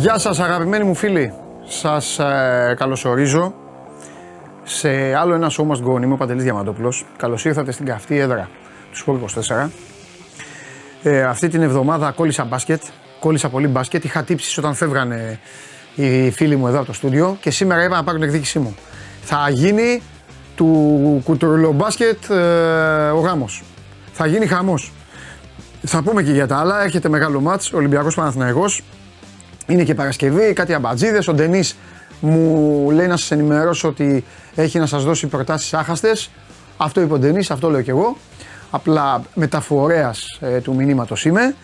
Γεια σας αγαπημένοι μου φίλοι, σας ε, καλωσορίζω σε άλλο ένα show must go. Είμαι ο Παντελής Διαμαντόπουλος. Καλώς ήρθατε στην καυτή έδρα του Sport 24. Ε, αυτή την εβδομάδα κόλλησα μπάσκετ, κόλλησα πολύ μπάσκετ. Είχα τύψεις όταν φεύγανε οι φίλοι μου εδώ από το στούντιο και σήμερα είπα να πάρω την εκδίκησή μου. Θα γίνει του κουτουρλομπάσκετ ε, ο γάμος. Θα γίνει χαμός. Θα πούμε και για τα άλλα. Έρχεται μεγάλο μάτς, Ολυμπιακός Παναθηναϊκός. Είναι και Παρασκευή, κάτι αμπατζίδες. Ο Ντενής μου λέει να σας ενημερώσω ότι έχει να σας δώσει προτάσεις άχαστες. Αυτό είπε ο Ντενής, αυτό λέω και εγώ. Απλά μεταφορέας ε, του μηνύματος είμαι.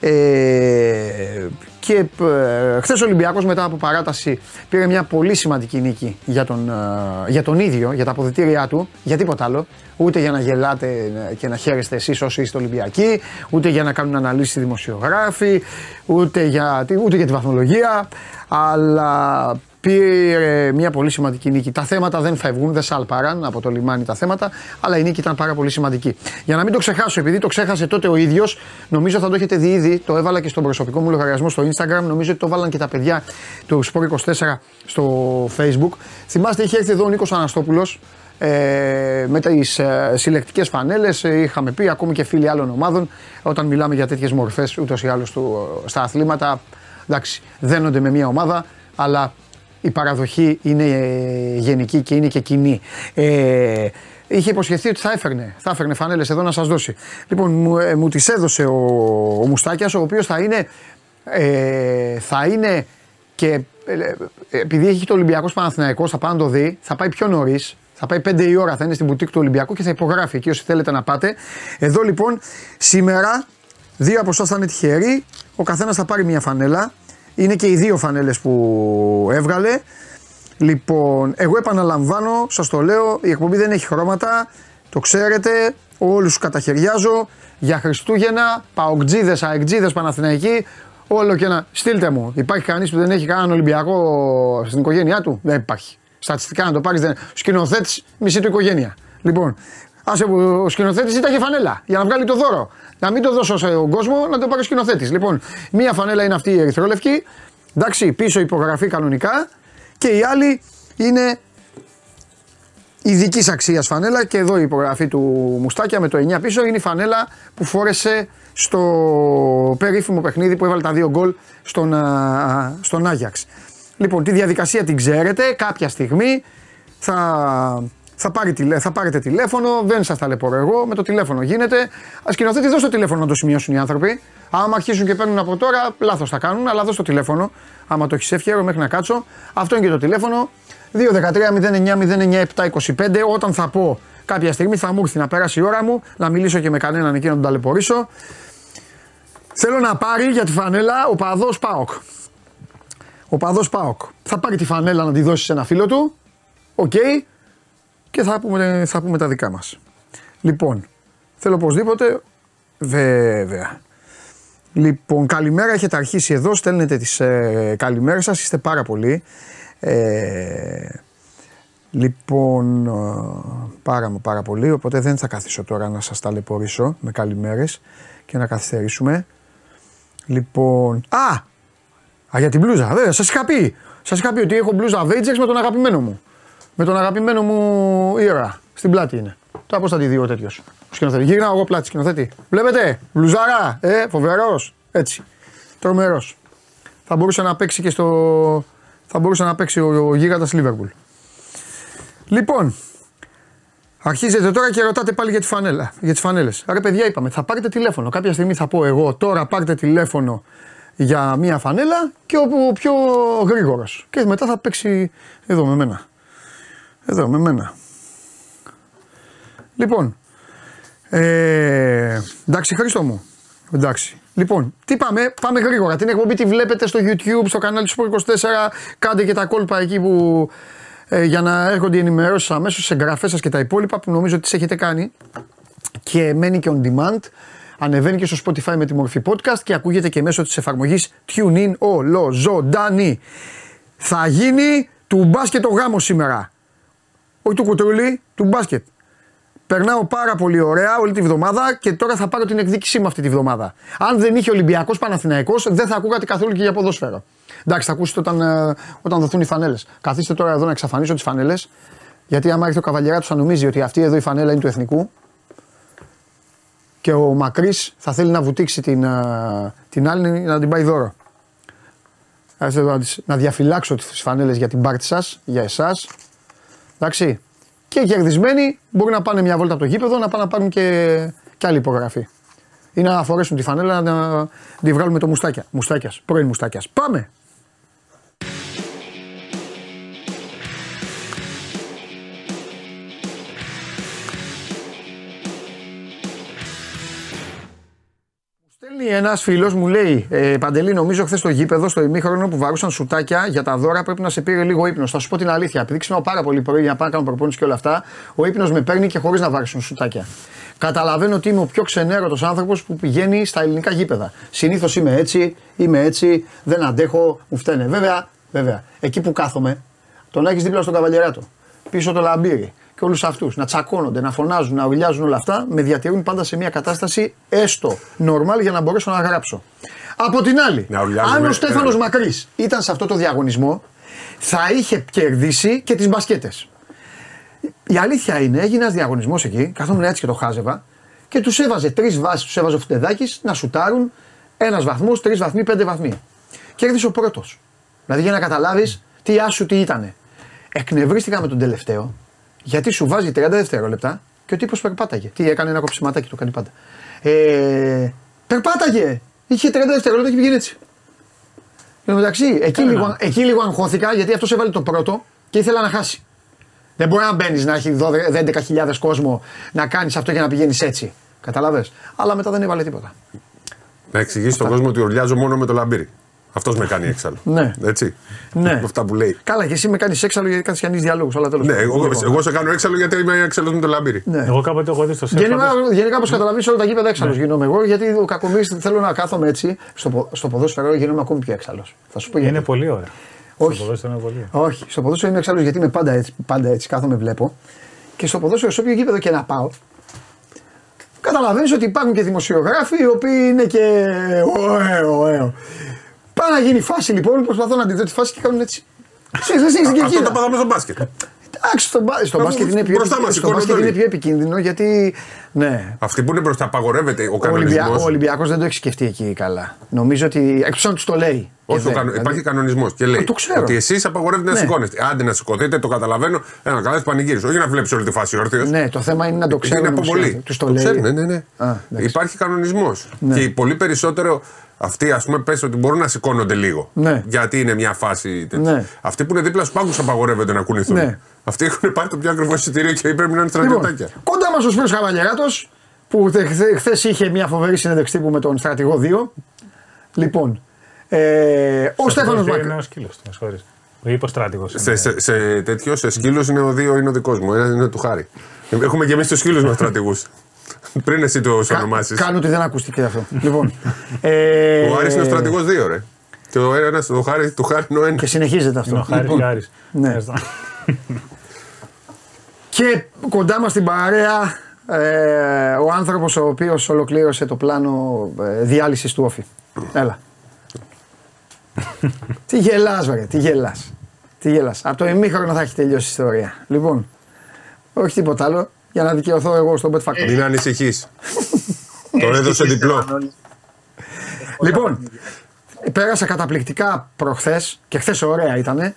Ε, και ε, χθες ο Ολυμπιακός μετά από παράταση πήρε μια πολύ σημαντική νίκη για τον, ε, για τον ίδιο, για τα αποδητήριά του, για τίποτα άλλο. Ούτε για να γελάτε και να χαίρεστε εσείς όσοι είστε Ολυμπιακοί, ούτε για να κάνουν αναλύσεις οι δημοσιογράφοι, ούτε για, ούτε για τη βαθμολογία. Αλλά πήρε μια πολύ σημαντική νίκη. Τα θέματα δεν φεύγουν, δεν σαλπαράν από το λιμάνι τα θέματα, αλλά η νίκη ήταν πάρα πολύ σημαντική. Για να μην το ξεχάσω, επειδή το ξέχασε τότε ο ίδιος, νομίζω θα το έχετε δει ήδη, το έβαλα και στον προσωπικό μου λογαριασμό στο Instagram, νομίζω ότι το βάλαν και τα παιδιά του Sport 24 στο Facebook. Θυμάστε, είχε έρθει εδώ ο Νίκος Αναστόπουλος ε, με τις ε, συλλεκτικές φανέλες. Είχαμε πει ακόμη και φίλοι άλλων ομάδων, όταν μιλάμε για τέτοιες μορφές ούτως ή άλλως στα αθλήματα. Εντάξει, δένονται με μια ομάδα, αλλά η παραδοχή είναι ε, γενική και είναι και κοινή. Ε, είχε υποσχεθεί ότι θα έφερνε, θα έφερνε φανέλες εδώ να σας δώσει. Λοιπόν, μου, ε, μου τις έδωσε ο, ο Μουστάκιας, ο οποίος θα είναι, ε, θα είναι και ε, επειδή έχει το Ολυμπιακός Παναθηναϊκός, θα πάει να το δει, θα πάει πιο νωρίς. Θα πάει 5 η ώρα, θα είναι στην μπουτίκ του Ολυμπιακού και θα υπογράφει εκεί όσοι θέλετε να πάτε. Εδώ λοιπόν σήμερα δύο από εσά θα είναι τυχεροί. Ο καθένας θα πάρει μια φανέλα. Είναι και οι δύο φανέλες που έβγαλε. Λοιπόν, εγώ επαναλαμβάνω, σας το λέω, η εκπομπή δεν έχει χρώματα, το ξέρετε, όλους τους καταχαιριάζω. Για Χριστούγεννα, παοκτζίδες, αεκτζίδες, Παναθηναϊκοί, όλο και ένα. Στείλτε μου, υπάρχει κανείς που δεν έχει κανέναν Ολυμπιακό στην οικογένειά του; Δεν υπάρχει. Στατιστικά να το πάρεις, δεν. Σκηνοθέτης, μισή του οικογένεια. Λοιπόν, άσε ο σκηνοθέτης ήταν και φανέλα για να βγάλει το δώρο. Να μην το δώσω στον κόσμο, να το πάρει ο σκηνοθέτης. Λοιπόν, μία φανέλα είναι αυτή η ερυθρόλευκη. Εντάξει, πίσω υπογραφή κανονικά. Και η άλλη είναι ειδικής αξίας φανέλα. Και εδώ η υπογραφή του Μουστάκια με το 9 πίσω είναι η φανέλα που φόρεσε στο περίφημο παιχνίδι που έβαλε τα δύο γκολ στον, στον Άγιαξ. Λοιπόν, τη διαδικασία την ξέρετε. Κάποια στιγμή θα θα, πάρει, θα πάρετε τηλέφωνο, δεν σας ταλαιπωρώ εγώ, με το τηλέφωνο γίνεται. Α σκηνοθέτη, δώσ' το τηλέφωνο να το σημειώσουν οι άνθρωποι. Άμα αρχίσουν και παίρνουν από τώρα, λάθος θα κάνουν, αλλά δώσ' το τηλέφωνο. Άμα το έχεις εύχερο μέχρι να κάτσω. Αυτό είναι και το τηλέφωνο. 2-13-09-09-7-25. Όταν θα πω κάποια στιγμή θα μου έρθει να περάσει η ώρα μου, να μιλήσω και με κανέναν εκεί να τον ταλαιπωρήσω. Θέλω να πάρει για τη φανέλα οπαδός ΠΑΟΚ. Οπαδός ΠΑΟΚ. Θα πάρει τη φανέλα να τη δώσει σε ένα φίλο του. Οκ και θα πούμε, θα πούμε τα δικά μας. Λοιπόν, θέλω οπωσδήποτε, βέβαια. Λοιπόν, καλημέρα, έχετε αρχίσει εδώ, στέλνετε τις ε, καλημέρες σας, είστε πάρα πολλοί. Ε, λοιπόν, ε, πάρα πάρα πολύ, οπότε δεν θα καθίσω τώρα να σας ταλαιπωρήσω με καλημέρες και να καθυστερήσουμε. Λοιπόν, α, α για την μπλούζα, βέβαια, σας είχα πει. Σας είχα πει ότι έχω μπλούζα Avengers με τον αγαπημένο μου με τον αγαπημένο μου ήρωα. Στην πλάτη είναι. Τώρα πώ θα τη δει ο τέτοιος. Ο σκηνοθέτης. Γύρνα εγώ πλάτη σκηνοθέτη. Βλέπετε, μπλουζάρα, ε, φοβερός. Έτσι. Τρομερός. Θα μπορούσε να παίξει και στο. Θα μπορούσε να παίξει ο, ο γίγαντας Λίβερπουλ. Λοιπόν, αρχίζετε τώρα και ρωτάτε πάλι για, τη φανέλα, για τις φανέλες. Άρα παιδιά είπαμε, θα πάρετε τηλέφωνο. Κάποια στιγμή θα πω εγώ, τώρα πάρτε τηλέφωνο για μία φανέλα και ο πιο γρήγορος. Και μετά θα παίξει εδώ με μένα. Εδώ με μένα. Λοιπόν, ε, εντάξει Χρήστο μου, εντάξει. Λοιπόν, τι πάμε, πάμε γρήγορα. Την εκπομπή τη βλέπετε στο YouTube, στο κανάλι του 24. Κάντε και τα κόλπα εκεί που ε, για να έρχονται οι ενημερώσεις αμέσως σε εγγραφές σας και τα υπόλοιπα που νομίζω ότι τις έχετε κάνει. Και μένει και on demand. Ανεβαίνει και στο Spotify με τη μορφή podcast και ακούγεται και μέσω της εφαρμογής TuneIn όλο ζωντανή. Θα γίνει του μπάσκετ ο γάμο σήμερα όχι του κουτρούλι, του μπάσκετ. Περνάω πάρα πολύ ωραία όλη τη βδομάδα και τώρα θα πάρω την εκδίκησή μου αυτή τη βδομάδα. Αν δεν είχε Ολυμπιακός Παναθηναϊκός δεν θα ακούγατε καθόλου και για ποδόσφαιρο. Εντάξει, θα ακούσετε όταν, ε, όταν δοθούν οι φανέλες. Καθίστε τώρα εδώ να εξαφανίσω τις φανέλες. Γιατί άμα έρθει ο καβαλιέρα θα νομίζει ότι αυτή εδώ η φανέλα είναι του εθνικού. Και ο Μακρύς θα θέλει να βουτήξει την, ε, την άλλη να την πάει δώρο. Να διαφυλάξω τις φανέλες για την πάρτι σας, για εσάς. Εντάξει. Και κερδισμένοι μπορεί να πάνε μια βόλτα από το γήπεδο να πάνε να πάρουν και, και άλλη υπογραφή. Ή να φορέσουν τη φανέλα να τη βγάλουμε το μουστάκια. Μουστάκιας, πρώην μουστάκιας. Πάμε! Ένας φίλος μου λέει: ε, Παντελή, νομίζω χθες στο γήπεδο, στο ημίχρονο που βαρούσαν σουτάκια για τα δώρα πρέπει να σε πήρε λίγο ύπνος. Θα σου πω την αλήθεια. Επειδή ξυπνάω πάρα πολύ πρωί για να πάω να κάνω προπόνηση και όλα αυτά, ο ύπνος με παίρνει και χωρίς να βάρουν σουτάκια. Καταλαβαίνω ότι είμαι ο πιο ξενέρωτος άνθρωπος που πηγαίνει στα ελληνικά γήπεδα. Συνήθως είμαι έτσι, είμαι έτσι, δεν αντέχω, μου φταίνε. Βέβαια, βέβαια, εκεί που κάθομαι, τον έχεις δίπλα στον καβαλιεράτο. Πίσω το λαμπύρι και όλους αυτούς να τσακώνονται, να φωνάζουν, να ουρλιάζουν όλα αυτά, με διατηρούν πάντα σε μια κατάσταση έστω normal για να μπορέσω να γράψω. Από την άλλη, αν ο Στέφανος Μακρύς ήταν σε αυτό το διαγωνισμό, θα είχε κερδίσει και τις μπασκέτες. Η αλήθεια είναι, έγινε ένας διαγωνισμός εκεί, καθόμουν έτσι και το χάζευα και τους έβαζε τρεις βάσεις, τους έβαζε ο Φτεδάκη να σουτάρουν ένας βαθμός, τρεις βαθμοί, πέντε βαθμοί. Κέρδισε ο πρώτος. Δηλαδή για να καταλάβεις τι άσου τι ήταν. Εκνευρίστηκα με τον τελευταίο γιατί σου βάζει 30 δευτερόλεπτα και ο τύπος περπάταγε. Τι έκανε ένα κοψιματάκι, το κάνει πάντα. Ε, περπάταγε! Είχε 30 δευτερόλεπτα και πήγαινε έτσι. Εν μεταξύ, εκεί λίγο, εκεί λίγο αγχώθηκα γιατί αυτός έβαλε το πρώτο και ήθελα να χάσει. Δεν μπορεί να μπαίνεις να έχει 11.000 κόσμο να κάνεις αυτό για να πηγαίνεις έτσι. Καταλαβέ. Αλλά μετά δεν έβαλε τίποτα. Να εξηγήσει στον κόσμο ότι ορλιάζω μόνο με το λαμπύρι. Αυτός με κάνει έξαλλο. ναι. Έτσι. Ναι. Αυτά που λέει. Καλά, και εσύ με κάνεις έξαλλο γιατί κάνεις κανεί διαλόγους. Αλλά τέλος Ναι, εγώ, εγώ σε κάνω έξαλλο γιατί είμαι έξαλλος με το λαμπύρι. Ναι. Εγώ κάποτε έχω δει στο σεφ. Γενικά, γενικά όπως καταλαβαίνεις, όλα τα γήπεδα έξαλλος ναι. γίνομαι εγώ. Γιατί ο κακομίρι θέλω να κάθομαι έτσι. Στο, στο ποδόσφαιρο γίνομαι ακόμη πιο έξαλλος. Θα σου πω γιατί. Είναι πολύ ωραία. Όχι. Στο ποδόσφαιρο είναι πολύ. Όχι, στο ποδόσφαιρο είμαι έξαλλος γιατί είμαι πάντα έτσι, πάντα έτσι. Κάθομαι, βλέπω. Και στο ποδόσφαιρο, σε όποιο γήπεδο και να πάω, καταλαβαίνεις ότι υπάρχουν και δημοσιογράφοι οι οποίοι είναι και. Ωε, ωε. Πάει να γίνει φάση λοιπόν, προσπαθώ να αντιδρώ τη φάση και κάνουν έτσι. Αυτό το πάγαμε στο μπάσκετ. Εντάξει, στο, στο μπάσκετ, είναι πιο, στο μπάσκετ είναι πιο επικίνδυνο γιατί. Ναι. Αυτοί που είναι μπροστά απαγορεύεται ο κανονισμός. Ο Ολυμπιακός δεν το έχει σκεφτεί εκεί καλά. Νομίζω ότι. Εκτό αν του το λέει. Όχι, δεν, κανο... υπάρχει κανονισμός και λέει το ξέρω. ότι εσείς απαγορεύετε ναι. να σηκώνεστε. Άντε να σηκωθείτε, το καταλαβαίνω. Ένα καλά πανηγύρι. Όχι να βλέπεις όλη τη φάση όρθιος. Ναι, το θέμα είναι να το ξέρουν. Είναι από πολύ. Τους το, το λέει. ναι, ναι, ναι. Α, υπάρχει κανονισμός. Ναι. Και πολύ περισσότερο αυτοί ας πούμε πες ότι μπορούν να σηκώνονται λίγο. Ναι. Γιατί είναι μια φάση. Ναι. Αυτοί που είναι δίπλα στους πάγκους απαγορεύεται να κουνηθούν. Ναι. Αυτοί έχουν πάρει το πιο ακριβώ εισιτήριο και πρέπει να είναι στρατιωτάκια. Λοιπόν, κοντά μας ο Σπύρος Καβαλιαράτο που χθε είχε μια φοβερή συνέντευξη τύπου με τον στρατηγό 2. Λοιπόν, ε, ο Στέφανος Μακρύ. Είναι ο σκύλος του, με Ο υποστράτηγο. Σε, σε, σε τέτοιο, σε σκύλος είναι ο δύο, είναι ο δικός μου. Ένα είναι του Χάρη. Έχουμε και εμεί τους σκύλους μα στρατηγούς. Πριν εσύ το ονομάσεις. Κάνω ότι δεν ακούστηκε αυτό. λοιπόν, ε, ο Άρης είναι ο στρατηγός 2, ρε. Και ο ένας, ο Χάρη, του Χάρη είναι ο ένας. Και συνεχίζεται αυτό. Ο Χάρης λοιπόν, Άρης. Ναι. και κοντά μας στην παρέα ε, ο άνθρωπος ο οποίος ολοκλήρωσε το πλάνο ε, διάλυσης του όφη. Έλα. τι γελάς βρε, τι γελάς. Τι γελάς. Από το ημίχρονο θα έχει τελειώσει η ιστορία. Λοιπόν, όχι τίποτα άλλο για να δικαιωθώ εγώ στον Pet Factor. Μην ανησυχείς. Τον έδωσε διπλό. Λοιπόν, πέρασα καταπληκτικά προχθές και χθες ωραία ήταν.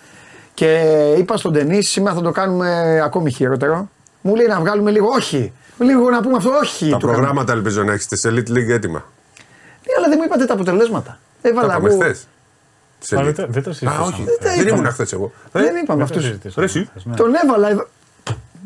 Και είπα στον Τενής, σήμερα θα το κάνουμε ακόμη χειρότερο. Μου λέει να βγάλουμε λίγο, όχι. Λίγο να πούμε αυτό, όχι. Τα προγράμματα ελπίζω να έχετε σε Elite League έτοιμα. Ναι, αλλά δεν μου είπατε τα αποτελέσματα. Έβαλα τα εγώ... Δεν το συζητήσαμε. όχι, δεν ήμουν χθες εγώ. Δεν είπαμε αυτούς. Τον έβαλα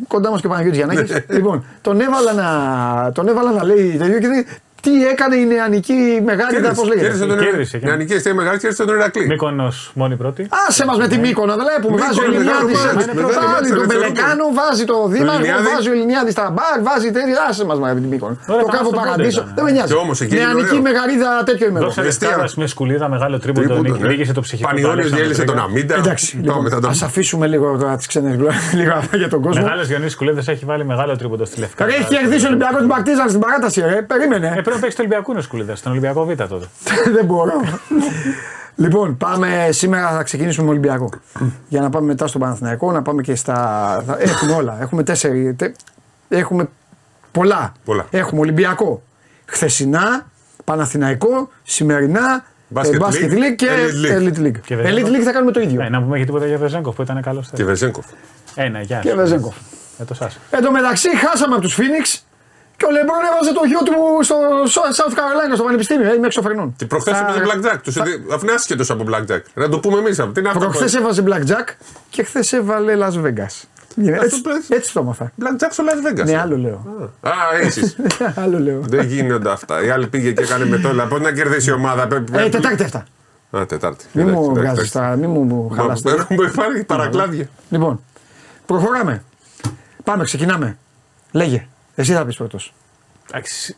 κοντά μας και ο Παναγιώτης Γιαννάκη. Ναι. λοιπόν, τον έβαλα, να, τον έβαλα να λέει τέτοιο και τι έκανε η νεανική μεγάλη, πώ λέγεται. Κέρδισε τον Κέρδισε, Ηρακλή. Νεανική αιστεία μεγάλη κέρδισε τον Ηρακλή. Μήκονο μόνη πρώτη. Άσε μας με τη Μύκονο, βλέπουμε. Βάζει ο Μύκονο, Ελληνιάδη. μεγάλο μάτς, μεγάλο Πάλι μάτς, τον ελευθερό Πελεκάνο, βάζει το Δήμαρχο, Ελληνιάδη. βάζει ο Ελληνιάδη στα μπακ, βάζει τέτοια. Άσε μας με την Μύκονο. Ωραία, Το πάμε κάβο στον παραδείσο. Πόντε Δεν με νοιάζει. Και όμως εκεί είναι Νεανική ωραίο. μεγαρίδα τέτοιο είμαι εγώ. Δώσε Εστία. λεφτά με σκουλίδα, μεγάλο τρίποντο. Τρίποντο, ναι. Λίγησε το ψυχικό. του Πανιόνιος Αλέξανδρου διέλυσε τον Τρίγκα. Αμίντα. Εντάξει, Πάμε, θα τον- ας αφήσουμε λίγο τώρα τις ξένες λίγο για τον κόσμο. Μεγάλο Διονύσης Κουλίδα έχει βάλει μεγάλο τρίποντο στη λευκά. Ρε, Έχει κερδίσει ο Ολυμπιακός την Πακτίζαν στην παράταση, ρε. Ε, Περίμενε. Πρέπει να παίξει το Ολυμπιακό είναι ο Σκουλίδα, στον Ολυμπιακό Β τότε. Δεν μπορώ. Λοιπόν, πάμε σήμερα θα ξεκινήσουμε με Ολυμπιακό. Για να πάμε μετά στον Παναθηναϊκό, να πάμε και στα. θα- Έχουμε όλα. Έχουμε τέσσερι. τε- Έχουμε πολλά. Πολλά. Έχουμε Ολυμπιακό. Χθεσινά, Παναθηναϊκό, σημερινά, Basket ε, Basket League, League και Elite League. Elite League. Και Elite Βεζέγκοφ. League θα κάνουμε το ίδιο. Ε, να πούμε και τίποτα για Βεζέγκοφ που ήταν καλός. Και Βεζέγκοφ. Ένα, γεια. Και Βεζέγκοφ. Με το Σάσα. Εν τω μεταξύ, χάσαμε από τους Phoenix και ο Λεμπρόν έβαζε το γιο του στο στο South Carolina, στο Πανεπιστήμιο, ε, με εξωφρενών. Και προχθές Θα- έπαιζε Blackjack. Τους εδι- Αφού είναι άσχετος από Blackjack. Να το πούμε εμείς. Τι είναι αυτό. που- Προχθέ έβαζε Blackjack και χθες έβαλε Las Vegas. Είναι- Έτσι, πες. έτσι το έμαθα. Blackjack στο Las Vegas. Ναι, άλλο λέω. Α, έτσι. άλλο λέω. Δεν γίνονται αυτά. Η άλλη πήγε και έκανε με το Πώ να κερδίσει η ομάδα. Πε- πε- Ε, Τετάρτη αυτά. Α, Τετάρτη. Μην Εντάξει, μου εντάξει, βγάζεις τώρα, μην μου Μα, χαλάσει. Έχουμε πάρει παρακλάδια. Λοιπόν, προχωράμε. Πάμε, ξεκινάμε. Λέγε. Εσύ θα πεις πρώτος. Εντάξει,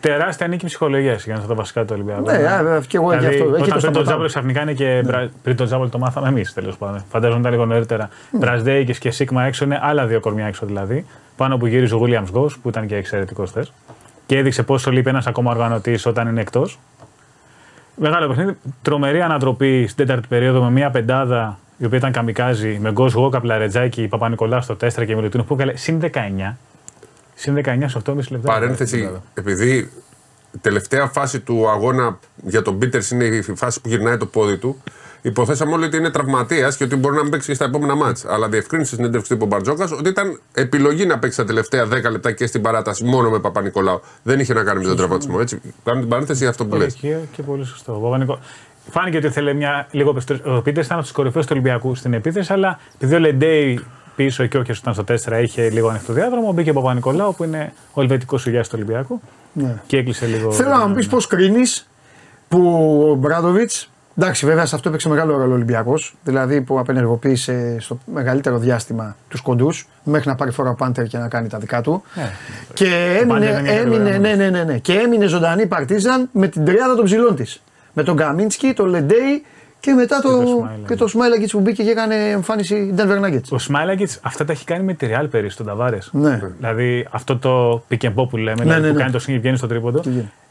Τεράστια νίκη ψυχολογίας για να στα τα βασικά του Ολυμπιακού. Ναι, α, και εγώ γι' Δηλαδή, αυτό. Εκεί το Όταν πριν τον σταματάω. Τζάμπολ ξαφνικά είναι και. μπρα- Πριν τον Τζάμπολ το μάθαμε εμείς τέλος πάντων. Φαντάζομαι ήταν λίγο νωρίτερα. Μπραζδέικες και Σίγμα έξω είναι άλλα δύο κορμιά έξω δηλαδή. Πάνω που γύριζε ο Williams Γκο που ήταν και εξαιρετικός θες. Και έδειξε πόσο λείπει ένας ακόμα οργανωτής όταν είναι εκτός. Μεγάλο παιχνίδι. Τρομερή ανατροπή στην τέταρτη περίοδο με μια πεντάδα η οποία ήταν καμικάζη με Γκο Γόκα, Πλαρετζάκη, Παπα-Νικολά στο 4 και Μιλουτίνο που έκανε συν 19. Συν 19 σε 8,5 λεπτά. Παρένθεση, επειδή η τελευταία φάση του αγώνα για τον Πίτερς είναι η φάση που γυρνάει το πόδι του. Υποθέσαμε όλοι ότι είναι τραυματίας και ότι μπορεί να μην παίξει και στα επόμενα μάτς. Αλλά διευκρίνησε στην συνέντευξη του Μπαρτζόκα ότι ήταν επιλογή να παίξει τα τελευταία 10 λεπτά και στην παράταση μόνο με Παπα-Νικολάου. Δεν είχε να κάνει με τον τραυματισμό. Έτσι. Κάνω την παρένθεση για αυτό που λες. Και, και πολύ σωστό. Ο Παπα-Νικο- Φάνηκε ότι ήθελε μια λίγο περισσότερο. Ο Πίτερς ήταν από τους κορυφαίους του Ολυμπιακού στην επίθεση, αλλά επειδή ο Λεντέι πίσω και ο Όκερ ήταν στο 4 είχε λίγο ανοιχτό διάδρομο, μπήκε ο Παπα-Νικολάου που είναι ο ελβετικός σουγιά του Ολυμπιακού Ναι. και έκλεισε λίγο. Θέλω να μου πεις πώς κρίνεις που ο Μπράντοβιτς. Εντάξει, βέβαια σε αυτό έπαιξε μεγάλο ρόλο ο Ολυμπιακός. Δηλαδή που απενεργοποίησε στο μεγαλύτερο διάστημα τους κοντούς μέχρι να πάρει φορά ο Πάντερ και να κάνει τα δικά του. Ναι. Και Ο Πάντερ έμεινε, είναι έμεινε, μια ναι, ναι, ναι, ναι. και έμεινε ζωντανή η Παρτίζαν με την τριάδα των ψηλών της. Με τον Καμίνσκι, τον Λεντέι και μετά το, το Σμάιλαγκιτς. και το Σμάιλαγκιτς που μπήκε και έκανε εμφάνιση Denver Nuggets. Ο Σμάιλαγκιτ αυτά τα έχει κάνει με τη Real πέρυσι, τον Ταβάρε. Ναι. Δηλαδή αυτό το pick and pop που λέμε, δηλαδή ναι, που ναι. κάνει το screen βγαίνει στο τρίποντο.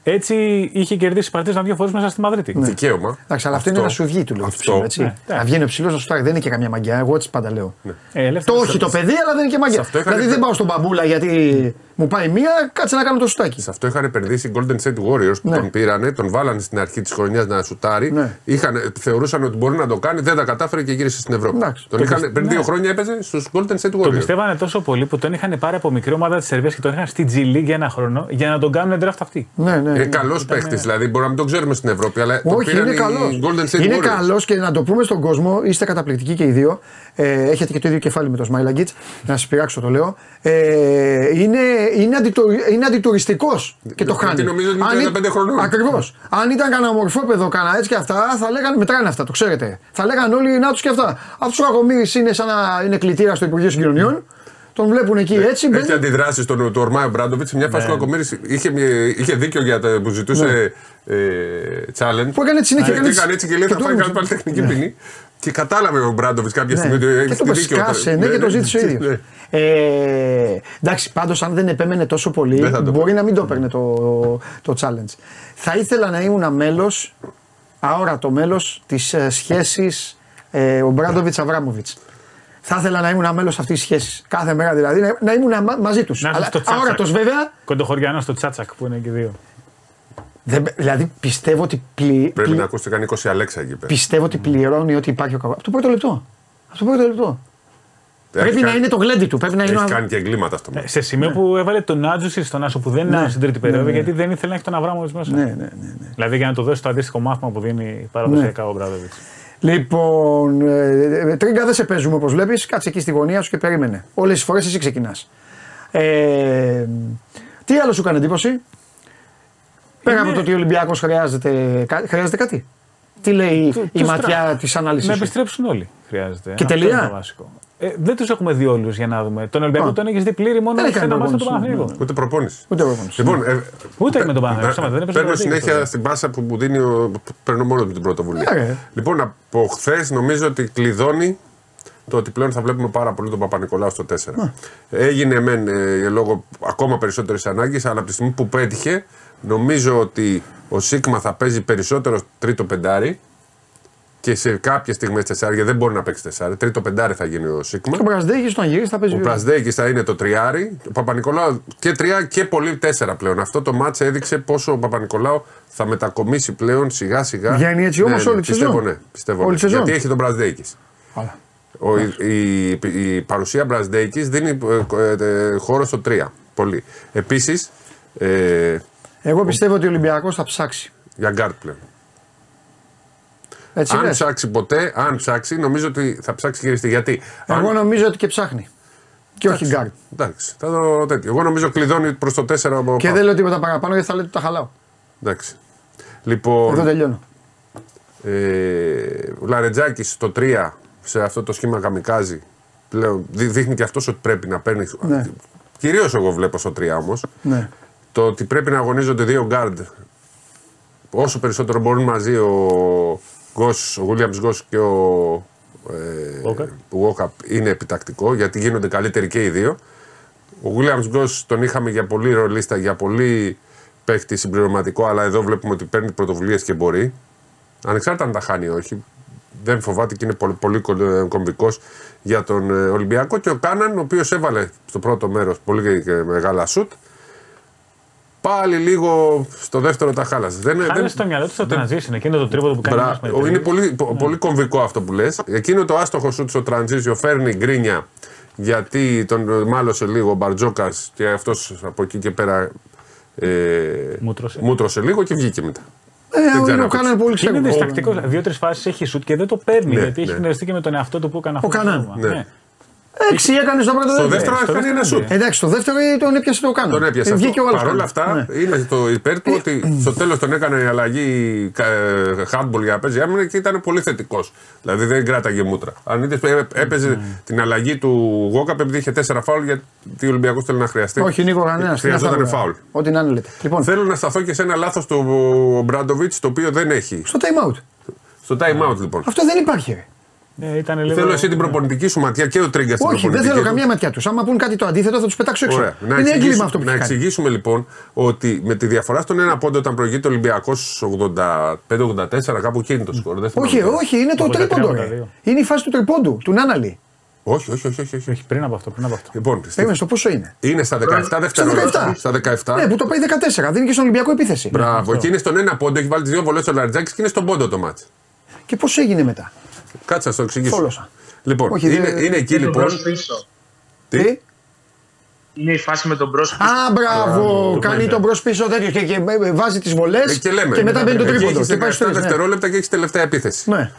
Γίνεται. Έτσι είχε κερδίσει Παρτίζαν δύο φορές μέσα στη Μαδρίτη. Δικαίωμα. Εντάξει, αλλά αυτό, είναι αν σου βγει του λόγου. αυτό. Έτσι. Ναι, να βγαίνει ο ψηλός να σου φάει, δεν είναι και καμιά μαγκιά. Εγώ έτσι πάντα λέω. Ε, ελεύθερος Το όχι το παιδί, αλλά δεν είναι και μαγιά. αυτό είχαν Δηλαδή επε- δεν πάω στον μπαμπούλα γιατί μου πάει μία, κάτσε να κάνω το σουτάκι. Σε αυτό είχαν επενδύσει οι Golden State Warriors που Ναι. τον πήρανε, τον βάλανε στην αρχή της χρονιάς να σουτάρει. Ναι. Είχαν, θεωρούσαν ότι μπορεί να το κάνει, δεν τα κατάφερε και γύρισε στην Ευρώπη. Εντάξει. τον Το είχαν, πιστε- πριν ναι. δύο χρόνια έπαιζε στους Golden State Το Warriors. πιστεύανε τόσο πολύ που τον είχαν πάρει από μικρή ομάδα της Σερβίας και τον είχαν στη G League για ένα χρόνο για να τον κάνουν draft αυτή. Ναι, ναι. Είναι ναι. καλός παίχτη, δηλαδή μπορεί να μην τον ξέρουμε στην Ευρώπη, αλλά το Όχι, πήραν είναι οι καλός. Golden State Είναι Warriors. καλός και να το πούμε στον κόσμο, είστε καταπληκτικοί και οι δύο. Ε, έχετε και το ίδιο κεφάλι με το Σμάιλαγκιτ. Να σας πειράξω το λέω. Ε, είναι είναι, αντιτο, είναι αντιτουριστικός και το Γιατί χάνει. νομίζω ότι είναι Αν 35 χρονών. Ακριβώς. Αν ήταν κανένα μορφόπεδο, κανένα έτσι και αυτά, θα λέγανε μετράνε αυτά, το ξέρετε. Θα λέγανε όλοι να τους και αυτά. Αυτός ο Κακομοίρη είναι σαν να είναι κλητήρα στο Υπουργείο Συγκοινωνιών. Τον βλέπουν εκεί έτσι. μπαίνει- Έχει αντιδράσεις τον του Ορμάιο Μπράντοβιτς. Σε μια φάση Ναι. που ο Κακομοίρης είχε, μια- είχε δίκιο για το που ζητούσε ε, challenge. Ναι. Που έκανε έτσι συνέχεια, Και έκανε έτσι. έκανε έτσι και λέει και θα το πάει έμεινε. κάνει πάλι τεχνική ποινή. Και κατάλαβε ο Μπράντοβιτς κάποια στιγμή ότι Ναι. έχει Και το δίκιο. σκάσε, ναι, και το ζήτησε ο ίδιος. Ναι. Ε, εντάξει, πάντως αν δεν επέμενε τόσο πολύ, Δεν θα το μπορεί να μην το έπαιρνε το, το challenge. Θα ήθελα να ήμουν μέλος, αόρατο μέλος της ε, σχέσης ε, ο Μπράντοβιτς Αβράμοβιτς. Θα ήθελα να ήμουν μέλος αυτής της σχέσης. Κάθε μέρα δηλαδή να, να ήμουν μα- μαζί τους. Να είσαι στο Τσάτσακ. Αόρατος βέβαια. Κοντοχωριανό στο Τσάτσακ που είναι και δύο. Δεν, δηλαδή πιστεύω ότι, πλη, Πρέπει πλη- να ακούστε κάνει 20 Αλέξα εκεί πέρα. πιστεύω ότι πληρώνει ότι υπάρχει ο κακό. Από το πρώτο λεπτό. Από το πρώτο λεπτό. Έχει Πρέπει να κάνει- είναι το γλέντι του. Πρέπει να είναι Έχει ο- κάνει και εγκλήματα αυτό. Ε, Σε σημείο που έβαλε τον Άτζουσι στον Άσο που δεν είναι Ναι. στην τρίτη Ναι, περίοδο ναι. γιατί δεν ήθελε να έχει τον Αβράμοβιτς μέσα. Ναι, ναι, ναι, ναι. Δηλαδή για να του δώσει το αντίστοιχο μάθημα που δίνει παραδοσιακά ο Μπράδοβιτς. Λοιπόν, ε, ε, τρίγκα δεν σε παίζουμε όπως βλέπεις. Κάτσε εκεί στη γωνία σου και περίμενε. Όλες τις φορές εσύ ξεκινάς. Ε, τι άλλο σου έκανε εντύπωση; Πέρα Είναι- από το ότι ο Ολυμπιακός χρειάζεται, κα- χρειάζεται κάτι. Τι λέει Του- η τους ματιά τρα- της Να ανάλυση. επιστρέψουν όλοι. Χρειάζεται. Και Αυτό τελεία; Είναι το βασικό. Ε, δεν τους έχουμε δει όλους για να δούμε. Τον Ολυμπιακό Α. τον έχεις δει πλήρη μόνο Δεν έχει σε ένα κάνει μάτι του προπόνηση, Παναθηναϊκού. Ούτε προπόνηση. Ούτε προπόνηση. Λοιπόν, ε, Ούτε με τον παι- Παναθηναϊκό, να- σταμάτα, δεν έπαιζε Παίρνω Ευρωλίγκα συνέχεια τότε. στην πάσα που μου δίνει ο. Παίρνω μόνο την πρωτοβουλία. Ναι, ρε. Λοιπόν, από χθες νομίζω ότι κλειδώνει το ότι πλέον θα βλέπουμε πάρα πολύ τον Παπα-Νικολάου στο 4. Έγινε μεν ε, λόγω ακόμα περισσότερης ανάγκης, αλλά από τη στιγμή που πέτυχε, νομίζω ότι ο Σίγμα θα παίζει περισσότερο τρίτο πεντάρι και σε κάποιε στιγμέ τεσσάρια δεν μπορεί να παίξει τεσσάρι. Τρίτο πεντάρι θα γίνει ο Σίγμα. Ο Μπραζδέκη στον γυρίσει θα παίζει. Ο Πρασδέκη θα είναι το τριάρι. Ο Παπα-Νικολάου και τρία και πολύ τέσσερα πλέον. Αυτό το μάτς έδειξε πόσο ο Παπα-Νικολάου θα μετακομίσει πλέον σιγά σιγά. Βγαίνει έτσι όμως όλη τη πιστεύω, σεζόν. Ναι, πιστεύω, Όλη ναι. τη σεζόν. Γιατί έχει τον Πρασδέκη. Καλά. Ο, η, η, η παρουσία Μπραζδέκη δίνει ε, ε, χώρο στο 3. Πολύ. Επίσης, ε, Εγώ πιστεύω ότι ο Ολυμπιακός θα ψάξει. για γκαρντ πλέον. Έτσι αν λες. ψάξει ποτέ, αν ψάξει, νομίζω ότι θα ψάξει χειριστή. Γιατί. Εγώ αν, νομίζω ότι και ψάχνει. Και όχι γκαρντ. εντάξει, θα το τέτοιο. Εγώ νομίζω κλειδώνει προς το 4 από Και πάνω. δεν λέω τίποτα παραπάνω γιατί θα λέτε ότι τα χαλάω. Εντάξει. Λοιπόν, Εδώ τελειώνω. ε, ο Λαρετζάκης στο 3 σε αυτό το σχήμα καμικάζι πλέον δεί- δείχνει και αυτός ότι πρέπει να παίρνει. Ναι. Κυρίως εγώ βλέπω στο 3 όμως. Ναι. Το ότι πρέπει να αγωνίζονται δύο γκαρντ όσο περισσότερο μπορούν μαζί ο Γκος, ο Williams Γκος και ο ε, Walkup. Walkup είναι επιτακτικό γιατί γίνονται καλύτεροι και οι δύο. Ο Williams Γκος τον είχαμε για πολύ ρολίστα, για πολύ παίχτη συμπληρωματικό, αλλά εδώ βλέπουμε ότι παίρνει πρωτοβουλίες και μπορεί. Ανεξάρτητα αν τα χάνει ή όχι. Δεν φοβάται και είναι πολύ, πολύ κομβικός για τον ε, Ολυμπιακό. Και ο Κάναν, ο οποίος έβαλε στο πρώτο μέρος πολύ και μεγάλα σουτ. Πάλι λίγο στο δεύτερο τα χάλασε. Δεν, Χάλασε δεν, στο μυαλό τους το transition, εκείνο το τρίποδο που κάνει. Μπρα- ένας με τρεις. είναι πολύ, πο- πολύ κομβικό αυτό που λες. Εκείνο το άστοχο σουτ στο transition φέρνει γκρίνια γιατί τον μάλωσε λίγο ο Μπαρτζόκας και αυτός από εκεί και πέρα ε, Μούτρωσε. μούτρωσε λίγο και βγήκε μετά. Ε, ξέρω ο, να ο Κάναν πολύ Είναι ξέρω. διστακτικός. Δύο-τρεις φάσεις έχει σουτ και δεν το παίρνει Ναι, γιατί έχει ναι. γνωριστεί και με τον εαυτό του που έκανε αυτό. το Κάναν, πράγμα. ναι. Έξι έκανε στο πρώτο Στο δεύτερο. δεύτερο στο έκανε ένα δεύτερο, σουτ. ναι. Εντάξει, το δεύτερο τον έπιασε το Κάναν. Τον έπιασε Ε, αυτό. Βγήκε ο άλλος Παρ' όλα Κάναν. αυτά Ναι. είναι το υπέρ του ότι στο τέλος τον έκανε η αλλαγή ε, handball για να παίζει άμυνα και ήταν πολύ θετικός. Δηλαδή δεν κράταγε μούτρα. Αν είδες, έπαιζε Ναι. την αλλαγή του Γόκαπ επειδή είχε τέσσερα φάουλ γιατί ο Ολυμπιακός θέλει να χρειαστεί; Όχι, Νίκο, κανένας. Χρειαζόταν φάουλ. Ό,τι να είναι λέτε. Λοιπόν, Θέλω να σταθώ και σε ένα λάθος του Μπράντοβιτ το οποίο δεν έχει. στο time out. Στο time out λοιπόν. Αυτό δεν υπάρχει. Ρε. Ναι, ήταν λίγο... Θέλω εσύ την προπονητική σου ματιά και ο Τρίγκα στην Όχι, δεν προπονητική θέλω του. καμία ματιά τους. Άμα πούν κάτι το αντίθετο, θα τους πετάξω έξω. Ωραία. Να, είναι έγκλημα εξηγήσουμε, αυτό που να έχει κάνει. εξηγήσουμε λοιπόν ότι με τη διαφορά στον ένα πόντο όταν προηγείται ο Ολυμπιακός 85-84, κάπου εκεί είναι το σκορ. Δεν θυμάμαι. Όχι, όχι, είναι το 83, τρίποντο. ρε. 82. Είναι η φάση του τρίποντου, του Νάναλι. όχι, όχι, όχι, όχι, όχι. Όχι, πριν από αυτό, πριν από αυτό. Λοιπόν, στη- Περίμενε στο πόσο είναι; είναι στα 17 Στα δευτερόλεπτα. 17. Στα 17. Ναι, που το πάει 14. Δίνει και στον Ολυμπιακό επίθεση. Μπράβο, και είναι στον ένα πόντο, έχει βάλει τις δύο βολές στο Λαριτζάκης και είναι στον πόντο το μάτς. Και πώς έγινε μετά; Κάτσε να το εξηγήσω. Θόλωσα. Λοιπόν, Όχι, είναι, δεν- είναι εκεί Και τον λοιπόν. μπρος πίσω. Τι; Είναι η φάση με τον μπρος πίσω. Α, μπράβο. Κάνει ναι. τον μπρος πίσω τέτοιος και, και ε, βάζει τις βολές Ε, και λέμε. μετά μπαίνει το εκεί τρίποντο. έχεις Και πάει 17 στο ναι. δευτερόλεπτα και έχεις τελευταία επίθεση. Ναι.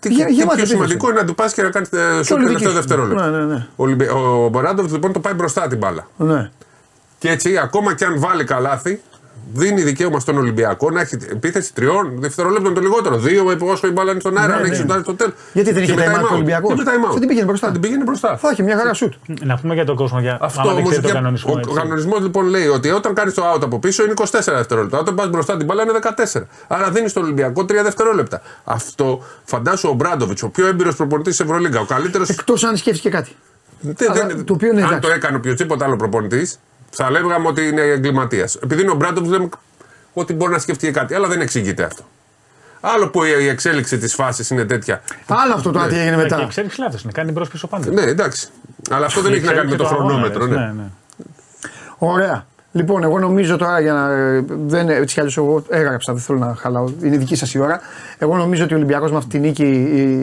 Τι, Γε- τι γεμάτη πιο επίθεση. σημαντικό είναι να του πας και να κάνεις το Και όλη δική τελευταίο σου. δευτερόλεπτο. Ναι, ναι, ναι. Ο, Ολυμπι- ο Μποράντοβιτ λοιπόν το πάει μπροστά την μπάλα. ναι. Και έτσι, ακόμα και αν βάλει καλάθι, δίνει δικαίωμα στον Ολυμπιακό να έχει επίθεση τριών δευτερολέπτων το λιγότερο. Δύο με όσο η μπάλα είναι στον αέρα, Ναι, αν έχει ναι. σουτάρει στο τέλος. Γιατί δεν είχε time out ο Ολυμπιακός; Δεν time out. Θα την πήγαινε μπροστά; Θα την πήγαινε μπροστά. Θα έχει μια χαρά σουτ. Να πούμε για τον κόσμο, για Αυτό άμα δεν όμω. ξέρει το κανονισμό. Ο έτσι. κανονισμός λοιπόν λέει ότι όταν κάνεις το out από πίσω είναι 24 δευτερόλεπτα. Όταν πας μπροστά την μπάλα είναι 14. Άρα δίνεις στον Ολυμπιακό 3 δευτερόλεπτα. Αυτό φαντάσου ο Μπράντοβιτς, ο πιο έμπειρος προπονητής της Ευρωλίγκα, ο καλύτερο. Εκτός αν σκέφτηκε κάτι. Δεν- Αλλά δεν- το οποίο είναι αν εντάξει. το έκανε οποιοδήποτε άλλο προπονητής, θα λέγαμε ότι είναι εγκληματίας. Επειδή είναι ο Μπράντοβιτ, λέμε ότι μπορεί να σκεφτεί κάτι, αλλά δεν εξηγείται αυτό. Άλλο που η εξέλιξη της φάσης είναι τέτοια. Άλλο αυτό τώρα τι έγινε Ναι, και η μετά. εξέλιξη λάθος είναι. Κάνει μπρος πίσω πάντα. Ναι, εντάξει. Αλλά αυτό δεν έχει να κάνει με το χρονόμετρο. Ναι. Ναι, ναι. Ωραία. Λοιπόν, εγώ νομίζω τώρα για να. ε, Δεν, έτσι κι αλλιώς εγώ έγραψα, δεν θέλω να χαλάω. Είναι δική σας η ώρα. Εγώ νομίζω ότι ο Ολυμπιακός με αυτή τη νίκη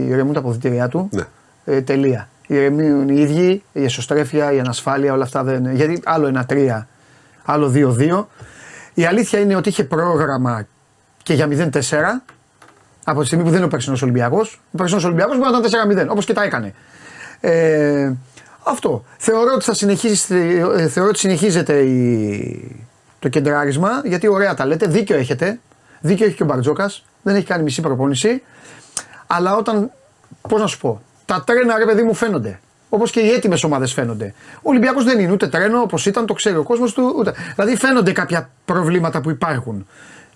ηρεμούν τα αποδητήριά του. Ναι. Ε, τελεία. Ηρεμούν οι ίδιοι, η εσωστρέφεια, η ανασφάλεια, όλα αυτά δεν. Γιατί άλλο ένα τρία, άλλο δύο-δύο. Η αλήθεια είναι ότι είχε πρόγραμμα και για 0-4 από τη στιγμή που δεν είναι ο περσινός Ολυμπιακός. Ο περσινός Ολυμπιακός μπορεί να ήταν 4-0, όπως και τα έκανε. Ε, αυτό. Θεωρώ ότι, θα συνεχίσει, ε, θεωρώ ότι συνεχίζεται η, το το κεντράρισμα, γιατί ωραία τα λέτε, δίκιο έχετε. Δίκιο έχει και ο Μπαρτζόκας, δεν έχει κάνει μισή προπόνηση. Αλλά όταν, πώς να σου πω, τα τρένα ρε παιδί μου φαίνονται. Όπως και οι έτοιμες ομάδες φαίνονται. Ο Ολυμπιακός δεν είναι ούτε τρένο όπως ήταν, το ξέρει ο κόσμος του. Ούτε. Δηλαδή φαίνονται κάποια προβλήματα που υπάρχουν.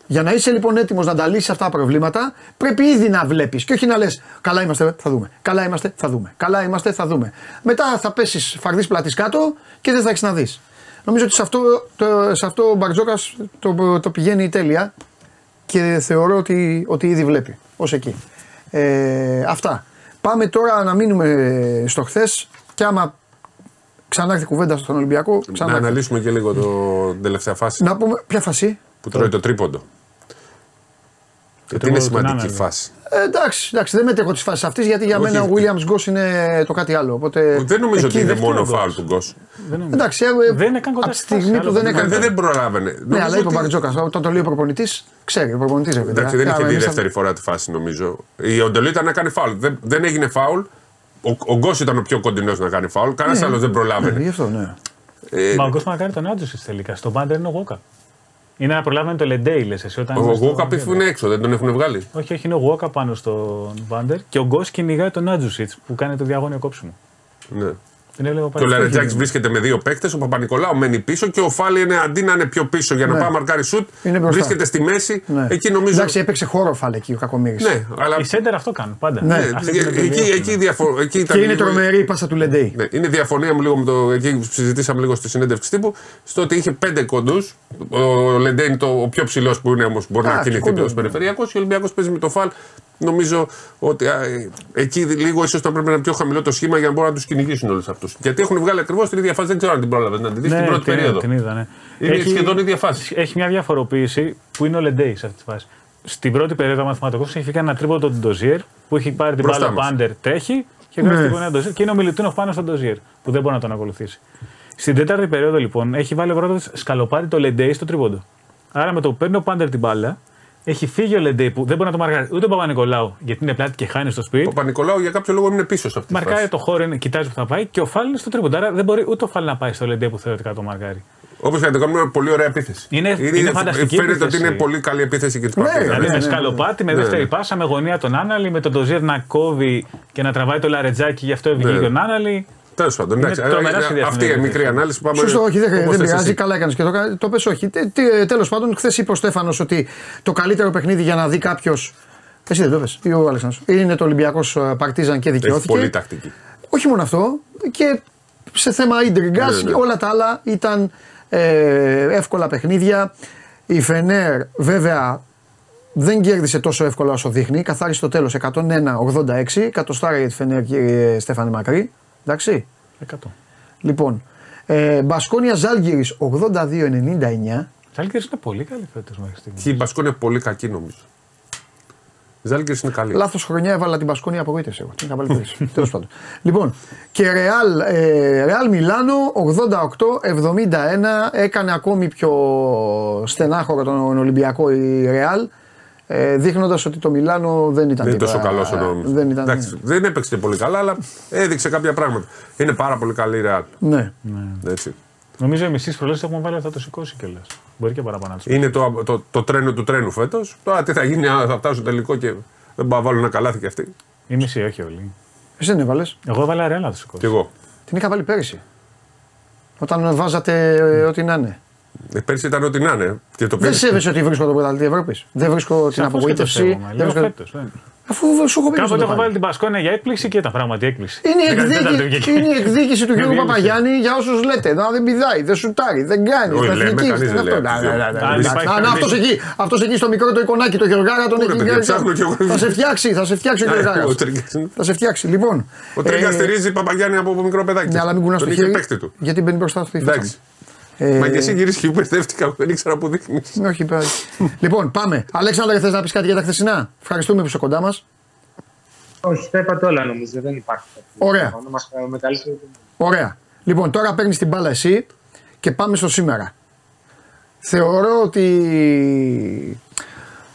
Για να είσαι λοιπόν έτοιμος να τα λύσεις αυτά τα προβλήματα, πρέπει ήδη να βλέπεις και όχι να λες: Καλά είμαστε, θα δούμε. Καλά είμαστε, θα δούμε. Καλά είμαστε, θα δούμε. Μετά θα πέσεις φαρδί πλατής κάτω και δεν θα έχεις να δεις. Νομίζω ότι σε αυτό, το, σε αυτό ο Μπαρτζόκας το, το πηγαίνει τέλεια και θεωρώ ότι, ότι ήδη βλέπει ως εκεί. Ε, αυτά. Πάμε τώρα να μείνουμε στο χθες και άμα ξανά έρθει κουβέντα στον Ολυμπιακό. Ξανά Να έρθει. αναλύσουμε και λίγο το την τελευταία φάση Να πούμε ποια φασί. που τρώει το τρίποντο. Γιατί είναι τρίποντο του σημαντική Νάναλ. φάση. Ε, εντάξει, εντάξει, δεν μετέχω τις φάσεις αυτής γιατί για Όχι. μένα ο Williams Γκος είναι το κάτι άλλο. Οπότε Δεν νομίζω εκεί ότι είναι δεν- μόνο γκολ. φάουλ του Γκος. Δεν νομίζω. Εντάξει, ε, Δεν είναι καν κοντά από τη στη φάση, στιγμή που άλλο δεν δεν έκανε. Δεν, δεν προλάβαινε. Ναι, Νομίζω αλλά είπε ο ότι- Μπαρτζόκα, όταν το λέει ο προπονητής, ξέρει. Ο προπονητής ρε παιδιά. Εντάξει, δεν Ε, είχε δει εμείς θα- δεύτερη φορά τη φάση νομίζω. Η Οντελή ήταν να κάνει φάουλ. Δεν, δεν έγινε φάουλ. Ο, ο Γκος ήταν ο πιο κοντινός να κάνει φάουλ. Κανένας Ναι. άλλος δεν Ναι, προλάβαινε. Γι' αυτό, ναι. Ε, Μα ο Γκος κάνει τον Άντζουσιτ τελικά. Στον Πάντερ είναι ο Γουόκα. Είναι να προλάβαινε το Λεντέι, λες εσύ. Όταν ο είναι στο- Γουόκα είναι έξω, δεν τον έχουν βγάλει; Όχι, όχι, είναι ο Γουόκα πάνω στον Πάντερ και ο Γκος κυνηγάει τον Άντζουσιτ που κάνει το διαγώνιο κόψιμο. Ναι. Δεν έβλεπα Και ο πάλι. Λαρετζάκης βρίσκεται με δύο παίκτες. Ο Παπα-Νικολάου μένει πίσω και ο Φάλι είναι αντί να είναι πιο πίσω για να Ναι. πάει μαρκάρι σουτ. Είναι μπροστά. Βρίσκεται στη μέση. ναι. Εκεί νομίζω. Εντάξει, έπαιξε χώρο φάλε εκεί ο Κακομήρης. Ναι, αλλά. Οι σέντερ αυτό κάνουν πάντα. Ναι. ναι, Αυτή την εκεί, εμπειρία εκεί, έχουν. διαφο- εκεί ήταν Και είναι λίγο- τρομερή η πάσα του Λεντέι. Ναι, είναι η διαφωνία μου λίγο με το. Εκεί που συζητήσαμε λίγο στη συνέντευξη τύπου. Στο ότι είχε πέντε κοντούς. Ο Λεντέ είναι το, ο πιο ψηλός που είναι όμως μπορεί Α, να κινηθεί κοντός, πιο περιφερειακός. Και ο Ολυμπιακός παίζει με το φαλ. Νομίζω ότι α, ε, εκεί λίγο ίσως θα πρέπει να είναι πιο χαμηλό το σχήμα για να μπορούν να τους κυνηγήσουν όλους αυτούς. Γιατί έχουν βγάλει ακριβώς την ίδια φάση. Δεν ξέρω αν την πρόλαβες να τη δεις Ναι, στην πρώτη την, περίοδο. την είδα, ναι. Είναι σχεδόν η ίδια φάση. Έχει μια διαφοροποίηση που είναι ο Λεντέι σε αυτή τη φάση. Στην πρώτη περίοδο ο μαθηματικό έχει κάνει ένα τρίποντο του Ντοζίερ που έχει πάρει την Μπροστά μπάλα ο μας. Πάντερ, τρέχει και βγάζει Ναι. την γωνία Ντοζίερ και είναι ο Μιλουτίνοφ πάνω στον Ντοζίερ που δεν μπορεί να τον ακολουθήσει. Στην τέταρτη περίοδο λοιπόν έχει βάλει πρώτα σκαλοπάτι το Λεντέι στο τρίποντο. Άρα με το που παίρνει ο Πάντερ την μπάλα, έχει φύγει ο Λεντέι που δεν μπορεί να το μαρκάρει ούτε ο Παπα-Νικολάου γιατί είναι πλάτη και χάνει στο σπίτι. Ο Παπα-Νικολάου για κάποιο λόγο είναι πίσω σε αυτή τη Μαρκάρει φάση. το χώρο, είναι, κοιτάζει που θα πάει και ο Φάλ είναι στο τρίποντο. Άρα δεν μπορεί ούτε ο Φάλ να πάει στο Λεντέι που θεωρητικά το μαρκάρει. Όπως και να το κάνουμε, πολύ ωραία επίθεση. Είναι- είναι φανταστική Φαίνεται επίθεση. ότι είναι πολύ καλή επίθεση και της Ναι, παρτίδα. Δηλαδή ναι, με ναι, ναι. σκαλοπάτι, με Ναι, δεύτερη ναι. πάσα, με γωνία τον Άναλη, με τον Ντοζίερ να κόβει και να τραβάει το λαρετζάκι, γι' αυτό έβγαινε Ναι. και τον Άναλη. Τέλος πάντων, Είναι εντάξει, τρομερά ε, σχεδιασμένη αυτή η επίθεση. μικρή ανάλυση. Πάμε Σωστό, όχι, δεν, όπως δεν θες πειράζει. εσύ. Καλά έκανες και το, κα- το πες όχι. Τέλος πάντων, χθες είπε ο Στέφανος ότι το καλύτερο παιχνίδι για να δει κάποιο. Εσύ δεν το πες, ή ο Αλέξανδρος. Είναι το Ολυμπιακός Παρτίζαν και Έχει δικαιώθηκε. πολύ τακτική. Όχι μόνο αυτό, και σε θέμα ίντριγκα Ναι, ναι. όλα τα άλλα ήταν ε, εύκολα παιχνίδια. Η Φενέρ βέβαια δεν κέρδισε τόσο εύκολα όσο δείχνει. Καθάρισε το τέλος 101-86. Κατοστάρα για τη Φενέρ, κύριε Στέφανη Μακρύ. Εντάξει. 100. Λοιπόν, ε, Μπασκόνια Ζάλγκυρης 82-99. Ζάλγκερ είναι πολύ καλή φέτος μέχρι στιγμής. Και η Μπασκόν είναι πολύ κακή νομίζω. Η Ζάλγκερ είναι καλή. Λάθος χρονιά έβαλα την Μπασκόνια απογοήτευση. Εγώ. Την είχα βάλει πέρυσι. Τέλος πάντων. Λοιπόν, και Ρεάλ, ε, Ρεάλ Μιλάνο 88-71. Έκανε ακόμη πιο στενάχωρο τον Ολυμπιακό η Ρεάλ. Ε, Δείχνοντας ότι το Μιλάνο δεν ήταν Δεν είναι τίποτα- τόσο καλός ο νόμος. Δεν ήταν. Εντάξει, δεν έπαιξε και πολύ καλά, αλλά έδειξε κάποια πράγματα. Είναι πάρα πολύ καλή η Real. Ναι. Έτσι. Νομίζω οι μισέ προλέσει έχουμε βάλει θα το σηκώσει κιόλας. Μπορεί και παραπάνω να τους Είναι το, το, το τρένο του τρένου φέτος. Τώρα τι θα γίνει, αν θα φτάσουν στο τελικό και δεν πάω να βάλουν ένα καλάθι κι αυτοί. Η μισή, όχι όλοι. Εσύ δεν έβαλες; Εγώ έβαλα ρεάλ να το σηκώσει. Κι εγώ. Την είχα βάλει πέρυσι. Όταν βάζατε ε, ό,τι να είναι. Ε, πέρσι ήταν ό,τι να είναι. Και το Δεν πέρσι- σέβεσαι ότι βρίσκω το πρωταθλητή Ευρώπης. Δεν βρίσκω την Σαφώς και το απογοήτευση. σέβομαι. δεν Λέω βρίσκω- φέτος, δεν. Αφού σου έχω πει πως Κάποτε το έχω πάλι. βάλει την Πασκόνια για έκπληξη και ήταν πράγματι έκπληξη. Είναι η, Έκανε τέταρτη εκδίκη, βγήκε. είναι η εκδίκηση του κ. Διέλυσε. Παπαγιάννη για όσους λέτε. Να δεν πηδάει, δεν σουτάρει, δεν κάνει. Όχι, στα λέμε, εθνική, κανείς στην δεν αυτό. λέει Να, αυτό. να, να, να, Αν εντάξει. υπάρχει Α, να, κανείς- αυτός εκεί, αυτός εκεί στο μικρό το εικονάκι, το Γεωργάρα τον Πού, έχει ρε, παιδιά, βγάλει. ψάχνω κι εγώ. Θα σε φτιάξει, θα σε φτιάξει ο Α, Γεωργάρας. ο Τρίγκας είναι- Θα σε φτιάξει. Λοιπόν. Ο Τρίγκας ε, στηρίζει Παπαγιάννη από μικρό παιδάκι. Ναι, αλλά μην κουνάς Τον το είχε χέρι. παίχτη του. Γιατί μπαίνει μπροστά στο Εντάξει. Ε, Μα και εσύ γυρίσει και μπερδεύτηκα, δεν ήξερα που δείχνεις. Ναι, όχι, πέρα. λοιπόν, πάμε. Αλέξανδρα, θες να πεις κάτι για τα χθεσινά; Ευχαριστούμε που είσαι κοντά μας. Όχι, τα είπατε όλα νομίζω. Δεν υπάρχει κάτι. Ωραία. Να μας με καλύτερο. Ωραία. Λοιπόν, τώρα παίρνεις την μπάλα εσύ και πάμε στο σήμερα. Θεωρώ ότι.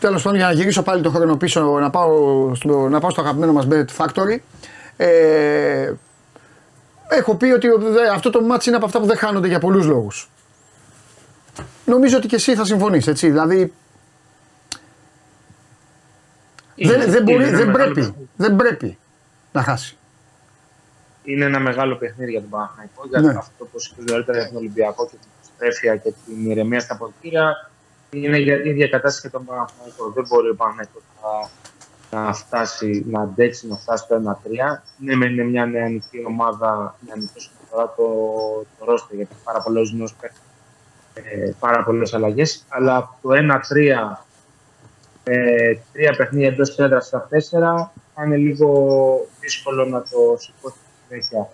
Τέλος πάντων, για να γυρίσω πάλι το χρόνο πίσω, να πάω στο, να πάω στο αγαπημένο μας Bet Factory. Ε, έχω πει ότι ο- δε- αυτό το μάτς είναι από αυτά που δεν χάνονται για πολλούς λόγους. Νομίζω ότι και εσύ θα συμφωνείς, έτσι. Δηλαδή, Είναι- δεν, δεν, είναι μπορεί, ένα δεν, μεγάλο πρέπει, παιχνίδι. δεν πρέπει να χάσει. Είναι ένα μεγάλο παιχνίδι για τον Παναθηναϊκό. Για Ναι. αυτό που είπε νωρίτερα για τον Ολυμπιακό και την στρέφεια και την ηρεμία στα ποτήρια. Είναι για την ίδια κατάσταση και τον Παναθηναϊκό. Δεν μπορεί ο Παναθηναϊκός να, να φτάσει, να αντέξει, να φτάσει στο 1-3. Ναι, μεν είναι μια νεανική ομάδα, νεανική όσον αφορά το, το ρόστερ, γιατί πάρα πολλέ νέους παίχτε, ε, πάρα πολλές αλλαγές. Αλλά το 1-3 ε, τρία παιχνίδια εντός έδρα στα τέσσερα θα είναι λίγο δύσκολο να το σηκώσει στη συνέχεια.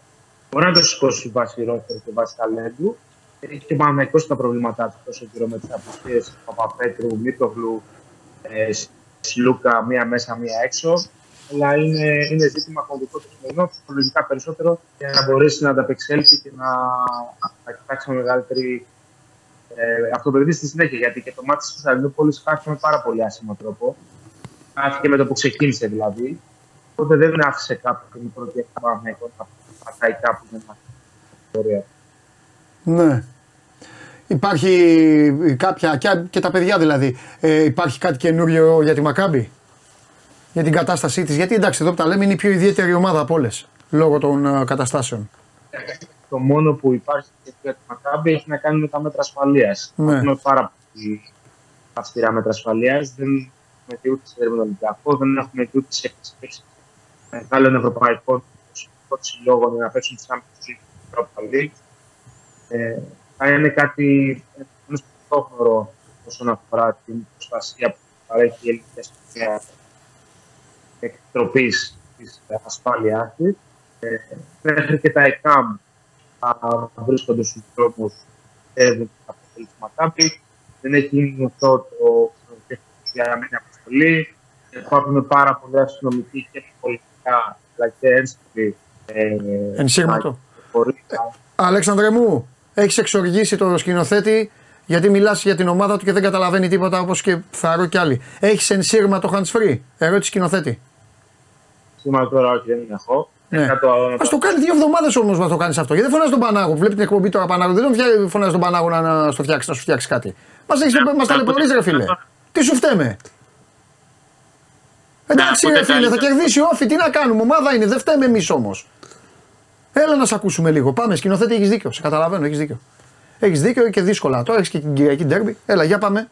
Μπορεί να το σηκώσει βάσει ρόστερ και βάσει ταλέντου. Έχει και ο Παναγενικό τα προβλήματά του τόσο καιρό με τις απουσίες Παπαπέτρου, Μίτογλου, ε, Σλούκα, μία μέσα, μία έξω. Αλλά είναι, είναι ζήτημα κομβικό το σημερινό, ψυχολογικά περισσότερο, για να μπορέσει να ανταπεξέλθει και να, να κοιτάξει με μεγαλύτερη ε, αυτοπεποίθηση στη συνέχεια. Γιατί και το μάτι της Κωνσταντινούπολη χάθηκε με πάρα πολύ άσχημο τρόπο. Χάθηκε με το που ξεκίνησε δηλαδή. Οπότε δεν άφησε κάποιον την πρώτη εβδομάδα να πατάει κάπου για να πορεία. Ναι. Υπάρχει κάποια, και, και τα παιδιά δηλαδή, ε, υπάρχει κάτι καινούριο για τη Μακάμπη, για την κατάστασή της; Γιατί εντάξει εδώ που τα λέμε είναι η πιο ιδιαίτερη ομάδα από όλες, λόγω των ε, καταστάσεων. Το μόνο που υπάρχει και για τη Μακάμπη έχει να κάνει με τα μέτρα ασφαλείας. Ναι. Έχουμε πάρα πολύ αυστηρά μέτρα ασφαλείας. Δεν έχουμε και ούτε σε τον Ολυμπιακό, δεν έχουμε και ούτε σε εξαιρέσει μεγάλων ευρωπαϊκών συλλόγων για να παίξουν τις άμυνε του Europa League. Ε, θα είναι κάτι πρωτόχωρο όσον αφορά την προστασία που παρέχει η ελληνική αστυνομία εκτροπή της ασφάλειάς της. Ε, μέχρι και τα ΕΚΑΜ θα βρίσκονται στους δρόμους έδουν τα αποτελέσματά Δεν έχει γίνει γνωστό το για να μείνει αποστολή. Υπάρχουν πάρα πολλοί αστυνομικοί και πολιτικά αλλά και ένστικτοι ε, Ενσύρματο. να κυκλοφορούν. Αλέξανδρε μου, έχεις εξοργήσει το σκηνοθέτη γιατί μιλάς για την ομάδα του και δεν καταλαβαίνει τίποτα όπως και Θαρό και άλλοι. Έχεις ενσύρμα το hands free, ερώτηση σκηνοθέτη. Σήμερα τώρα όχι δεν έχω. Ναι. Να το- να Α το κάνει δύο εβδομάδες όμως να το κάνεις αυτό. Γιατί δεν φωνάζει τον Πανάγο. Βλέπει την εκπομπή τώρα Πανάγο. Δεν τον φτιά- φωνάζει τον Πανάγο να, να, στο φτιάξει, να σου φτιάξει κάτι. Μας Ναι, μας ταλαιπωρεί, ρε φίλε. Τι σου φταίμε; Εντάξει, Ναι, ρε ποτέ φίλε, θα καλύτερα. κερδίσει όφη. Τι να κάνουμε, ομάδα είναι. Δεν φταίμε εμείς όμως. Έλα να σε ακούσουμε λίγο. Πάμε, σκηνοθέτη, έχεις δίκιο. Σε καταλαβαίνω, έχεις δίκιο. Έχεις δίκιο και δύσκολα. Τώρα έχεις και την Κυριακή Ντέρμπι. Έλα, για πάμε.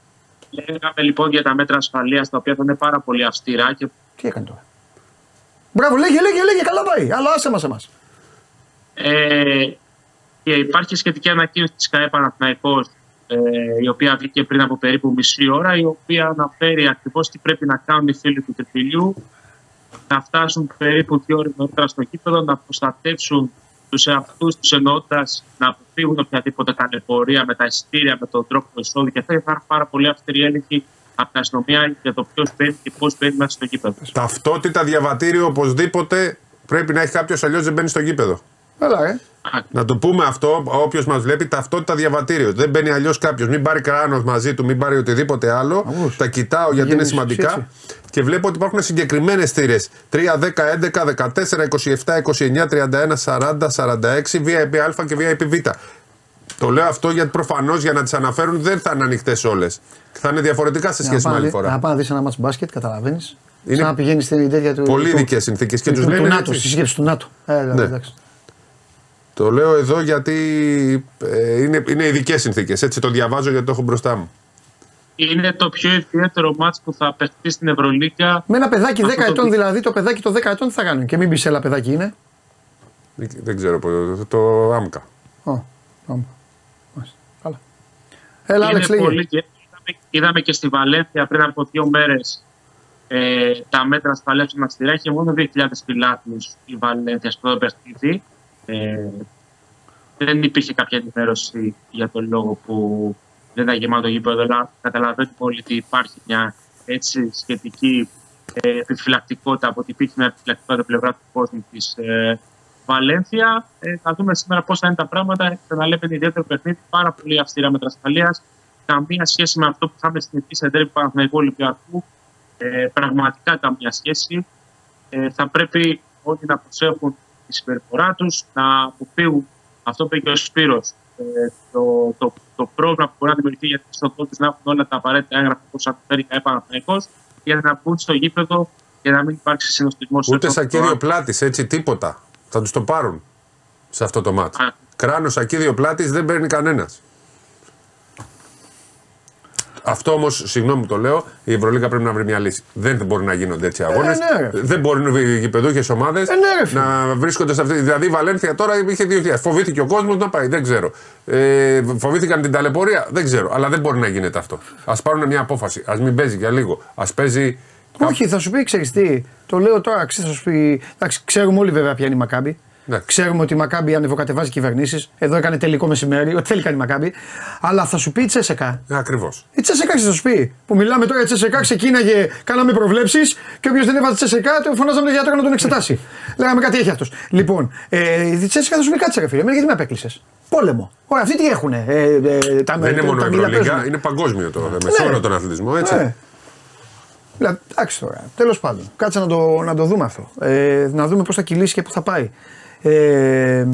Λέγαμε λοιπόν για τα μέτρα ασφαλείας τα οποία θα είναι πάρα πολύ αυστηρά και Τι έκανε τώρα; Μπράβο, λέγε, λέγε, λέγε, καλά πάει. Αλλά άσε μας εμάς. Ε, και υπάρχει σχετική ανακοίνωση της ΚΑΕ Παναθηναϊκός ε, η οποία βγήκε πριν από περίπου μισή ώρα η οποία αναφέρει ακριβώς τι πρέπει να κάνουν οι φίλοι του τριφυλιού να φτάσουν περίπου δύο ώρες νωρίτερα στο κήπεδο να προστατεύσουν τους εαυτούς τους εννοώντας να αποφύγουν οποιαδήποτε ταλαιπωρία με τα εισιτήρια, με τον τρόπο εισόδου και αυτά θα υπάρχουν πάρα πολύ αυστηρή έλεγχη από την αστυνομία για το ποιος μπαίνει και πώς μπαίνει μέσα στο κήπεδο. Ταυτότητα διαβατήριο οπωσδήποτε πρέπει να έχει κάποιος, αλλιώς δεν μπαίνει στο γήπεδο. Έλα, ε. Να το πούμε αυτό, όποιος μας βλέπει, ταυτότητα διαβατήριο. Δεν μπαίνει αλλιώς κάποιος. Μην πάρει κράνος μαζί του, μην πάρει οτιδήποτε άλλο. Αγούς. Τα κοιτάω γιατί είναι Γίνεις σημαντικά. έτσι. Και βλέπω ότι υπάρχουν συγκεκριμένες θύρε. 3, 10, 11, 14, 27, 29, 31, 40, 46, VIP Α και VIP Β. Το λέω αυτό γιατί προφανώ για να τι αναφέρουν δεν θα είναι ανοιχτέ όλε. Θα είναι διαφορετικά σε σχέση με άλλη Να φορά. πάει να δει ένα μάτς μπάσκετ, καταλαβαίνει. Είναι Σαν να πηγαίνει στην τέτοια του. Πολύ του- ειδικέ συνθήκε και του, του του, λένε. ΝΑΤΟ, έτσι. στη σύσκεψη του ΝΑΤΟ. Ε, Ναι. εντάξει. Το λέω εδώ γιατί ε, είναι, είναι ειδικέ συνθήκε. Έτσι το διαβάζω γιατί το έχω μπροστά μου. Είναι το πιο ιδιαίτερο μάτς που θα παιχτεί στην Ευρωλίγκα. Με ένα παιδάκι 10 Αυτό το ετών πει- δηλαδή, το παιδάκι το 10 ετών τι θα κάνουν. Και μην πει έλα παιδάκι είναι. Δεν- Δεν ξέρω πώς, το άμκα. Ω, πάμε. Μάλιστα. Καλά. Έλα, είναι Άλεξ, λέγε. πολύ και είδαμε, είδαμε και στη Βαλένθια πριν από δύο μέρες ε, τα μέτρα ασφαλεία του Μαστηρά. Είχε μόνο 2.000 πιλάτους η Βαλένθια στο πρώτο παιχνίδι. Ε, δεν υπήρχε κάποια ενημέρωση για τον λόγο που δεν ήταν γεμάτο γήπεδο, αλλά καταλαβαίνουμε όλοι ότι υπάρχει μια έτσι σχετική ε, επιφυλακτικότητα από ότι υπήρχε μια επιφυλακτικότητα από την πλευρά του κόσμου της ε, Βαλένθια. Ε, θα δούμε σήμερα πώ θα είναι τα πράγματα. Ξαναλέμε είναι ιδιαίτερο παιχνίδι, πάρα πολύ αυστηρά μέτρα ασφαλεία. Καμία σχέση με αυτό που είχαμε συνηθίσει σε τέρμι Παναθηναϊκού Ολυμπιακού. Ε, πραγματικά καμία σχέση. Ε, θα πρέπει όλοι να προσέχουν τη συμπεριφορά τους, να αποφύγουν αυτό που είπε και ο Σπύρος, ε, το, το, το πρόβλημα που μπορεί να δημιουργηθεί για τους ιστοτόπου να έχουν όλα τα απαραίτητα έγγραφα όπως αναφέρει και επαναπαϊκό, για να μπουν στο γήπεδο και να μην υπάρξει συνοστισμός. Ούτε σακίδιο πλάτης, έτσι τίποτα. Θα τους το πάρουν σε αυτό το μάτι. Α. Κράνος σακίδιο πλάτης δεν παίρνει κανένας. Αυτό όμως, συγγνώμη που το λέω, η Ευρωλίγα πρέπει να βρει μια λύση. Δεν μπορεί να γίνονται έτσι αγώνες. ναι, ρε. δεν μπορούν οι γηπεδούχες ομάδες ναι, ρε, φίλε. να βρίσκονται σε αυτή. Δηλαδή η Βαλένθια τώρα είχε 2.000. Φοβήθηκε ο κόσμος να πάει, δεν ξέρω. Ε, φοβήθηκαν την ταλαιπωρία, δεν ξέρω. Αλλά δεν μπορεί να γίνεται αυτό. Α πάρουν μια απόφαση. Α μην παίζει για λίγο. Α παίζει. Όχι, θα σου πει, ξέρεις τι. Το λέω τώρα, ξέρεις, θα σου πει. Εντάξει, ξέρουμε όλοι βέβαια ποια είναι η Μακάμπη. Ναι. Ξέρουμε ότι η Μακάμπη ανεβοκατεβάζει κυβερνήσεις. Εδώ έκανε τελικό μεσημέρι, ό,τι θέλει κάνει η Μακάμπη. Αλλά θα σου πει η Τσέσεκα. Ακριβώς. Η Τσέσεκα θα σου πει. Που μιλάμε τώρα, η Τσέσεκα ξεκίναγε, κάναμε προβλέψεις και όποιος δεν έβαζε Τσέσεκα, το φωνάζαμε τον γιατρό να τον εξετάσει. Λέγαμε κάτι έχει αυτός. Λοιπόν, ε, η Τσέσεκα θα σου πει κάτι, ρε φίλε. Εμένα γιατί με απέκλεισες; Πόλεμο. Ωραία, αυτοί τι έχουν. Ε, ε, τα, Δεν είναι τα- μόνο τα η μήλα Ευρωλίγα, παίζουν. είναι παγκόσμιο το θέμα. Σε Ναι. όλο τον αθλητισμό, έτσι. Ναι. Δηλαδή, εντάξει τώρα. Τέλος πάντων. Κάτσε να το, να το δούμε αυτό. Ε, να δούμε πώς θα κυλήσει και πού θα πάει. Ε,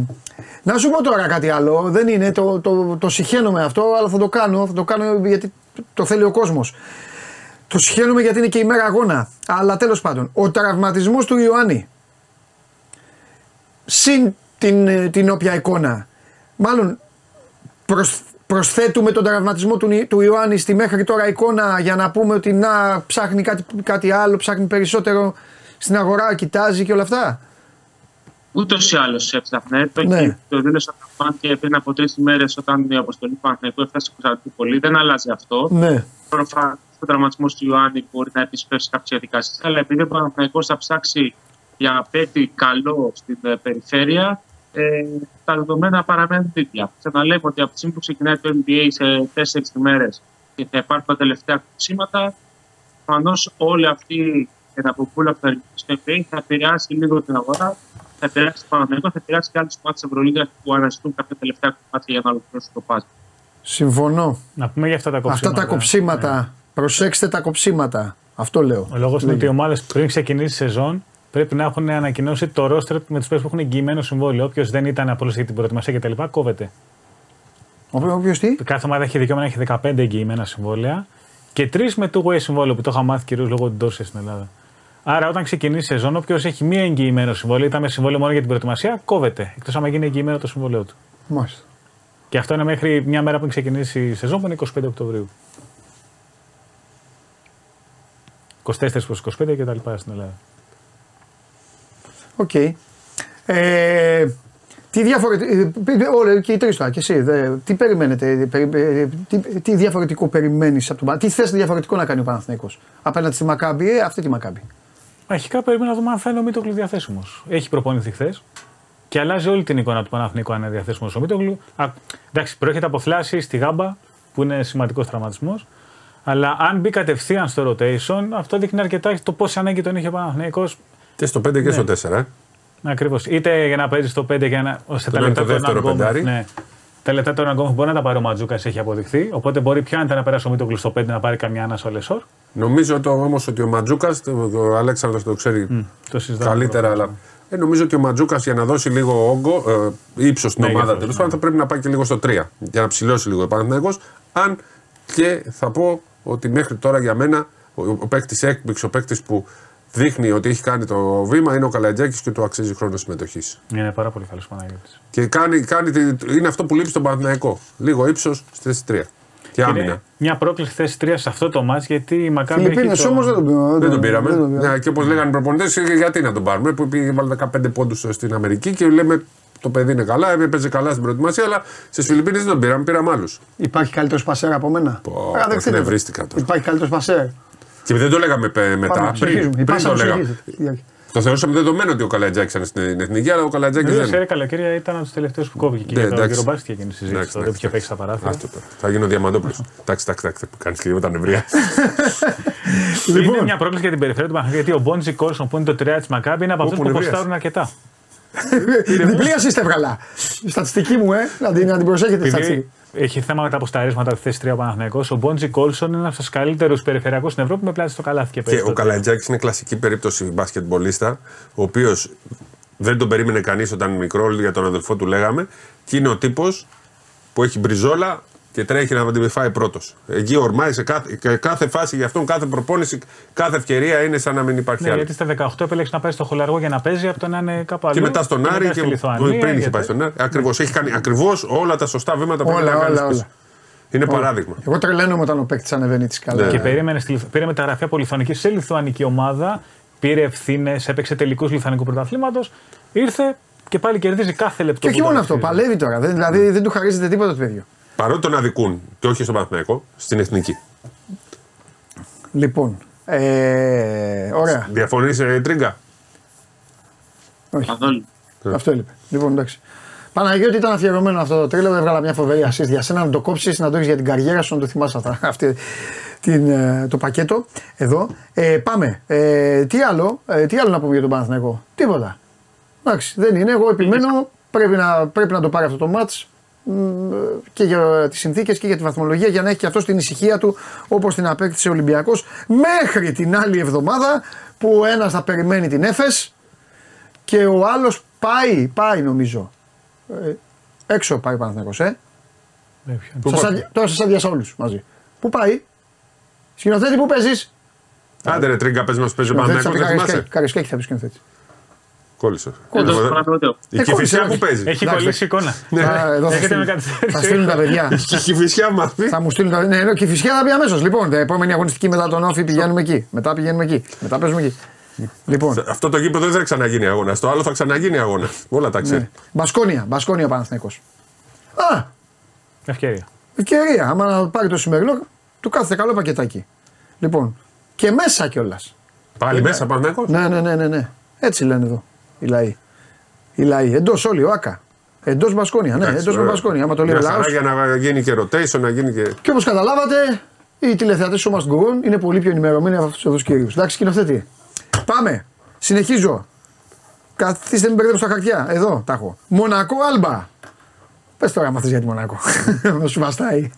να σου πω τώρα κάτι άλλο. Δεν είναι, το, το, το συχαίνομαι αυτό, αλλά θα το κάνω. Θα το κάνω γιατί το θέλει ο κόσμος. Το συχαίνομαι γιατί είναι και η μέρα αγώνα. Αλλά τέλος πάντων, ο τραυματισμός του Ιωάννη. Συν την, ε, την όποια εικόνα. Μάλλον προσ- προσθέτουμε τον τραυματισμό του, Νι- του Ιωάννη στη μέχρι τώρα εικόνα για να πούμε ότι να ψάχνει κάτι, κάτι άλλο, ψάχνει περισσότερο στην αγορά, κοιτάζει και όλα αυτά. Ούτως ή άλλως έψαχνε. Το, Ναι. ναι. το δήλωσε ο Καπάν και πριν από τρεις ημέρες όταν η αποστολή του Παναθηναϊκού έφτασε στην Κωνσταντινούπολη. Δεν αλλάζει αυτό. Ναι. Προφανώ ο τραυματισμός του Ιωάννη μπορεί να επισπεύσει κάποιε διαδικασίε, αλλά επειδή ο Παναθηναϊκός θα ψάξει για παίκτη καλό στην ε, περιφέρεια, ε, τα δεδομένα παραμένουν ίδια. Ξαναλέμε ότι από τη στιγμή που ξεκινάει το NBA σε τέσσερις ημέρες και θα υπάρχουν τα τελευταία κουτσίματα, προφανώς όλη αυτή η εναποπούλα που θα λειτουργήσει στο NBA θα επηρεάσει λίγο την αγορά, θα επηρεάσει το Παναθηναϊκό, θα επηρεάσει και άλλες ομάδε της Ευρωλίγας που αναζητούν κάποια τελευταία κομμάτια για να ολοκληρώσουν το πάζι. Συμφωνώ. Να πούμε για αυτά τα κοψίματα. Αυτά τα κοψίματα. Προσέξτε τα κοψίματα. Αυτό λέω. Ο λόγος είναι ότι οι ομάδες πριν ξεκινήσει η σεζόν πρέπει να έχουν ανακοινώσει το ρόστρε με τους παίκτες που έχουν εγγυημένο συμβόλαιο. Όποιος δεν ήταν απόλυτο για την προετοιμασία κτλ. κόβεται. Όποιο τι; Κάθε ομάδα έχει δικαίωμα να έχει 15 εγγυημένα συμβόλαια και τρεις με two-way συμβόλαιο που το είχα μάθει κυρίως λόγω του Ντόρσε στην Ελλάδα. Άρα, όταν ξεκινήσει η σεζόν, όποιος έχει μία εγγυημένο συμβόλαιο, ήταν με συμβόλαιο μόνο για την προετοιμασία, κόβεται. Εκτός άμα γίνει εγγυημένο το συμβόλαιο του. Μάλιστα. Και αυτό είναι μέχρι μια μέρα πριν ξεκινήσει η σεζόν που είναι 25 Οκτωβρίου. 24 προς 25 και τα λοιπά στην Ελλάδα. Οκ. Ε, τι διαφορετικό. Όλοι και οι τρεις τώρα, και εσύ. δε, τι περιμένετε, περι- ε, τι, τι διαφορετικό περιμένεις από τον Παναθηναϊκό. Τι θες διαφορετικό να κάνει ο Παναθηναϊκός απέναντι στη Μακάμπι, ε, αυτή τη Μακάμπι; Αρχικά περιμένουμε να δούμε αν θα είναι ο Μίτογλου διαθέσιμος. Έχει προπονηθεί χθες και αλλάζει όλη την εικόνα του Παναθηναϊκού αν είναι διαθέσιμος ο Μίτογλου. Α, εντάξει, προέρχεται από θλάση στη γάμπα που είναι σημαντικός τραυματισμός. Αλλά αν μπει κατευθείαν στο rotation, αυτό δείχνει αρκετά το πόση ανάγκη τον είχε ο Παναθηναϊκός Και στο 5 και στο 4. Ε. Ακριβώς. Είτε για να παίζεις στο 5 για να. ώστε τα Το λεπτά είναι το δεύτερο Αναγκόμεθ, πεντάρι. Ναι. Τα λεπτά του Αναγκόμεθ μπορεί να τα πάρει ο Ματζούκας, έχει αποδειχθεί. Οπότε μπορεί πιάνεται να περάσει ο Μίτογλου στο 5 να πάρει καμιά ανάσα ο Λεσόρ. Νομίζω όμως ότι ο Ματζούκας, ο Αλέξανδρος το ξέρει Το συζητάμε. καλύτερα, αλλά ε, νομίζω ότι ο Ματζούκας για να δώσει λίγο όγκο, ε, ύψος στην Μέγεθος, ομάδα τέλος ναι. πάντων, θα πρέπει να πάει και λίγο στο 3 για να ψηλώσει λίγο ο Παναθηναϊκός. Αν και θα πω ότι μέχρι τώρα για μένα ο, ο παίκτης έκπληξη, ο παίκτης που δείχνει ότι έχει κάνει το βήμα είναι ο Καλατζάκης και του αξίζει χρόνο συμμετοχής. Είναι πάρα πολύ καλός Παναγιώτης. Και κάνει, κάνει, τη- είναι αυτό που λείπει στον Παναθηναϊκό. Λίγο ύψος στη θέση 3. Και άμυνα. Είναι μια πρόκληση θέση 3 σε αυτό το μάτς γιατί η Μακάμπη. έχει Φιλιππίνε το- όμως δεν τον πήραμε. Δεν τον πήραμε. δεν τον Ναι, και όπως λέγανε οι προπονητές, γιατί να τον πάρουμε. Που πήγε βάλε 15 πόντους στην Αμερική και λέμε το παιδί είναι καλά, έπαιζε καλά στην προετοιμασία, αλλά στις Φιλιππίνες δεν τον πήραμε, πήραμε άλλους. Υπάρχει καλύτερος πασέρ από μένα; Πω, Α, δεχτείτε το. εκνευρίστηκα τώρα. Υπάρχει καλύτερος πασέρ; Και δεν το λέγαμε πε- μετά. Πάμε, πριν, συνεχίζουμε. Η πριν πάσα το μου λέγαμε. συνεχίζεται. Το θεωρούσαμε δεδομένο ότι ο Καλατζάκης ήταν στην εθνική, αλλά ο Καλατζάκης Βέβαια, δεν. σε ρε καλοκαίρια ήταν από τους τελευταίους που κόβηκε. Και Ναι, για το εντάξει. γύρο μπάσκετ έγινε η συζήτηση Εντάξει, τότε που εντάξει, είχε παίξει στα παράθυρα. Άστο τώρα. Θα γίνω διαμαντόπουλος. Εντάξει, εντάξει, εντάξει, που κάνεις λίγο τα νευρία. Είναι μια πρόκληση για την περιφέρεια του Παναγιώτη γιατί ο Μπόντζι Κόλσον που είναι το 3 της Μακάμπη είναι από αυτούς Όπου που νευρίασε. ποστάρουν αρκετά. Διπλή assist έβγαλα. Η στατιστική μου, ε, να την, να την προσέχετε τη στατιστική. Επειδή έχει θέμα με τα αποσταρίσματα της θέσης 3 ο Παναθηναϊκός, ο Μπόντζι Κόλσον είναι ένας από τους καλύτερους περιφερειακούς στην Ευρώπη με πλάτη στο καλάθι και Και παίζει. ο τότε. Καλατζάκης είναι κλασική περίπτωση μπασκετμπολίστα, ο οποίος δεν τον περίμενε κανείς όταν μικρό, για τον αδελφό του λέγαμε, και είναι ο τύπος που έχει μπριζόλα και τρέχει να την φάει πρώτος. Εκεί ορμάει σε κάθε, και κάθε φάση για αυτόν, κάθε προπόνηση, κάθε ευκαιρία είναι σαν να μην υπάρχει Ναι, άλλη. γιατί στα 18 επέλεξε να πάει στο χολαργό για να παίζει από το να είναι κάπου αλλού. Και μετά στον Άρη μετά και στη Λιθουανία, πριν είχε γιατί- πάει στον Άρη. Ακριβώς. Έχει κάνει ακριβώς όλα τα σωστά βήματα που Όλα, πρέπει να όλα, κάνει. όλα. Είναι παράδειγμα. Εγώ τρελαίνομαι όταν ο παίκτης ανεβαίνει τη σκάλα. Ναι. Και περίμενε, στη, Λιθου- πήρε μεταγραφή από Λιθουανική σε Λιθουανική ομάδα, πήρε ευθύνες, έπαιξε τελικούς Λιθουανικού πρωταθλήματος, ήρθε και πάλι κερδίζει κάθε λεπτό. Και όχι που μόνο το αυτό, αξίζει. παλεύει τώρα. Δεν, δηλαδή δεν του χαρίζεται τίποτα το παιδί. Παρότι τον αδικούν και όχι στον Παναθηναϊκό, στην εθνική. Λοιπόν, ε, ωραία. Διαφωνείς, ε, Τρίγκα; Όχι. Καθόλου. Αυτό έλειπε. Λοιπόν, εντάξει. Παναγιώτη ήταν αφιερωμένο αυτό το τρίλο. Έβγαλα μια φοβερή assist για σένα να το κόψεις, να το έχεις για την καριέρα σου, να το θυμάσαι αυτά. Αυτή, την, ε, το πακέτο εδώ. Ε, πάμε. Ε, τι, άλλο, ε, τι άλλο να πούμε για τον Παναθηναϊκό; Τίποτα. Εντάξει, δεν είναι. Εγώ επιμένω. Πρέπει να, πρέπει να το πάρει αυτό το μάτς μ, και για τις συνθήκες και για τη βαθμολογία για να έχει και αυτός την ησυχία του όπως την απέκτησε ο Ολυμπιακός μέχρι την άλλη εβδομάδα που ο ένας θα περιμένει την Έφες και ο άλλος πάει, πάει νομίζω. Ε, έξω πάει ο Παναθηναϊκός, ε. Ε, ποιο- Πού Σας πάει; αδια- τώρα σας αδειάσα όλους μαζί. Πού πάει; Σκηνοθέτη, πού παίζεις; Άντε ρε Τρίγκα, πες μας παίζει ο Σκηνοθέτης Παναθηναϊκός, από δεν την θυμάσαι; Καρισκάκη θα πει σκηνοθέτη. Κόλλησε. Δεν το Κόλλησε. θυμάμαι ούτε. Η Ε, Κηφισιά κόλλησε, που παίζει. Έχει Εντάξει. κολλήσει εικόνα. Θα- εδώ θα Έχετε στείλουν- με καθυστέρηση. Θα στείλουν τα παιδιά. Η Κηφισιά μάθει. Θα μου στείλουν τα Ναι, ναι, και φυσικά θα πει αμέσως. Λοιπόν, την επόμενη αγωνιστική μετά τον Όφη πηγαίνουμε εκεί. Μετά πηγαίνουμε εκεί. Μετά παίζουμε εκεί. Λοιπόν, Αυτό το γήπεδο δεν θα ξαναγίνει αγώνα. Το άλλο θα ξαναγίνει αγώνα. Όλα τα ξέρει. ναι. Μπασκόνια, Μπασκόνια Παναθηναϊκός. Α, Ευκαιρία. ευκαιρία. Άμα να πάρει το σημερινό, του κάθεται καλό πακετάκι. Λοιπόν, και μέσα κιόλας. Πάλι μέσα Παναθηναϊκός; Ναι, ναι, ναι, ναι, ναι. Έτσι λένε εδώ οι λαοί. Οι λαοί. Εντός όλοι, ο Άκα. Εντός Μπασκόνια, ναι, Εντάξει, εντός με ωραία. Μπασκόνια. Άμα το λέει ο Μια λαός. χαρά για να γίνει και rotation, να γίνει και. Και όπως καταλάβατε, οι τηλεθεατές του Must Go On είναι πολύ πιο ενημερωμένοι από αυτούς εδώ τους κυρίους. Εντάξει, σκηνοθέτη. Πάμε. Συνεχίζω. Καθίστε μην μπερδέψω τα χαρτιά. Εδώ τα έχω. Μονακό Άλμπα. Πες τώρα, άμα θες για τη Μονακό. Να σου βαστάει.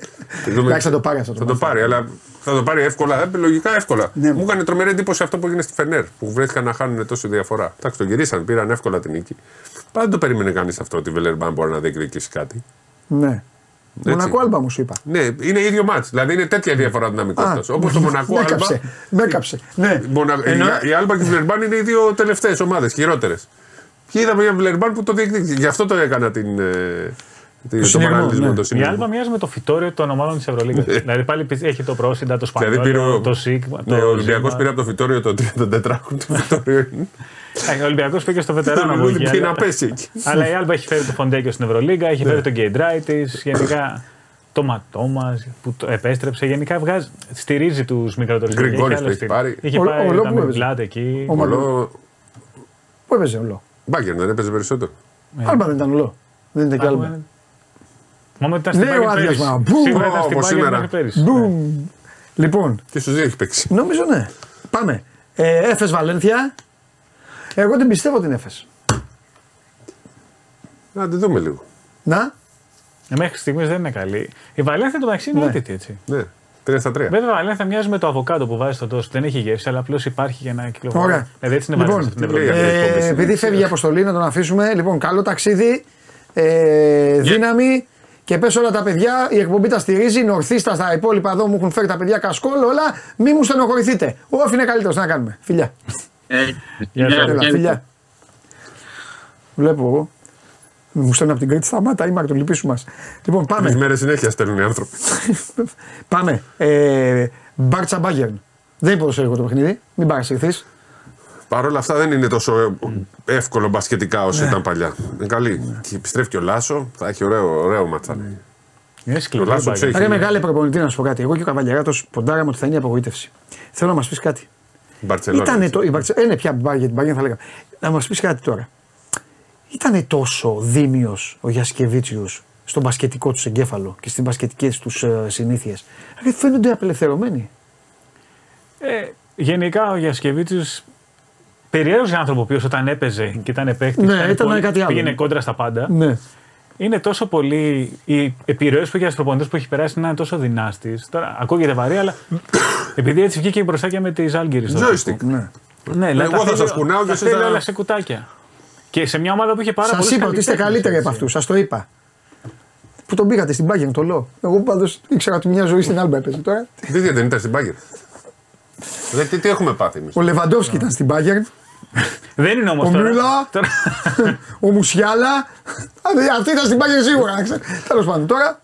δούμε. Εντάξει, θα το πάρει αυτό. Θα το πάρει, αλλά θα το πάρει εύκολα. Ε, λογικά εύκολα. Ναι. Μου έκανε τρομερή εντύπωση αυτό που έγινε στη Φενέρ που βρέθηκαν να χάνουν τόση διαφορά. Εντάξει, τον γυρίσαν, πήραν εύκολα την νίκη. Πάντα δεν το περίμενε κανείς αυτό ότι η Βελερμπάν μπορεί να διεκδικήσει κάτι. Ναι. Μονακό Άλμπα μου σου είπα. Ναι, είναι ίδιο μάτς. Δηλαδή είναι τέτοια διαφορά δυναμικότητα. Όπως το Μονακό με Άλμπα. έκαψε. Με έκαψε. Ναι. Μονα- Ενώ- η- Η Άλμπα και η Βιλερμπάν είναι οι δύο τελευταίες ομάδες, χειρότερες. Και είδαμε μια Βιλερμπάν που το διεκδίκησε. Γι' αυτό το έκανα την. ε, τη- το συνειρμό, παραλληλισμό, ναι. το Η συνειρμό. Άλμπα μοιάζει με το φυτόριο των ομάδων της Ευρωλίγας. δηλαδή πάλι πι- έχει το Πρόσιντα, το Δηλαδή πήρε Σπανιόλ, ο, το Σίγμα. ναι, το ο Ολυμπιακός Ζήμα. πήρε από το φυτόριο το 34 του φυτόριο. Ε, Ο Ολυμπιακός πήγε στο βετεράνο από εκεί. Πήγε να αλλά- πέσει εκεί. Αλλά η Άλμπα έχει φέρει το Φοντέκιο στην Ευρωλίγα, έχει φέρει τον Γκέιντράι τη. Γενικά το Ματόμα που το επέστρεψε. Γενικά βγάζει, στηρίζει τους μικρότερους. Γκριγκόνης που έχει πάρει. Είχε Ο- πάρει ο Λό τα που έπαιζε; Μιλάτε εκεί. Ο Μαλό. Όλο. Πού έπαιζε ολό; Μπάγκερ δεν έπαιζε περισσότερο. Άλμπα δεν ήταν ολό. Δεν ήταν και Άλμπα. Έχουμε- Μόνο ότι ήταν στην Ναι, ο Bayern πέρυσι. άδειασμα. Μπου, Σίγουρα ήταν στην όπως Bayern σήμερα. μέχρι πέρυσι. Μπουμ. Λοιπόν, Και στους δύο έχει παίξει. νομίζω ναι. Πάμε. Ε, Έφες Βαλένθια. Εγώ την πιστεύω την Έφες. Να τη δούμε λίγο. Να. Ε, Μέχρι στιγμής δεν είναι καλή. Η Βαλένθια το μεταξύ είναι Ναι. άτυτη έτσι. Ναι, 3 στα 3. Βέβαια, η Βαλένθια μοιάζει με το αβοκάντο που βάζει στο τόσο. Δεν έχει γεύση, αλλά απλώς υπάρχει για να κυκλοφορεί. Ωραία. Δηλαδή έτσι είναι Λοιπόν, βαλένθια στην τι λέει Ευρώπη. αυτή η εκπομπή Ε, στην επειδή φεύγει η αποστολή, να τον αφήσουμε. Λοιπόν, καλό ταξίδι. Ε, δύναμη. Και πες όλα τα παιδιά, η εκπομπή τα στηρίζει. Νορθίστα στα υπόλοιπα εδώ μου έχουν φέρει τα παιδιά κασκόλ. Όλα, μη μου στενοχωρηθείτε. Ο Όφη είναι καλύτερος, να κάνουμε. Φιλιά. Ε, Γεια φιλιά, σας. Έλα, φιλιά. φιλιά. Βλέπω εγώ. Μου στέλνουν από την Κρήτη, σταμάτα, είμαι το λυπήσου μας. Λοιπόν, πάμε. Τρει μέρες συνέχεια στέλνουν οι άνθρωποι. πάμε. Ε, Μπάρτσα Μπάγκερν. Δεν είναι ποδοσφαιρικό το παιχνίδι. Μην παρασυρθείς. Παρ' όλα αυτά δεν είναι τόσο εύκολο μπασκετικά όσο Ναι. ήταν παλιά. Είναι καλή. Και επιστρέφει και ο Λάσο, θα έχει ωραίο, ωραίο ματσά. Είναι σκληρό. Το Λάσο η Bayern. ξέρει. Ρε μεγάλη προπονητή να σου πω κάτι. Εγώ και ο Καβαλιαράτος ποντάραμε ότι θα είναι η απογοήτευση. Θέλω να μας πεις κάτι. Μπαρτσελόνα. Ήτανε το. Η Μπαρτσε... Ε, ναι, πια μπάρ για την Bayern θα λέγαμε. Να μας πεις κάτι τώρα. Ήτανε τόσο δίμιος ο Γιασκεβίτσιου στον μπασκετικό τους εγκέφαλο και στις μπασκετικές τους ε, συνήθειες. Δηλαδή φαίνονται απελευθερωμένοι. Ε, γενικά ο Γιασκεβίτσιος περίεργο άνθρωπο ο οποίος όταν έπαιζε και ήταν παίκτης. Ναι, ήταν κάτι άλλο. Πήγαινε κόντρα στα πάντα. Ναι. Είναι τόσο πολύ. Οι επιρροές που έχει για του προπονητέ που έχει περάσει να είναι τόσο δυνάστη. Τώρα ακούγεται βαρύ, αλλά επειδή έτσι βγήκε μπροστά και με τη Ζάλγκυρη. Joystick. ναι. Ναι, δηλαδή Εγώ τα θα θέλει- σας κουνάω και τα εσείς θέλει θα- όλα σε κουτάκια. Και σε μια ομάδα που είχε πάρα Σας πολλούς είπα ότι είστε καλλιτέχνες, καλύτεροι από έτσι. αυτούς. Σας το είπα. Που τον πήγατε στην Bayern, το λέω. Εγώ πάντως ήξερα ότι μια ζωή στην Άλμπα έπαιζε τώρα. Τι δεν ήταν στην Πάγκερ. Δεν, τι, τι έχουμε πάθει εμείς; Ο Λεβαντόφσκι ήταν στην Bayern. Δεν είναι όμως Ο τώρα. Μιούλα. Τώρα- ο Μουσιάλα. Αυτή- Αυτή ήταν στην Bayern σίγουρα. Τέλος πάντων τώρα.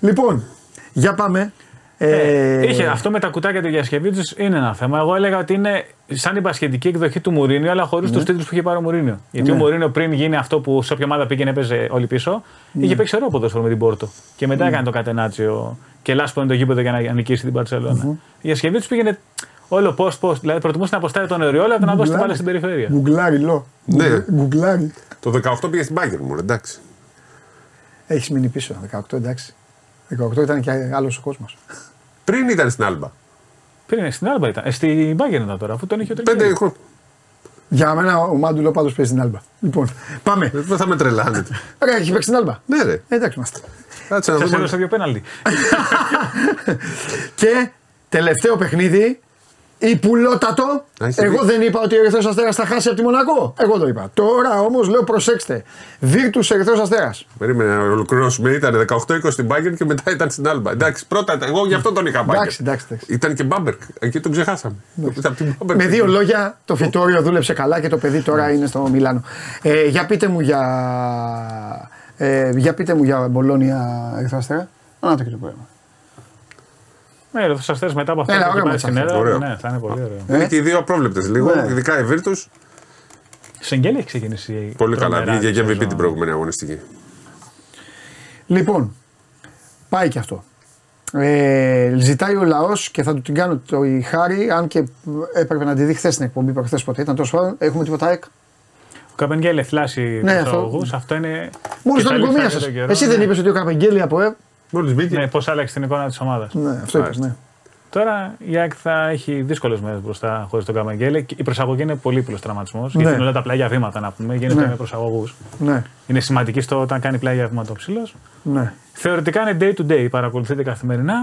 Λοιπόν, για πάμε. Ε, Είχε αυτό με τα κουτάκια του Γιασκεβίτσου είναι ένα θέμα. Εγώ έλεγα ότι είναι σαν η μπασχετική εκδοχή του Μουρίνιο, αλλά χωρίς Ναι. τους τίτλους που είχε πάρει ο Μουρίνιο. Γιατί ο Μουρίνιο πριν γίνει αυτό που σε όποια ομάδα πήγαινε έπαιζε όλοι πίσω, Ναι. είχε παίξει ωραίο ποδόσφαιρο με την Πόρτο. Και μετά έκανε το κατενάτσιο και λάσπωνε το γήπεδο για να νικήσει την Παρσελόνα. Ο Γιασκεβίτσου πήγαινε όλο post-post. Δηλαδή προτιμούσε να αποστάρει τον Οριόλα από το να δώσει την μπάλα στην περιφέρεια. Γκουγκλάρι, λό. Ναι. Γκουγκλάρι. Το 18 πήγε στην Πάγκερ μου, εντάξει. Έχεις μείνει πίσω. 18 εντάξει. 18 ήταν και άλλος ο κόσμος. Πριν ήταν στην Άλμπα. Πριν στην Άλμπα ήταν. Ε, στην Μπάγκερ ήταν τώρα, αφού τον είχε ο Πέντε Τελικέρη. χρόνια. Για μένα ο Μάντουλο πάντως παίζει στην Άλμπα. Λοιπόν, πάμε. Δεν θα με τρελάνετε. Ωραία, έχει παίξει στην Άλμπα. ναι, ρε. Ε, εντάξει είμαστε. Κάτσε να Σας δούμε. έδωσα δύο πέναλτι. Και τελευταίο παιχνίδι, υπουλότατο. Α, είσαι Εγώ δίκιο. δεν είπα ότι ο Ερυθρός Αστέρας θα χάσει από τη Μονακό. Εγώ το είπα. Τώρα όμως λέω προσέξτε. Βίρτους Ερυθρός Αστέρας. Περίμενε να ολοκληρώσουμε. Ήταν 18-20 στην Πάγκερ και μετά ήταν στην Άλμπα. Εντάξει, πρώτα εγώ γι' αυτό τον είχα Πάγκερ. Εντάξει, εντάξει, εντάξει. Ήταν και Μπάμπερκ. Εκεί τον ξεχάσαμε. Ήταν από την Μπάμπερκ. Με δύο λόγια, το φυτόριο δούλεψε καλά και το παιδί τώρα είναι στο Μιλάνο. Ε, για πείτε μου για. Ε, για πείτε μου για Μπολόνια Ερυθρό Αστέρα. Να το και το πρόβλημα. Ναι, θα σα μετά από αυτό Έλα, που ωραία πάει μας στην αυτό. έδρα. Ωραίο. Ναι, θα είναι πολύ ωραίο. Είναι και οι δύο απρόβλεπτες λίγο, Ναι. ειδικά η Βίρτου. Σεγγέλη έχει ξεκινήσει. η Πολύ καλά. τρομερά Βγήκε και MVP σεζόν. την προηγούμενη αγωνιστική. Λοιπόν, πάει και αυτό. Ε, ζητάει ο λαός και θα του την κάνω το η χάρη, αν και έπρεπε να τη δει χθες στην εκπομπή, προχθές ποτέ ήταν τόσο πάντων. Έχουμε τίποτα εκ. Ο Καπενγκέλε θλάσει Ναι, του αυτό. αγωγού. Αυτό είναι. Μόλις και τον καλή οικομία φάση σας. τον καιρό, Εσύ ναι. δεν είπες ότι ο Καπεγγέλη από ΕΒ. Μόλις μπήκε. Ναι, πώς άλλαξε την εικόνα της ομάδας. Ναι, αυτό είπες. Μάλιστα. Ναι. Τώρα η ΑΕΚ θα έχει δύσκολες μέρες μπροστά χωρίς τον Καπενγκέλε. Και Η προσαγωγή είναι πολύπλο τραυματισμός. Ναι. Γιατί είναι όλα τα πλάγια βήματα να πούμε. Γίνεται Ναι. με προσαγωγούς. ναι, Είναι σημαντική στο όταν κάνει πλάγια βήματα ο ψηλός. ναι. Θεωρητικά είναι day to day. Παρακολουθείτε καθημερινά.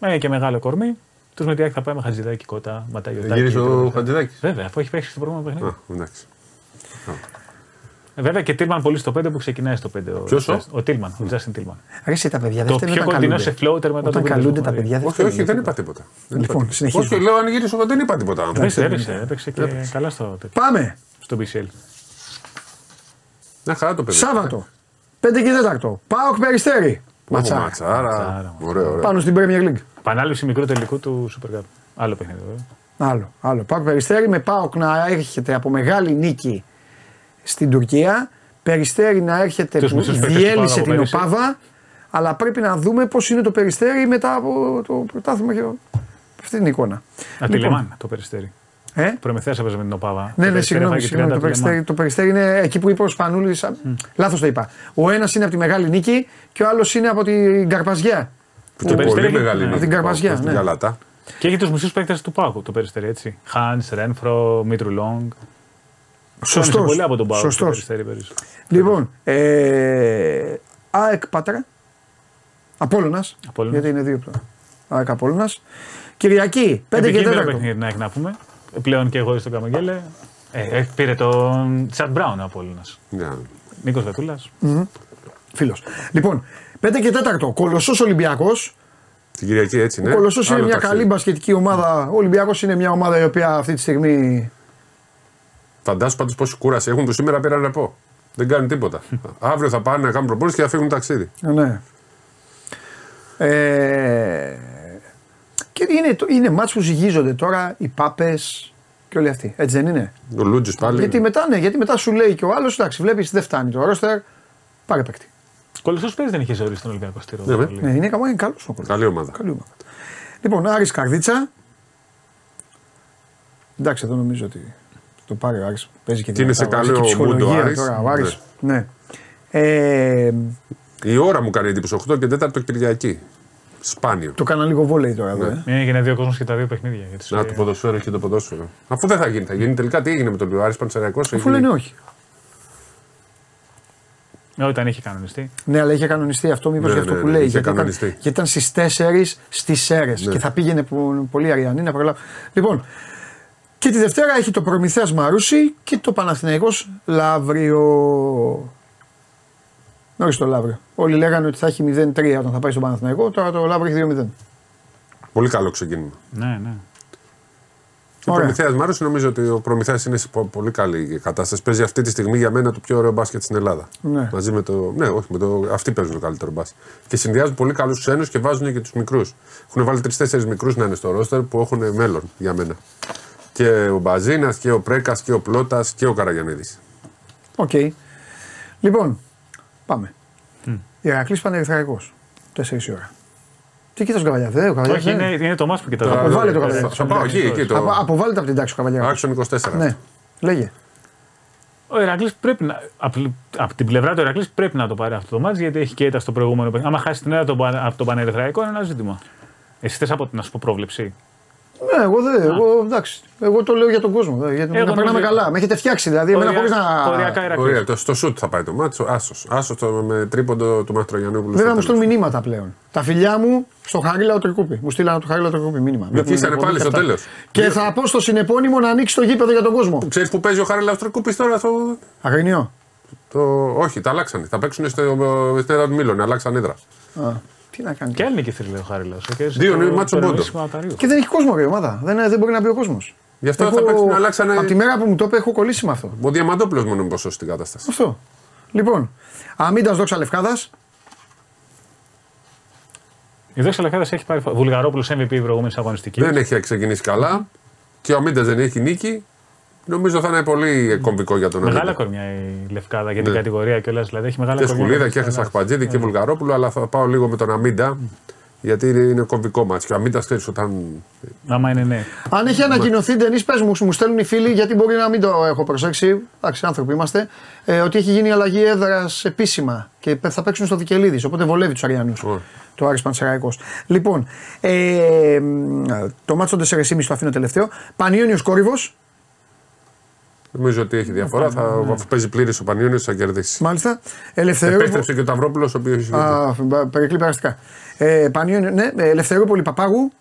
Με και μεγάλο κορμί. Τους με τη ΑΕΚ θα πάει με χατζηδάκι κότα, ματαγιωτάκι. Γύρισε ο τίποτα. Χατζηδάκης. Βέβαια, αφού έχει παίξει στο προηγούμενο παιχνίδι. Α, εντάξει. Ε, Βέβαια και Τίλμαν πολύ στο 5 που ξεκινάει στο 5. ο- Ποιος ο; Ο Τίλμαν, ο Τζάστιν Τίλμαν. Αρέσει τα παιδιά. Το δεν φταίνε πιο όταν κοντινό καλούνται. σε floater μετά Όταν το καλούνται τα Βίλνιους, παιδιά δεν Όχι, φταίνε όχι, δεν τίποτα. είπα τίποτα. Δεν Λοιπόν, είπα τίποτα. συνεχίζουμε. Όχι, λέω αν γύρισε εγώ δεν είπα τίποτα. Έπαιξε, έπαιξε, έπαιξε και καλά στο, τέτοιο, Πάμε. στο BCL. Μια χαρά το παιδί. Σάββατο. 5 και 4. Πάοκ περιστέρι. Ω, Ματσάρα. Ματσάρα. Ματσάρα. Ωραίο, ωραίο. Πάνω στην Premier League. Επανάληψη μικρού τελικού του Super Cup. Άλλο παιχνίδι βέβαια. Άλλο, άλλο. Πάοκ περιστέρι με Πάοκ να έρχεται από μεγάλη νίκη στην Τουρκία. Περιστέρι να έρχεται Τους που μισούς παίκτες του διέλυσε Πάοκ την από πέρυσι; Οπάβα. Αλλά πρέπει να δούμε πώς είναι το περιστέρι μετά από το πρωτάθλημα και αυτή την εικόνα. Από τη Λεμάν το περιστέρι. Ε; Προμηθέα έπαιζε με την Οπάβα. Ναι, Το ναι, Περιστέρι συγγνώμη, έφαγε συγγνώμη. 30 Το από τη περιστέρι, Λεμάν. το περιστέρι είναι εκεί που είπε ο Σπανούλης. Λάθος το είπα. Ο ένας είναι από τη μεγάλη νίκη και ο άλλος είναι από την Καρπαζιά. Που και Περιστέρι πολύ έχει- μεγάλη ναι. νίκη. Την Καρπαζιά, Στην ναι. Γαλατά. Και έχει τους μισούς παίκτες του Πάουκ το περιστέρι έτσι. Χάνς, Ρένφρο, Μίτρου Λόγκ. Σωστός. πολύ από τον Πάουκ το Σωστός. περιστέρι πέρυσι. Λοιπόν, ε, ΑΕΚ Πάτρα. Απόλλωνας, Απόλλωνας. Γιατί είναι δύο πλέον. ΑΕΚ Απόλλωνας. Κυριακή, 5 και Επικίνδυνο 4. παιχνίδι να έχει να πούμε. Πλέον και εγώ στον Καμαγγέλε. Ε, ε, πήρε τον Τσατ Μπράουν ο Απόλλωνας. Ναι. Νίκος Βετούλα. Φίλος. Λοιπόν, 5 και 4. Κολοσσός Ολυμπιακός. Την Κυριακή έτσι, ναι. Ο Κολοσσός είναι Άλλο μια ταξίδι. καλή μπασκετική ομάδα. Ο Ολυμπιακός είναι μια ομάδα η οποία αυτή τη στιγμή. Φαντάσου πάντως πόση κούραση έχουν που σήμερα πήραν ρεπό. Δεν κάνουν τίποτα. Αύριο θα πάνε να κάνουν προπόνηση και θα φύγουν ταξίδι. Ναι. Ε, και είναι, το- είναι μάτς που ζυγίζονται τώρα οι πάπες και όλοι αυτοί. Έτσι δεν είναι; Ο Λούτζης πάλι. Γιατί μετά, ναι, γιατί μετά σου λέει και ο άλλος, εντάξει, βλέπεις δεν φτάνει το ρόστερ, πάρε παίκτη. Κολοσσό πέρυσι δεν είχε ζωή στον Ολυμπιακό στήρο. Ναι, πολύ. Ναι, είναι, καλό- είναι καλός ο Κολοσσός. Καλή ομάδα. Καλή ομάδα. Λοιπόν, Άρης Καρδίτσα. Εντάξει, εδώ νομίζω ότι το πάρει ο Άρης. Παίζει και Και είναι σε δυνατά, βάζει καλό και ψυχολογία mood ο Άρης; Τώρα, ο Άρης. Ναι. Ε, Η ώρα μου κάνει εντύπωση 8 και 4 Κυριακή. Σπάνιο. το κάνα λίγο βόλεϊ τώρα εδώ. Ναι. Ε. Είναι έγινε δύο κόσμος και τα δύο παιχνίδια. Για τις- Να το ποδοσφαίρο και το ποδόσφαιρο. Αφού δεν θα γίνει, θα γίνει τελικά τι έγινε με τον Άρης Πανσεραϊκός. Αφού λένε όχι. Ε, Όταν είχε κανονιστεί. Ναι, αλλά είχε κανονιστεί αυτό, μήπως Ναι, για αυτό ναι, που ναι, λέει. είχε γιατί, ήταν, κανονιστεί. γιατί ήταν στις 4 στις αίρες Ναι. και θα πήγαινε πο- πολύ αριανή να προλάβει. Λοιπόν, και τη Δευτέρα έχει το Προμηθέας Μαρούσι και το Παναθηναϊκός Λαύριο. Νωρίς το Λαύριο. Όλοι λέγανε ότι θα έχει 0-3 όταν θα πάει στον Παναθηναϊκό, τώρα το Λαύριο έχει 2-0. Πολύ καλό ξεκίνημα. Ναι, ναι. Ο Ωραία. Προμηθέας μ' άρεσε, νομίζω ότι ο Προμηθέας είναι σε πο- πολύ καλή κατάσταση. Παίζει αυτή τη στιγμή για μένα το πιο ωραίο μπάσκετ στην Ελλάδα. Ναι. Μαζί με το. Ναι, όχι, με το... αυτοί παίζουν το καλύτερο μπάσκετ. Και συνδυάζουν πολύ καλούς ξένους και βάζουν και τους μικρούς. Έχουν βάλει τρει-τέσσερι μικρούς να είναι στο ρόστερ που έχουν μέλλον για μένα. Και ο Μπαζίνας και ο Πρέκας και ο Πλότα και ο Καραγιανίδης. Οκ. Λοιπόν, πάμε. Ηρακλή Πανερυθραϊκό. 4 η ώρα. Τι κοίτας ο Καβαλιά, δεν ο Καβαλιάς Όχι, δεν είναι, είναι το μάτς που κοιτάζω. Αποβάλε το Θα- Καβαλιά. Θα πάω εκεί, εκεί. Απο, Το... αποβάλλεται από την τάξη ο Καβαλιά. Άξον 24. Ναι, λέγε. Ο Ηρακλής πρέπει να. Από, από την πλευρά του Ηρακλής πρέπει να το πάρει αυτό το μάτς γιατί έχει και ήταν στο προηγούμενο παιχνίδι. Άμα χάσει την έδρα από τον, από τον Πανερυθραϊκό είναι ένα ζήτημα. Εσύ θες από να σου πω πρόβλεψη; Ναι, εγώ δεν. Εγώ, εντάξει, εγώ το λέω για τον κόσμο. δε, Γιατί Εγώ να περνάμε νομίζω- καλά. Με έχετε φτιάξει δηλαδή. Εμένα χωρίς να. Οριακά Ηρακλής. Ωραία, το, στο σουτ θα πάει το μάτσο. Άσος. Άσος το, με τρίποντο του Μαστρογιαννόπουλου. Βέβαια μου στο στέλνουν τέλος. μηνύματα πλέον. Τα φιλιά μου στο Χαρίλα ο Τρικούπη. Μου στείλανε το Χαρίλα ο Τρικούπη μήνυμα. Βλέπουν Νικήσανε την εκπομπή πάλι και στο αυτά. τέλος. Και θα πω στο συνεπώνυμο να ανοίξει το γήπεδο για τον κόσμο. Ξέρεις που παίζει ο Χάρη Λαυστροκούπη τώρα. Το, Αγρινιό. το, όχι, τα αλλάξανε. Θα παίξουν στο, στην έδρα του Μήλων. Αλλάξαν έδρα. Α, Τι να κάνει. Και άλλη νίκη θέλει ο Χάριλος. Δύο μάτσο πόντο. Και δεν έχει κόσμο ρε η ομάδα. Δεν, δεν μπορεί να μπει ο κόσμος. Γι' αυτό θα παίξουν, αλλάξανε- Από τη μέρα που μου το είπε, έχω κολλήσει με αυτό. Ο Διαμαντόπουλος μόνο είναι ποσό στην κατάσταση. Αυτό. Λοιπόν, Αμίντα δόξα Λευκάδας. Η Δόξα Λεχάδας έχει πάρει Βουλγαρόπουλος MVP η προηγούμενης αγωνιστικής. Δεν έχει ξεκινήσει καλά και ο Αμίντα δεν έχει νίκη. Νομίζω θα είναι πολύ κομβικό για τον Μεγάλα Αμίντα. κορμιά η Λευκάδα για την Ναι. κατηγορία κιόλας. Δηλαδή έχει μεγάλα Και κορμιά. Σκουλίδα και Χεσαχπατζίδη και Βουλγαρόπουλο, αλλά θα πάω λίγο με τον Αμίντα. Γιατί είναι, είναι κομβικό μάτσο. Και ο Αμίντας ξέρεις όταν. Άμα είναι ναι. Αν έχει ανακοινωθεί Ντενή, πες μου, μου στέλνουν οι φίλοι, γιατί μπορεί να μην το έχω προσέξει. Εντάξει, άνθρωποι είμαστε. Ε, ότι έχει γίνει αλλαγή έδρας επίσημα και θα παίξουν στο Δικελίδη. Οπότε βολεύει τους Αριανούς. Ωραία. Το Άρης Πανσεραϊκός. Λοιπόν, ε, μ, το μάτσο 4,5 το αφήνω τελευταίο. Πανιόνιος Κόρυβος, Νομίζω ότι έχει διαφορά. Θα, αφού παίζει πλήρης ο Πανιόνιος, θα κερδίσει. μάλιστα. Ελευθερούπολη. Επέστρεψε και ο Ταυρόπουλος, ο οποίος έχει. Α, περικλεί περαστικά. Ε, Πανιόνιο, ναι, Ελευθερούπολη Παπάγου,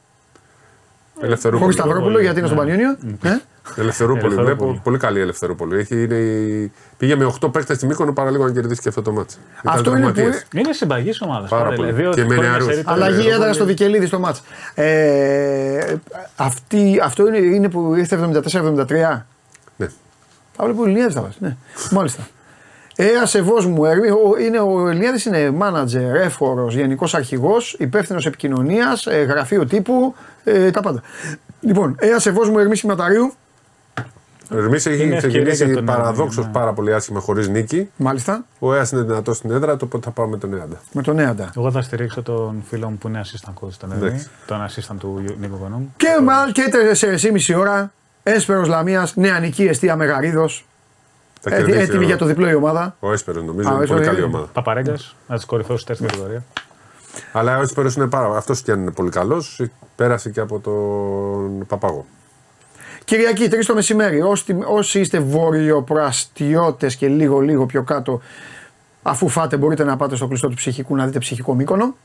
Ελευθερούπολη. χωρίς Σταυρόπουλο γιατί είναι στο Πανιόνιο. Ναι. Ελευθερούπολη, Ελευθερούπολη. βλέπω. Πολύ καλή η Ελευθερούπολη. Έχει, είναι, η- πήγε με 8 παίχτε στη Μήκονο παραλίγο να κερδίσει και αυτό το μάτσο. Αυτό είναι που- Είναι συμπαγής ομάδας. Πάρα πολύ. Και με νεαρούς. Αλλαγή Ε, έδρα στο Δικελίδη στο μάτς. Ε, αυτή, αυτό είναι, είναι που ήρθε 74-73. Ναι. Τα βλέπω ο Ηλιάδης τα βάζει. Ναι, μάλιστα. Ε, ασεβός μου, Ερμή, ο, είναι, ο Ηλιάδης είναι μάνατζερ, εύχορος, γενικός αρχηγός, υπεύθυνος επικοινωνίας, ε, γραφείο τύπου, ε, τα πάντα. Λοιπόν, ε, ασεβός μου, Ερμή Σηματαρίου, Ο Ερμή έχει Είναι ευκαιρία ξεκινήσει για τον παραδόξως Ερμή, ναι. πάρα πολύ άσχημα χωρίς νίκη. μάλιστα, Ο Έα είναι δυνατός στην έδρα, οπότε θα πάμε με τον Εάντα. με τον Έαντα. Εγώ θα στηρίξω τον φίλο μου που είναι assistant coach στον Ερμή, Εντάξει. τον assistant του Νίκο Κονόμου. Και, μα, και 4,5 ώρα, Έσπερος Λαμίας, νεανική αιστεία Μεγαρίδος, Θα έτοι- κερδίσει έτοιμη ο- για το διπλό η ομάδα. Ο Έσπερος νομίζω Α, είναι ο πολύ Έσπερος καλή είναι- ομάδα. Παπαρέγκας, ένας του κορυφαίου στην τέταρτη κατηγορία. Αλλά ο Έσπερος είναι πάρα. Αυτός και αν είναι πολύ καλός, πέρασε και από τον Παπάγο. Κυριακή, 3 το μεσημέρι. Όσοι, όσοι είστε βορειοπροαστιώτες και λίγο λίγο πιο κάτω, αφού φάτε, μπορείτε να πάτε στο κλειστό του ψυχικού να δείτε ψυχικό μήκονο.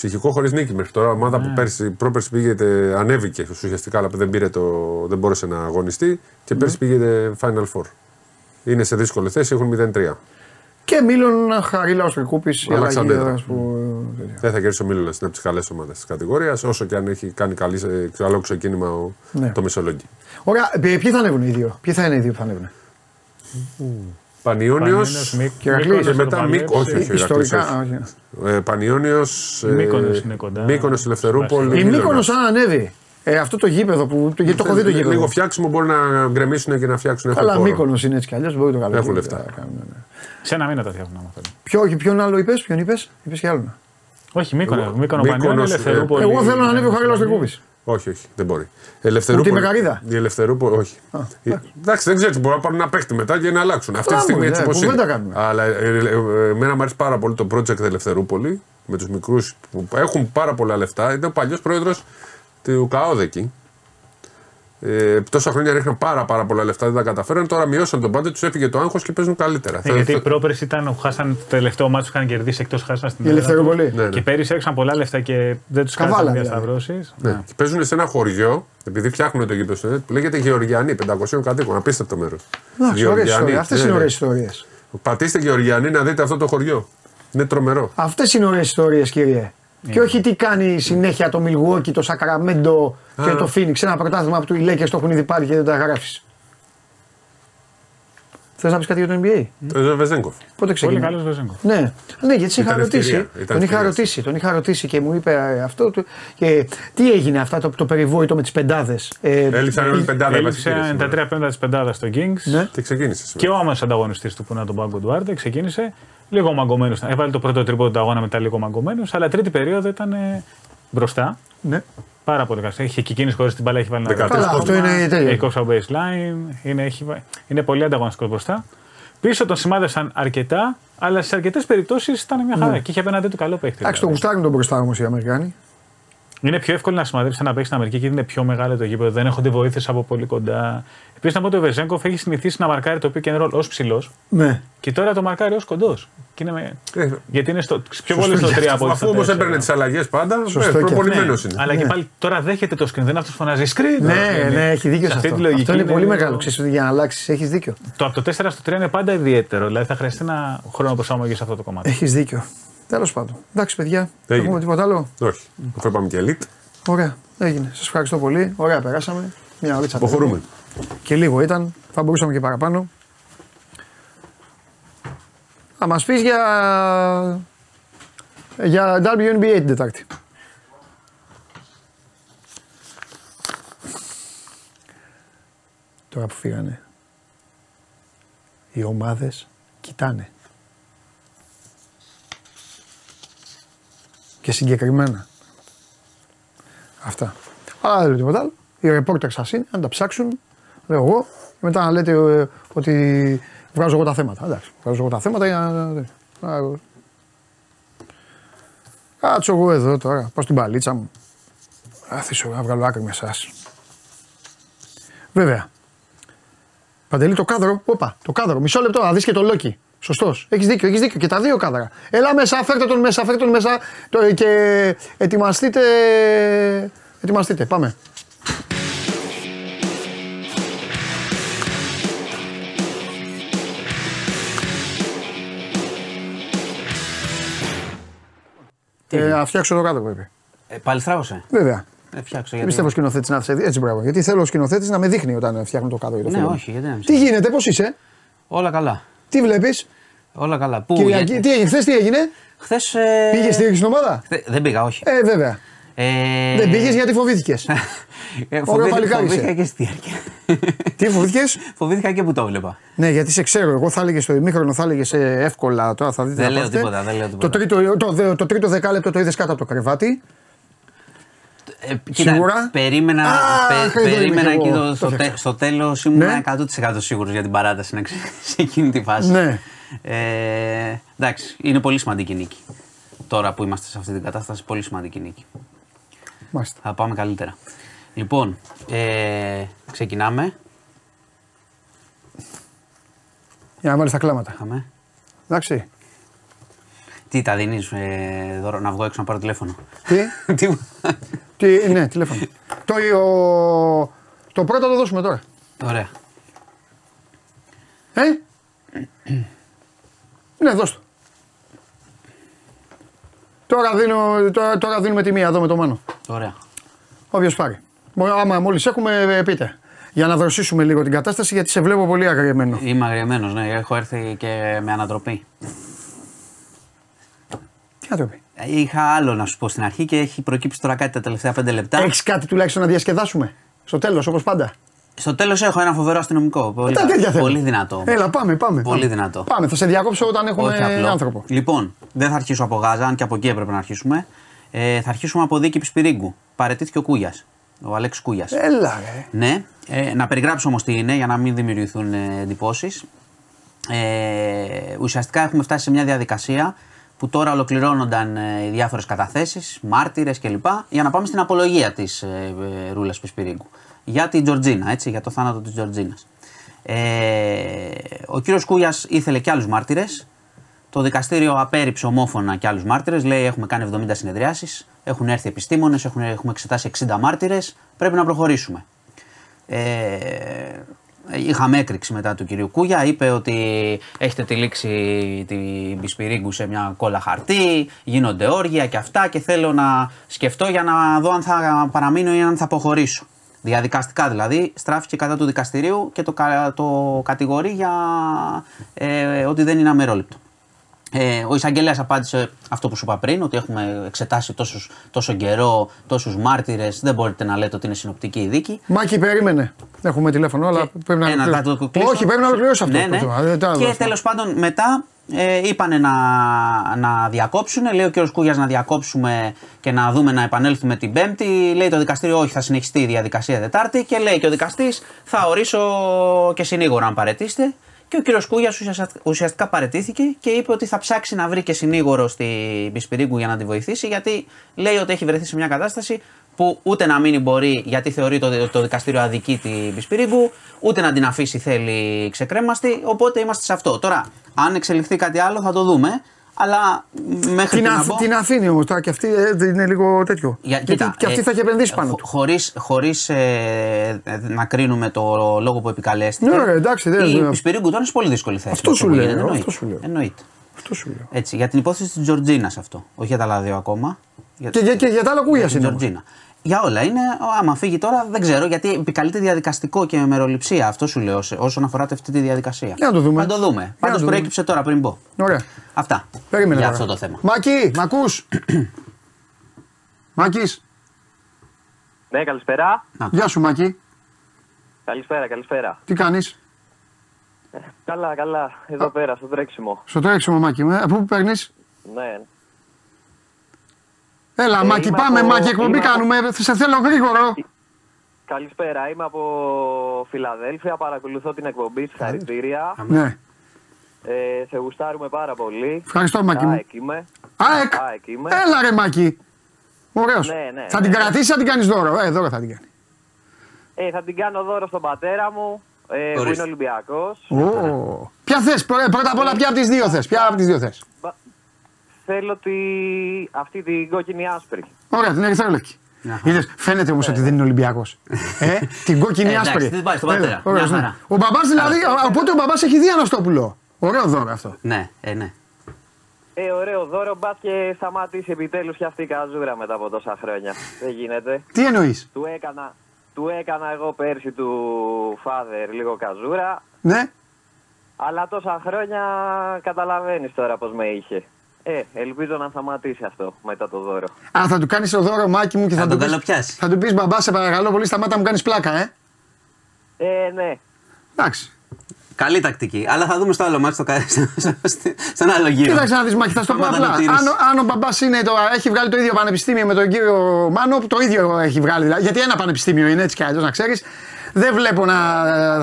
Ψυχικό χωρίς νίκη μέχρι τώρα. Ομάδα Ναι. που πέρσι, πρόπερσι πήγεται, ανέβηκε ουσιαστικά, αλλά δεν, πήρε το, δεν μπόρεσε να αγωνιστεί. Και Ναι. πέρσι πήγε Final Four. Είναι σε δύσκολη θέση, έχουν 0-3. Και Μίλων Χαρίλα ο Τρικούπη, η αλλαγή Αλεξανδρέδρα. έδρας που. Δεν θα κερδίσει ο Μίλωνα, είναι από τις καλές ομάδες της κατηγορίας, όσο και αν έχει κάνει καλή, ε, καλό ξεκίνημα ο, Ναι. το Μεσολόγγι. Ωραία, ε, ποιοι θα ανέβουν οι δύο, ποιοι θα είναι οι δύο που θα ανέβουν. Πανιόνιος. Πανιόνιος, Μη- Και Ηρακλής. Μύκονος Και θα μετά το Μίκος. Όχι, παλέψει. όχι, Ιστορικά. Ηρακλής, α, όχι. όχι. Ε, Πανιόνιος. Μύκονος είναι κοντά. Μήκονο, Ελευθερούπολη. Η Μίλωνας. Μήκονος αν ανέβει. Ε, αυτό το γήπεδο που. Το, γιατί το έχω δει το Λίγο γήπεδο. φτιάξιμο μπορεί να γκρεμίσουν και να φτιάξουν. έχουν Καλά, χώρο. Μήκονο είναι έτσι κι αλλιώς. Μπορεί το καλό. Έχουν λεφτά. Σε ένα μήνα τα φτιάχνουν άμα θέλουν. Ποιο, ποιον άλλο είπες, ποιον είπες, είπες κι άλλο. Όχι, Μήκονο. Εγώ- Μήκονο Μύκονος, Πανιόνιο, ε, Ελευθερούπολη. Εγώ θέλω να ανέβει ο Χαρίλα Τρικούπη. Όχι, όχι, δεν μπορεί. Ελευθερούπολη. Ούτε η Μεγαρίδα. Η Ελευθερούπολη, όχι. Ε, εντάξει, δεν ξέρω τι μπορεί να πάρουν ένα παίχτη μετά και να αλλάξουν. Αυτή τη Μπράβο, στιγμή ναι, έτσι όπω κουβέντα είναι. κάνουμε. Αλλά ε, ε, ε, εμένα μου αρέσει πάρα πολύ το project Ελευθερούπολη με τους μικρούς που έχουν πάρα πολλά λεφτά. Ήταν ο παλιός πρόεδρος του ΚΑΟΔ εκεί. Ε, τόσα χρόνια ρίχναν πάρα, πάρα πολλά λεφτά, δεν τα καταφέραν. Τώρα μειώσαν τον πάντε, τους έφυγε το άγχος και παίζουν καλύτερα. Ε, Θα- γιατί θα- πρόπερση ήταν που χάσαν το τελευταίο μάτσο που είχαν κερδίσει εκτός χάσαν στην Η έδρα τους. Ελευθερούπολη. Ναι, ναι. Και πέρυσι έξαν πολλά λεφτά και δεν τους Καβάλα, κάνανε δηλαδή. διασταυρώσει. Ναι. Και παίζουν σε ένα χωριό, επειδή φτιάχνουν το γήπεδο στο net, που λέγεται Γεωργιανή, 500 κατοίκων. Απίστευτο μέρος. Εντάξει, ωραίες ιστορίες. Αυτές είναι ωραίες ιστορίες. Πατήστε Γεωργιανή να δείτε αυτό το χωριό. Είναι τρομερό. Αυτές είναι ωραίες ιστορίες, κύριε. Και όχι τι κάνει συνέχεια το Μιλγουόκι, το Σακραμέντο και Α. το Φίνιξ. Ένα πρωτάθλημα που οι Lakers το έχουν ήδη πάρει και δεν τα γράφεις. Θες να πεις κάτι για το NBA. Το Βεζέγκοφ. Πότε Πολύ ξεκινάει. καλός Βεζέγκοφ. Ναι, ναι, γιατί σε είχα Ήταν ρωτήσει. ευκαιρία, ήταν Τον είχα ευκαιρία. ρωτήσει, τον είχα ρωτήσει και μου είπε ε, αυτό. του- Και τι έγινε αυτά το, το περιβόητο με τις πεντάδες; Ε, Έλειψαν όλοι πεντάδα οι βασικοί Έλειψε τα σήμερα. τρία πέμπτα της πεντάδας στο Kings. Ναι. Και ξεκίνησε. Και σήμερα. ο άμεσος ανταγωνιστής του που είναι τον Μπάγκο Ντουάρτε ξεκίνησε λίγο μαγκωμένος. Έβαλε το πρώτο τρίπο του αγώνα μετά λίγο μαγκωμένος, αλλά τρίτη περίοδο ήταν ε, μπροστά. ναι. Πάρα πολύ καλά. Έχει και εκείνης χωρίς την μπάλα, έχει βάλει ένα Δεκατέσσερα. Καλά, αυτό δεκάμα, είναι τέλειο. Έχει κόψει από baseline. Είναι, έχει, βα- είναι πολύ ανταγωνιστικός μπροστά. Πίσω τον σημάδευσαν αρκετά, αλλά σε αρκετές περιπτώσεις ήταν μια χαρά. Και είχε απέναντί του καλό παίχτη. Ναι. Εντάξει, το δηλαδή. γουστάρουν τον μπροστά όμως οι Αμερικάνοι. Είναι πιο εύκολο να σημαδέψει ένα παίχτη στην Αμερική γιατί είναι πιο μεγάλο το γήπεδο. Δεν έχονται βοήθειες από πολύ κοντά. Επίσης, να πω ότι ο Βεζέγκοφ έχει συνηθίσει να μαρκάρει το pick and roll ως ψηλός Ναι. και τώρα το μαρκάρει ως κοντός. Με... Ε, Γιατί είναι στο, πιο πολύ στο 3 από ό,τι Αφού στο όμως 4. έπαιρνε τις αλλαγές πάντα, Σωστό ε, και προπονημένος Ναι, είναι. αλλά και πάλι τώρα δέχεται το screen. Δεν είναι αυτός που φωνάζει screen. Ναι, ναι, έχει δίκιο σε αυτή αυτό. τη λογική Αυτό είναι πολύ λίγο- μεγάλο. Ξέρεις ότι για να αλλάξεις, έχεις δίκιο. Το από το 4 στο 3 είναι πάντα ιδιαίτερο. Δηλαδή θα χρειαστεί ένα χρόνο προσαρμογή σε αυτό το κομμάτι. Έχεις δίκιο. Τέλος πάντων. Εντάξει, παιδιά. Έγινε. Έχουμε τίποτα άλλο. Όχι. Αφού είπαμε και elite, Ωραία. Έγινε. Σας ευχαριστώ πολύ. Ωραία, περάσαμε. Μια ώρα αποχωρούμε. Και λίγο ήταν. Θα μπορούσαμε και παραπάνω. Θα μας πεις για. για WNBA την Τετάρτη. Τώρα που φύγανε. Οι ομάδες κοιτάνε. Και συγκεκριμένα. Αυτά. Αλλά δεν λέω τίποτα άλλο. Οι ρεπόρτερ σας είναι, αν τα ψάξουν, λέω εγώ, και μετά να λέτε ε, ότι βγάζω εγώ τα θέματα. Εντάξει, βγάζω εγώ τα θέματα για να. να- Κάτσω εγώ εδώ τώρα, πάω στην παλίτσα μου. Αφήσω να βγάλω άκρη με εσάς. Βέβαια. Παντελή το κάδρο, όπα, το κάδρο. Μισό λεπτό, να δεις και το Λόκι. Σωστός. Έχεις δίκιο, έχεις δίκιο. Και τα δύο κάδρα. Έλα μέσα, φέρτε τον μέσα, φέρτε τον μέσα το, και ετοιμαστείτε. Ετοιμαστείτε, πάμε. Ε, να φτιάξω το κάδρο πρέπει. Ε, πάλι στράβωσε; Βέβαια. Ε, φτιάξω Δεν γιατί. πιστεύω σκηνοθέτης να είσαι έτσι μπράβο. Γιατί θέλω ο σκηνοθέτης να με δείχνει όταν φτιάχνω το κάδρο για το Ναι, φίλο μου. όχι, γιατί να μην Τι γίνεται, πώς είσαι, Όλα καλά. τι βλέπεις, Όλα καλά. Πού, Κυριακή, γιατί... τι έγινε, χθες τι έγινε, Χθες, ε... πήγες στη στην ομάδα; χθε- Δεν πήγα, όχι. Ε, βέβαια. Ε... Δεν πήγες γιατί φοβήθηκες. Ε, Ωραίο φοβήθηκα, παλικάρι είσαι. φοβήθηκα και στη διάρκεια. τι φοβήθηκες; φοβήθηκα και που το βλέπα. Ναι, γιατί σε ξέρω. Εγώ θα έλεγες στο ημίχρονο, θα έλεγες εύκολα. Τώρα θα δείτε Δεν να λέω πάθετε. τίποτα, δεν λέω Το τίποτα. τρίτο, το, δε- το τρίτο δεκάλεπτο το είδες κάτω από το κρεβάτι. Ε, κοίτα, Σίγουρα. Περίμενα, Α, πε- εδώ είμαι περίμενα κι εκεί εγώ. το, Το στο, τε, φτιάξα. στο τέλος ήμουν Ναι. 100% σίγουρος για την παράταση να ξέρεις, σε εκείνη τη φάση. Ναι. Ε, εντάξει, είναι πολύ σημαντική νίκη. Τώρα που είμαστε σε αυτή την κατάσταση, πολύ σημαντική νίκη. Μάλιστα. Θα πάμε καλύτερα. Λοιπόν, ε, ξεκινάμε. Για να βάλεις τα κλάματα. Είχαμε. Εντάξει. Τι τα δίνεις ε, δώρο, να βγω έξω να πάρω τηλέφωνο; Τι, Τι μου- τι, ναι, τηλέφωνο. το, ο, το πρώτο το δώσουμε τώρα. Ωραία. Ε; ναι, δώσ' το. Τώρα, δίνω, τώρα, τώρα δίνουμε τη μία εδώ με το Μάνο. Ωραία. Όποιος πάρει. Μο- Άμα μόλις έχουμε, ε, πείτε. Για να δροσίσουμε λίγο την κατάσταση γιατί σε βλέπω πολύ αγριεμένο. Είμαι αγριεμένος, ναι. Έχω έρθει και με ανατροπή. Τι να το πει. Είχα άλλο να σου πω στην αρχή και έχει προκύψει τώρα κάτι τα τελευταία πέντε λεπτά. Έχεις κάτι τουλάχιστον να διασκεδάσουμε; Στο τέλος, όπως πάντα. Στο τέλος έχω ένα φοβερό αστυνομικό. Πολύ, Τα τέτοια θέλω. πολύ δυνατό. Έλα, πάμε, πάμε. Πολύ πάμε. δυνατό. Πάμε, θα σε διακόψω όταν έχουμε Όχι απλό. άνθρωπο. Λοιπόν, δεν θα αρχίσω από Γάζα, αν και από εκεί έπρεπε να αρχίσουμε. Ε, θα αρχίσουμε από δίκη Πισπυρίγκου. Παρετήθηκε ο Κούγιας. Ο Αλέξης Κούγιας. Έλα, ρε. Ναι, ε, να περιγράψω όμως τι είναι για να μην δημιουργηθούν ε, εντυπώσεις. Ε, ουσιαστικά έχουμε φτάσει σε μια διαδικασία που τώρα ολοκληρώνονταν ε, οι διάφορες καταθέσεις, μάρτυρες κλπ. για να πάμε στην απολογία της ε, ε, Ρούλας Πισπυρίγκου. Για την Τζορτζίνα, έτσι, για το θάνατο της Τζορτζίνας. Ε, ο κύριος Κούγιας ήθελε και άλλους μάρτυρες. Το δικαστήριο απέρριψε ομόφωνα και άλλους μάρτυρες. Λέει: Έχουμε κάνει 70 συνεδριάσεις, έχουν έρθει επιστήμονες, έχουμε εξετάσει 60 μάρτυρες. Πρέπει να προχωρήσουμε. Ε, είχαμε έκρηξη μετά του κυρίου Κούγια. Είπε ότι έχετε τυλίξει την Πισπυρίγκου σε μια κόλλα χαρτί, γίνονται όργια και αυτά και θέλω να σκεφτώ για να δω αν θα παραμείνω ή αν θα αποχωρήσω. Διαδικαστικά δηλαδή, στράφηκε κατά του δικαστηρίου και το, κα- το κατηγορεί για ε, ότι δεν είναι αμερόληπτο. Ε, ο εισαγγελέας απάντησε αυτό που σου είπα πριν, ότι έχουμε εξετάσει τόσους, τόσο καιρό, τόσους μάρτυρες. Δεν μπορείτε να λέτε ότι είναι συνοπτική η δίκη. Μάκη, περίμενε. Έχουμε τηλέφωνο, αλλά πρέπει να Ε, να ολοκληρώσω. το κλείσω. Όχι, πρέπει να ολοκληρώσει αυτό. Ναι, ναι. το θέμα. Δεν τα Και δώσω. τέλος πάντων μετά ε, είπανε να, να διακόψουν. Λέει ο κ. Κούγιας να διακόψουμε και να δούμε να επανέλθουμε την Πέμπτη. Λέει το δικαστήριο όχι, θα συνεχιστεί η διαδικασία Τετάρτη. Και λέει και ο δικαστής θα ορίσω και συνήγορο αν παρετήσετε. Και ο κύριος Κούγιας ουσιαστικά παρετήθηκε και είπε ότι θα ψάξει να βρει και συνήγορο στη Μπισπυρίγκου για να τη βοηθήσει, γιατί λέει ότι έχει βρεθεί σε μια κατάσταση που ούτε να μείνει μπορεί, γιατί θεωρεί το, το δικαστήριο αδική την Μπισπυρίγκου, ούτε να την αφήσει θέλει ξεκρέμαστη. Οπότε είμαστε σε αυτό. Τώρα, αν εξελιχθεί κάτι άλλο θα το δούμε. Αλλά μέχρι Την, και να αφ, μπω- την αφήνει όμως τώρα και αυτή ε, είναι λίγο τέτοιο. για, Γιατί κοίτα, και αυτή ε, θα έχει επενδύσει πάνω χω- του. Χωρίς, χωρίς ε, ε, να κρίνουμε το λόγο που επικαλέστηκε. Ναι, ρε, εντάξει, δεν- Η δεν- Σπυρίγκου τώρα είναι σε πολύ δύσκολη θέση. Αυτό με σου που λέω, γίνεται, αυτό εννοείται. σου λέω. Εννοείται. Αυτό σου λέω. Έτσι, για την υπόθεση της Τζορτζίνας αυτό. Όχι για τα άλλα δύο ακόμα. Για, Και, για- και για τα άλλα κούγια για την είναι. Όμως. Τζορτζίνα. Για όλα είναι, άμα φύγει τώρα δεν ξέρω γιατί επικαλείται διαδικαστικό και μεροληψία. Αυτό σου λέω σε- όσον αφορά αυτή τη διαδικασία. Για να το δούμε. Να το δούμε. Για Πάντως να το προέκυψε τώρα πριν μπω. Ωραία. Αυτά. Περίμενε για τώρα. αυτό το θέμα. Μάκη, μ' ακούς. Μάκης, Ναι, καλησπέρα. γεια σου Μάκη. Καλησπέρα, καλησπέρα. Τι κάνεις; Καλά, καλά. Εδώ πέρα, στο τρέξιμο. Στο τρέξιμο Μάκη μου. ε. Από πού παίρνεις; Ναι. Έλα Ε, Μάκη, είμαι πάμε από- Μάκη, εκπομπή είμαι από- κάνουμε. Σε θέλω γρήγορο. Καλησπέρα, είμαι από Φιλαδέλφια. Παρακολουθώ την εκπομπή. Συγχαρητήρια. Ναι. Ε, σε γουστάρουμε πάρα πολύ. Ευχαριστώ Μάκη μου. ΑΕΚ είμαι. ΑΕΚ. ΑΕΚ είμαι. Έλα ρε Μάκη. Ωραίος. Ναι, ναι, Θα ναι. την κρατήσεις ή θα την κάνεις δώρο. Ε, δώρο θα την κάνει. Ε, θα την κάνω δώρο στον πατέρα μου, ε, που Ορίστε. είναι Ολυμπιακός. Ω. Ποια θες, πρω- πρώτα απ' όλα ποια από τις δύο θες. Ποια από τις δύο θες. Μπα- Θέλω τη... αυτή την κόκκινη άσπρη. Ωραία, την ερυθρόλευκη. Αχα. Είδες, φαίνεται όμως ότι δεν είναι Ολυμπιακός. ε, την κόκκινη Ε, εντάξει, άσπρη. δεν πάει στον Έλα, πατέρα. ωραίος, Μια ναι. χαρά. Ο μπαμπάς δηλαδή, α, οπότε ο μπαμπάς έχει δει Αναστόπουλο. Ωραίο δώρο αυτό. Ναι, ε, ναι. Ε, ωραίο δώρο, μπας και σταματήσει επιτέλους και αυτή η καζούρα μετά από τόσα χρόνια. Δεν γίνεται. Τι εννοείς, Του έκανα, του έκανα εγώ πέρσι του father λίγο καζούρα, Ναι, αλλά τόσα χρόνια καταλαβαίνεις τώρα πώς με είχε. Ε, ελπίζω να σταματήσει αυτό μετά το δώρο. Α, θα του κάνεις το δώρο μάκι μου και θα, Θα του τον πεις- καλοπιάσεις. Θα του πεις μπαμπά, σε παρακαλώ πολύ, σταμάτα μου κάνεις πλάκα, ε. Ε, ναι. Εντάξει. Καλή τακτική. Αλλά θα δούμε στο άλλο μάτι, στο, κα- στο, στο- στον άλλο γύρο. Κοίταξε να δεις, Μάκη, θα σου το πω Άμα απλά. δεν το τηρείς. Αν, ο- αν ο μπαμπάς έχει βγάλει το ίδιο πανεπιστήμιο με τον κύριο Μάνο, το ίδιο έχει βγάλει. δηλαδή, Γιατί ένα πανεπιστήμιο είναι έτσι κι αλλιώς, να ξέρεις. Δεν βλέπω να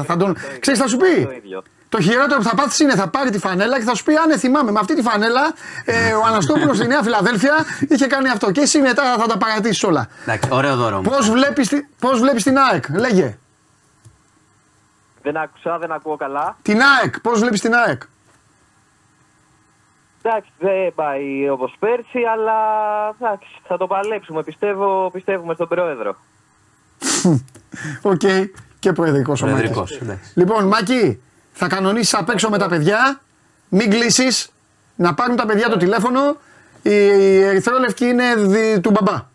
θα τον. Ξέρεις, θα σου Το πει. Ίδιο. Το χειρότερο που θα πάθεις είναι θα πάρει τη φανέλα και θα σου πει: Αν θυμάμαι, με αυτή τη φανέλα ε, ο Αναστόπουλος στη Νέα Φιλαδέλφια είχε κάνει αυτό. Και εσύ μετά θα τα παρατήσεις όλα. Εντάξει, ωραίο δώρο μου. Πώς βλέπεις πώς βλέπεις την ΑΕΚ, λέγε. Δεν άκουσα, δεν ακούω καλά. Την ΑΕΚ, πώς βλέπεις την ΑΕΚ; Εντάξει, δεν πάει όπως πέρσι, αλλά εντάξει, θα το παλέψουμε. Πιστεύω, πιστεύουμε στον πρόεδρο. ΟΚ, και προεδρικός ο Μάκης. Προεδρικός, εντάξει. Λοιπόν, Μάκη, θα κανονίσεις απ' έξω με τα παιδιά. Μην κλείσεις. Να πάρουν τα παιδιά το τηλέφωνο. Η, η ερυθρόλευκη είναι δι- του μπαμπά.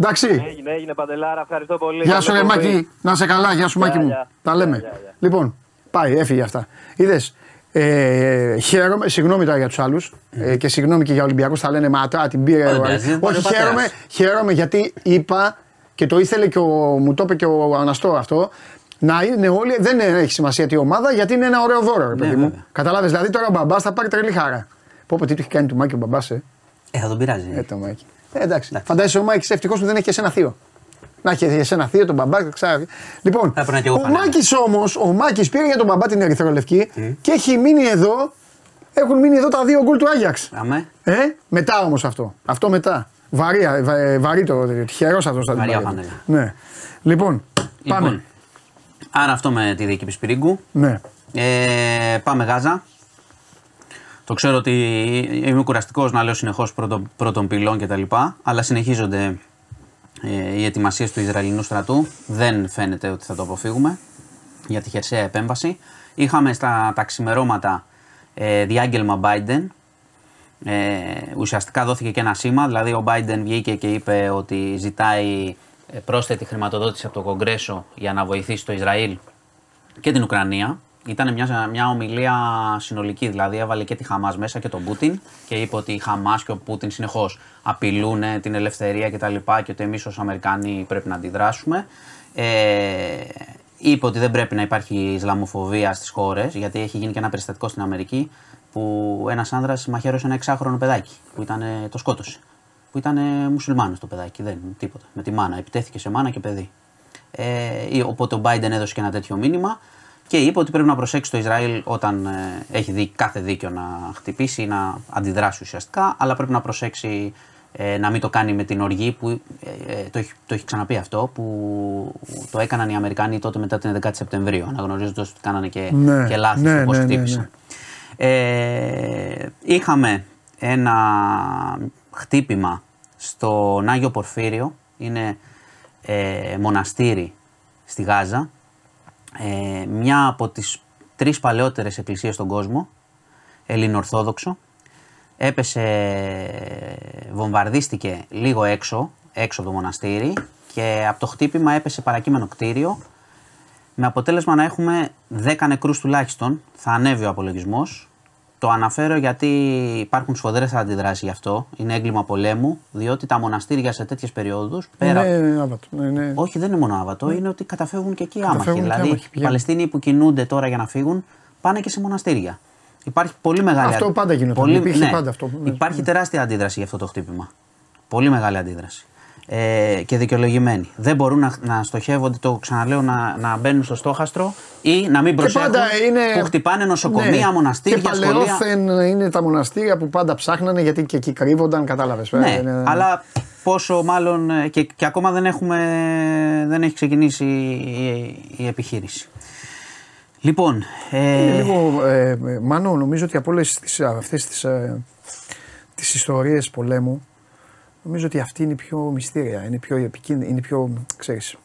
Εντάξει. Έγινε, έγινε Παντελάρα, ευχαριστώ πολύ. Γεια σου, ρε Καλή εκπομπή. Μάκη. Να σε καλά, γεια σου, Γεια, Μάκη μου. γεια. Τα λέμε. Γεια, γεια. Λοιπόν, πάει, έφυγε αυτά. Είδες. Ε, χαίρομαι, συγγνώμη τώρα για τους άλλους ε, και συγγνώμη και για Ολυμπιακούς. Θα λένε Ματά, την πήρε. Δεν ο- πειράζει, δεν μπορεί Όχι, ο πατέρας. χαίρομαι, χαίρομαι γιατί είπα και το ήθελε και ο, μου το είπε και ο Αναστό αυτό. Να είναι όλοι, δεν έχει σημασία τι ομάδα γιατί είναι ένα ωραίο δώρο, ρε παιδί μου. Ναι, βέβαια. Κατάλαβε, δηλαδή τώρα ο μπαμπάς θα πάρει τρελή χαρά. Πω, πω, τι του έχει κάνει του Μάκη ο μπαμπάς, ε; Ε, θα τον πειράζει. Ε, το Μάκη. Ε, εντάξει. Εντάξει. Φαντάζεσαι ο Μάκης ευτυχώς που δεν έχει και εσένα θείο. Να έχει εσένα θείο, τον μπαμπά, ξέρει. Λοιπόν, Θα έπαιρνα κι εγώ ο φανέλα. Μάκης όμως, ο Μάκης πήρε για τον μπαμπά την ερυθρολευκή και έχει μείνει εδώ. Έχουν μείνει εδώ τα δύο γκολ του Άγιαξ. Αμέ. Ε, μετά όμως αυτό. Αυτό μετά. Βαρύ, βα, βαρύ το. Τυχερός αυτός θα την Βαριά πάρει. φανέλα. Ναι. Λοιπόν, πάμε. Λοιπόν, άρα αυτό με τη δίκη Πισπυρίγκου. Ναι. Ε, πάμε Γάζα. Το ξέρω ότι είμαι κουραστικός να λέω συνεχώς πρώτον, πρώτον πυλών κτλ. Αλλά συνεχίζονται ε, οι ετοιμασίες του Ισραηλινού στρατού. Δεν φαίνεται ότι θα το αποφύγουμε. για τη χερσαία επέμβαση. Είχαμε στα τα ξημερώματα ε, διάγγελμα Biden. Ε, ουσιαστικά δόθηκε και ένα σήμα, δηλαδή ο Biden βγήκε και είπε ότι ζητάει ε, πρόσθετη χρηματοδότηση από το Κογκρέσο για να βοηθήσει το Ισραήλ και την Ουκρανία. Ήταν μια, μια ομιλία συνολική, δηλαδή έβαλε και τη Χαμάς μέσα και τον Πούτιν και είπε ότι η Χαμάς και ο Πούτιν συνεχώς απειλούν ε, την ελευθερία κτλ. Και, και ότι εμείς ως Αμερικάνοι πρέπει να αντιδράσουμε. Ε, είπε ότι δεν πρέπει να υπάρχει Ισλαμοφοβία στις χώρες, γιατί έχει γίνει και ένα περιστατικό στην Αμερική που ένας άνδρας μαχαίρωσε ένα εξάχρονο παιδάκι που ήταν, ε, το σκότωσε. Που ήταν μουσουλμάνος το παιδάκι, δεν τίποτα. Με τη μάνα. Επιτέθηκε σε μάνα και παιδί. Ε, οπότε ο Biden έδωσε και ένα τέτοιο μήνυμα και είπε ότι πρέπει να προσέξει το Ισραήλ όταν ε, έχει δει, κάθε δίκιο να χτυπήσει ή να αντιδράσει ουσιαστικά, αλλά πρέπει να προσέξει ε, να μην το κάνει με την οργή που ε, ε, το, έχει, το έχει ξαναπεί αυτό που το έκαναν οι Αμερικάνοι τότε μετά την 11η Σεπτεμβρίου αναγνωρίζοντας ότι κάνανε και, Ναι, και λάθη ναι, όπως ναι, ναι, χτύπησαν. Ε, είχαμε ένα χτύπημα στο Άγιο Πορφύριο, είναι ε, μοναστήρι στη Γάζα, ε, μια από τις τρεις παλαιότερες εκκλησίες στον κόσμο, ελληνοορθόδοξο. Έπεσε, βομβαρδίστηκε λίγο έξω, έξω από το μοναστήρι και από το χτύπημα έπεσε παρακείμενο κτίριο με αποτέλεσμα να έχουμε 10 νεκρούς τουλάχιστον, θα ανέβει ο απολογισμός. Το αναφέρω γιατί υπάρχουν σφοδρές αντιδράσεις γι' αυτό, είναι έγκλημα πολέμου, διότι τα μοναστήρια σε τέτοιες περιόδους, πέρα Ναι, άβατο. Ναι, ναι. όχι, δεν είναι μόνο άβατο, είναι ότι καταφεύγουν και εκεί άμαχοι. Καταφεύγουν και Δηλαδή, άμαχοι, οι πηγαίνουν. Παλαιστίνοι που κινούνται τώρα για να φύγουν πάνε και σε μοναστήρια. Υπάρχει πολύ μεγάλη Αυτό αντι- πάντα γινόταν, υπήρχε πάντα αυτό. Ναι, Υπάρχει ναι. τεράστια αντίδραση για αυτό το χτύπημα. Πολύ μεγάλη αντίδραση. Ε, και δικαιολογημένη. Δεν μπορούν να, να στοχεύονται, το ξαναλέω, να, να μπαίνουν στο στόχαστρο ή να μην προσέχουν πάντα είναι. που χτυπάνε νοσοκομεία, Ναι. μοναστήρια, Και σχολεία. παλαιόθεν είναι τα μοναστήρια που πάντα ψάχνανε γιατί και εκεί κρύβονταν, κατάλαβες. Ναι, αλλά πόσο μάλλον ε, και, και ακόμα δεν, έχουμε, δεν έχει ξεκινήσει η, η επιχείρηση. Λοιπόν, ε, Είναι λίγο. Ε, ε, Μάνο, νομίζω ότι από όλες αυτές τις ε, τις ιστορίες πολέμου, νομίζω ότι αυτή είναι η πιο μυστήρια, είναι πιο επικίνδυνη, είναι πιο, ξέρεις,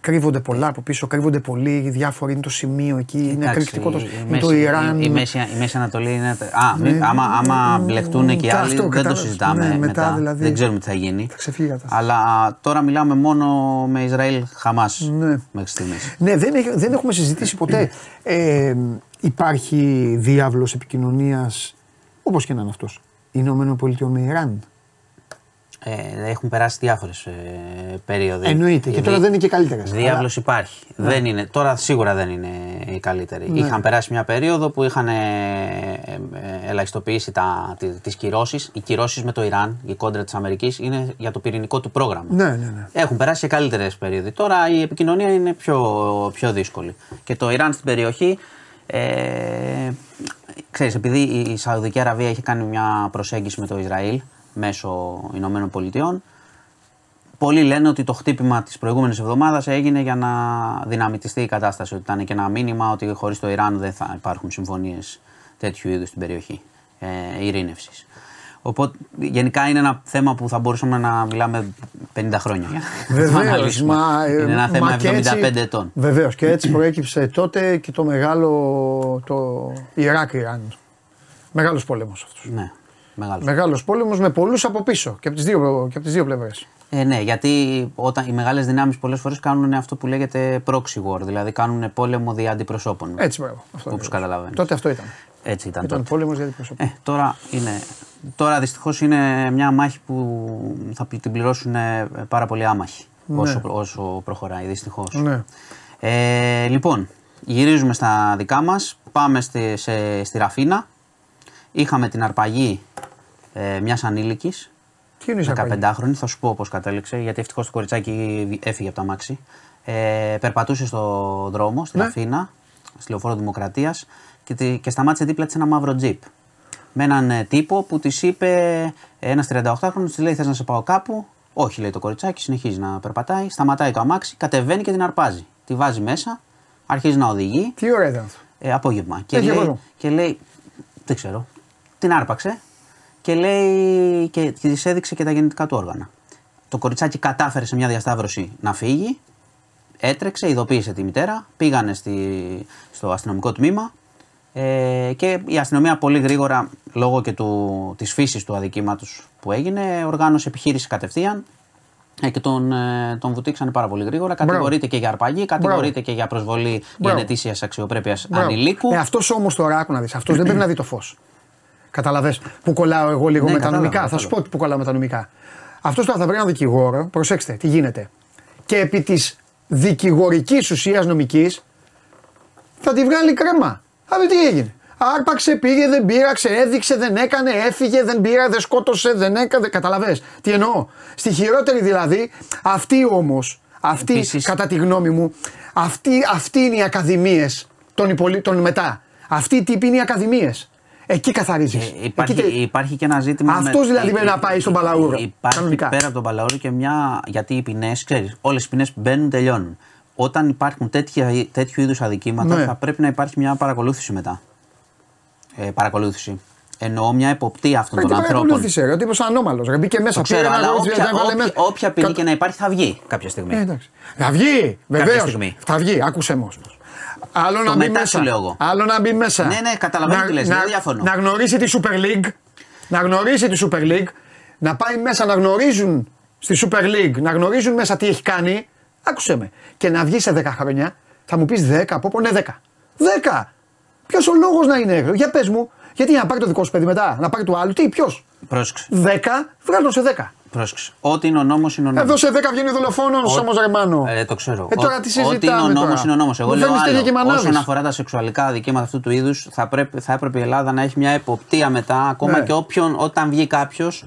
κρύβονται πολλά από πίσω, κρύβονται πολλοί, διάφοροι είναι το σημείο εκεί, είναι εντάξει, εκρηκτικό το, η- η είναι το Μέση- Ιράν. Η, η, Μέση, η Μέση Ανατολή είναι. Α, μη- Ναι, άμα, άμα ναι, μπλεχτούν και οι ναι, άλλοι, αυτό, δεν το κατάλαβες. συζητάμε Ναι, μετά. μετά δηλαδή. δεν ξέρουμε τι θα γίνει. Θα ξεφύγει η κατάσταση. Αλλά τώρα μιλάμε μόνο με Ισραήλ Χαμάς Ναι. μέχρι στιγμής. Ναι, δεν, έχ- δεν έχουμε συζητήσει ποτέ. Ε, υπάρχει διάβλος επικοινωνίας, όπως και να είναι αυτός, Ηνωμένων Πολιτειών με Ιράν. Ε, έχουν περάσει διάφορες ε, περίοδοι. Εννοείται. Και Η τώρα δι- δεν είναι και καλύτερες. Διάβλος υπάρχει. Δεν είναι, τώρα σίγουρα δεν είναι η καλύτερη. Είχαν περάσει μια περίοδο που είχαν ε, ε, ελαχιστοποιήσει τα, τι- τις κυρώσεις. Οι κυρώσεις με το Ιράν, η κόντρα της Αμερικής, είναι για το πυρηνικό του πρόγραμμα. Ναι, ναι, ναι. Έχουν περάσει και καλύτερες περίοδοι. Τώρα η επικοινωνία είναι πιο, πιο δύσκολη. Και το Ιράν στην περιοχή. Ε, ξέρεις, επειδή η Σαουδική Αραβία έχει κάνει μια προσέγγιση με το Ισραήλ μέσω Ηνωμένων Πολιτειών, πολλοί λένε ότι το χτύπημα της προηγούμενης εβδομάδας έγινε για να δυναμητιστεί η κατάσταση. Ότι ήταν και ένα μήνυμα ότι χωρίς το Ιράν δεν θα υπάρχουν συμφωνίες τέτοιου είδους στην περιοχή ε, ειρήνευσης. Οπότε γενικά είναι ένα θέμα που θα μπορούσαμε να μιλάμε 50 χρόνια. για να το Βεβαίως. αναλύσουμε. είναι ένα θέμα 75 ετών. Βεβαίως. Και έτσι προέκυψε τότε και το μεγάλο. το Ιράκ-Ιράν. Μεγάλος πόλεμος αυτός. Ναι, μεγάλος. Μεγάλος πόλεμος με πολλούς από πίσω και από τις δύο, και από τις δύο πλευρές. Ε, ναι, γιατί όταν οι μεγάλες δυνάμεις πολλές φορές κάνουν αυτό που λέγεται proxy war, δηλαδή κάνουν πόλεμο δια αντιπροσώπων. Έτσι, μπράβο. Αυτό Όπως ακριβώς. καταλαβαίνεις. Τότε αυτό ήταν. Έτσι ήταν. Ήταν τότε. πόλεμος για την προσωπή. Ε, τώρα είναι. Τώρα δυστυχώς είναι μια μάχη που θα πλη- την πληρώσουν ε, πάρα πολλοί άμαχοι όσο, όσο προχωράει, δυστυχώς. Ναι. Ε, λοιπόν, γυρίζουμε στα δικά μας. Πάμε στη, σε, στη Ραφίνα. Είχαμε την αρπαγή ε, μιας ανήλικης. Τι είναι η Σαρπαγή; 15χρονη, θα σου πω πώς κατέληξε, γιατί ευτυχώς το κοριτσάκι έφυγε από τα μάξι. Ε, περπατούσε στο δρόμο, στη Ναι. Αθήνα, στη λεωφόρο Δημοκρατίας και, τη- και σταμάτησε δίπλα της ένα μαύρο τζιπ. Με έναν ε, τύπο που της είπε, ένας 38χρονο, της λέει: Θες να σε πάω κάπου; Όχι, λέει το κοριτσάκι, συνεχίζει να περπατάει. Σταματάει το αμάξι, κατεβαίνει και την αρπάζει. Τη βάζει μέσα, αρχίζει να οδηγεί. Τι ώρα ήταν αυτό. Ε, απόγευμα. Και Έχει λέει, κόσμο. και λέει, δεν ξέρω, την άρπαξε και λέει και, και της έδειξε και τα γεννητικά του όργανα. Το κοριτσάκι κατάφερε σε μια διασταύρωση να φύγει, έτρεξε, ειδοποίησε τη μητέρα, πήγανε στη, στο αστυνομικό τμήμα ε, και η αστυνομία πολύ γρήγορα, λόγω και του, της φύσης του αδικήματος που έγινε, οργάνωσε επιχείρηση κατευθείαν ε, και τον, ε, τον βουτήξανε πάρα πολύ γρήγορα. Κατηγορείται και για αρπαγή, κατηγορείται και για προσβολή Μπράβο. γενετήσιας αξιοπρέπειας Μπράβο. ανηλίκου. Ε, αυτός όμως τώρα, άκου να δεις, αυτός δεν πρέπει να δει το φως. Καταλαβες που κολλάω εγώ λίγο Ναι, με τα κατάλαβα, νομικά. Θα σου κατάλαβα. πω που κολλάω με τα νομικά. Αυτός τώρα θα βρει έναν δικηγόρο, προσέξτε τι γίνεται. Και επί της δικηγορικής ουσίας νομικής θα τη βγάλει κρέμα. Θα δει τι έγινε. Άρπαξε, πήγε, δεν πήραξε, έδειξε, δεν έκανε, έφυγε, δεν πήρα, δεν σκότωσε, δεν έκανε. Καταλαβέ. Τι εννοώ. Στη χειρότερη δηλαδή, αυτή όμως, αυτή Επίσης- κατά τη γνώμη μου, αυτή, αυτή είναι οι ακαδημίες των, υπολεί- των μετά. Αυτή η τύπη είναι οι ακαδημίες. Εκεί καθαρίζεις. Ε, υπάρχει, υπάρχει και ένα ζήτημα. Αυτός δηλαδή πρέπει να πάει στον Παλαούρο, Υπάρχει κανονικά. πέρα από τον Παλαούρο και μια. Γιατί οι ποινές, ξέρεις, όλες οι ποινές μπαίνουν, τελειώνουν. Όταν υπάρχουν τέτοια, τέτοιου είδους αδικήματα, Ναι. θα πρέπει να υπάρχει μια παρακολούθηση μετά. Ε, παρακολούθηση. Εννοώ μια εποπτεία αυτών Κάτι των ανθρώπων. παρακολούθησε, ρε. Ο τύπος ανώμαλος. Ρε. Μπήκε μέσα, Το ξέρω, πήρε ένα αλλά γόρι, όποια, δεν έβαλε όποια, μέσα. όποια ποινή Κα- και να υπάρχει θα βγει κάποια στιγμή. Ε, εντάξει. Θα βγει, βεβαίως. στιγμή. Θα βγει, άκουσε όμω. Άλλο να μπει μετά μέσα. σου λέω εγώ. Άλλο να μπει μέσα. Ναι, ναι, καταλαβαίνω Να- τι λες, να- δεν διαφωνώ. Να γνωρίσει τη Super League. Να γνωρίσει τη Super League. Να πάει μέσα να γνωρίζουν στη Super League, να γνωρίζουν μέσα τι έχει κάνει. Άκουσε με. Και να βγει σε 10 χρόνια, θα μου πεις 10, από πού ναι 10. 10! Ποιος ο λόγος να είναι έγκλο. Για πες μου, γιατί να πάρει το δικό σου παιδί μετά, να πάρει του άλλου, τι, ποιος; Πρόσεξε. 10, βγάλω σε 10. Πρόσεξε. Ό,τι είναι ο νόμος είναι ο νόμος. Εδώ σε 10 βγαίνει δολοφόνος όμω ρεμάνο. Ε, το ξέρω. Ε, τώρα Ό- τι συζητάμε Ό,τι είναι ο νόμος τώρα. είναι ο νόμος. Εγώ Μου λέω φέρνεις τέτοια και άλλο. μανάβεις. Όσον αφορά τα σεξουαλικά αδικήματα αυτού του είδους, θα, πρέπει, θα έπρεπε η Ελλάδα να έχει μια εποπτεία μετά, ακόμα Ναι. και όποιον, όταν βγει κάποιος,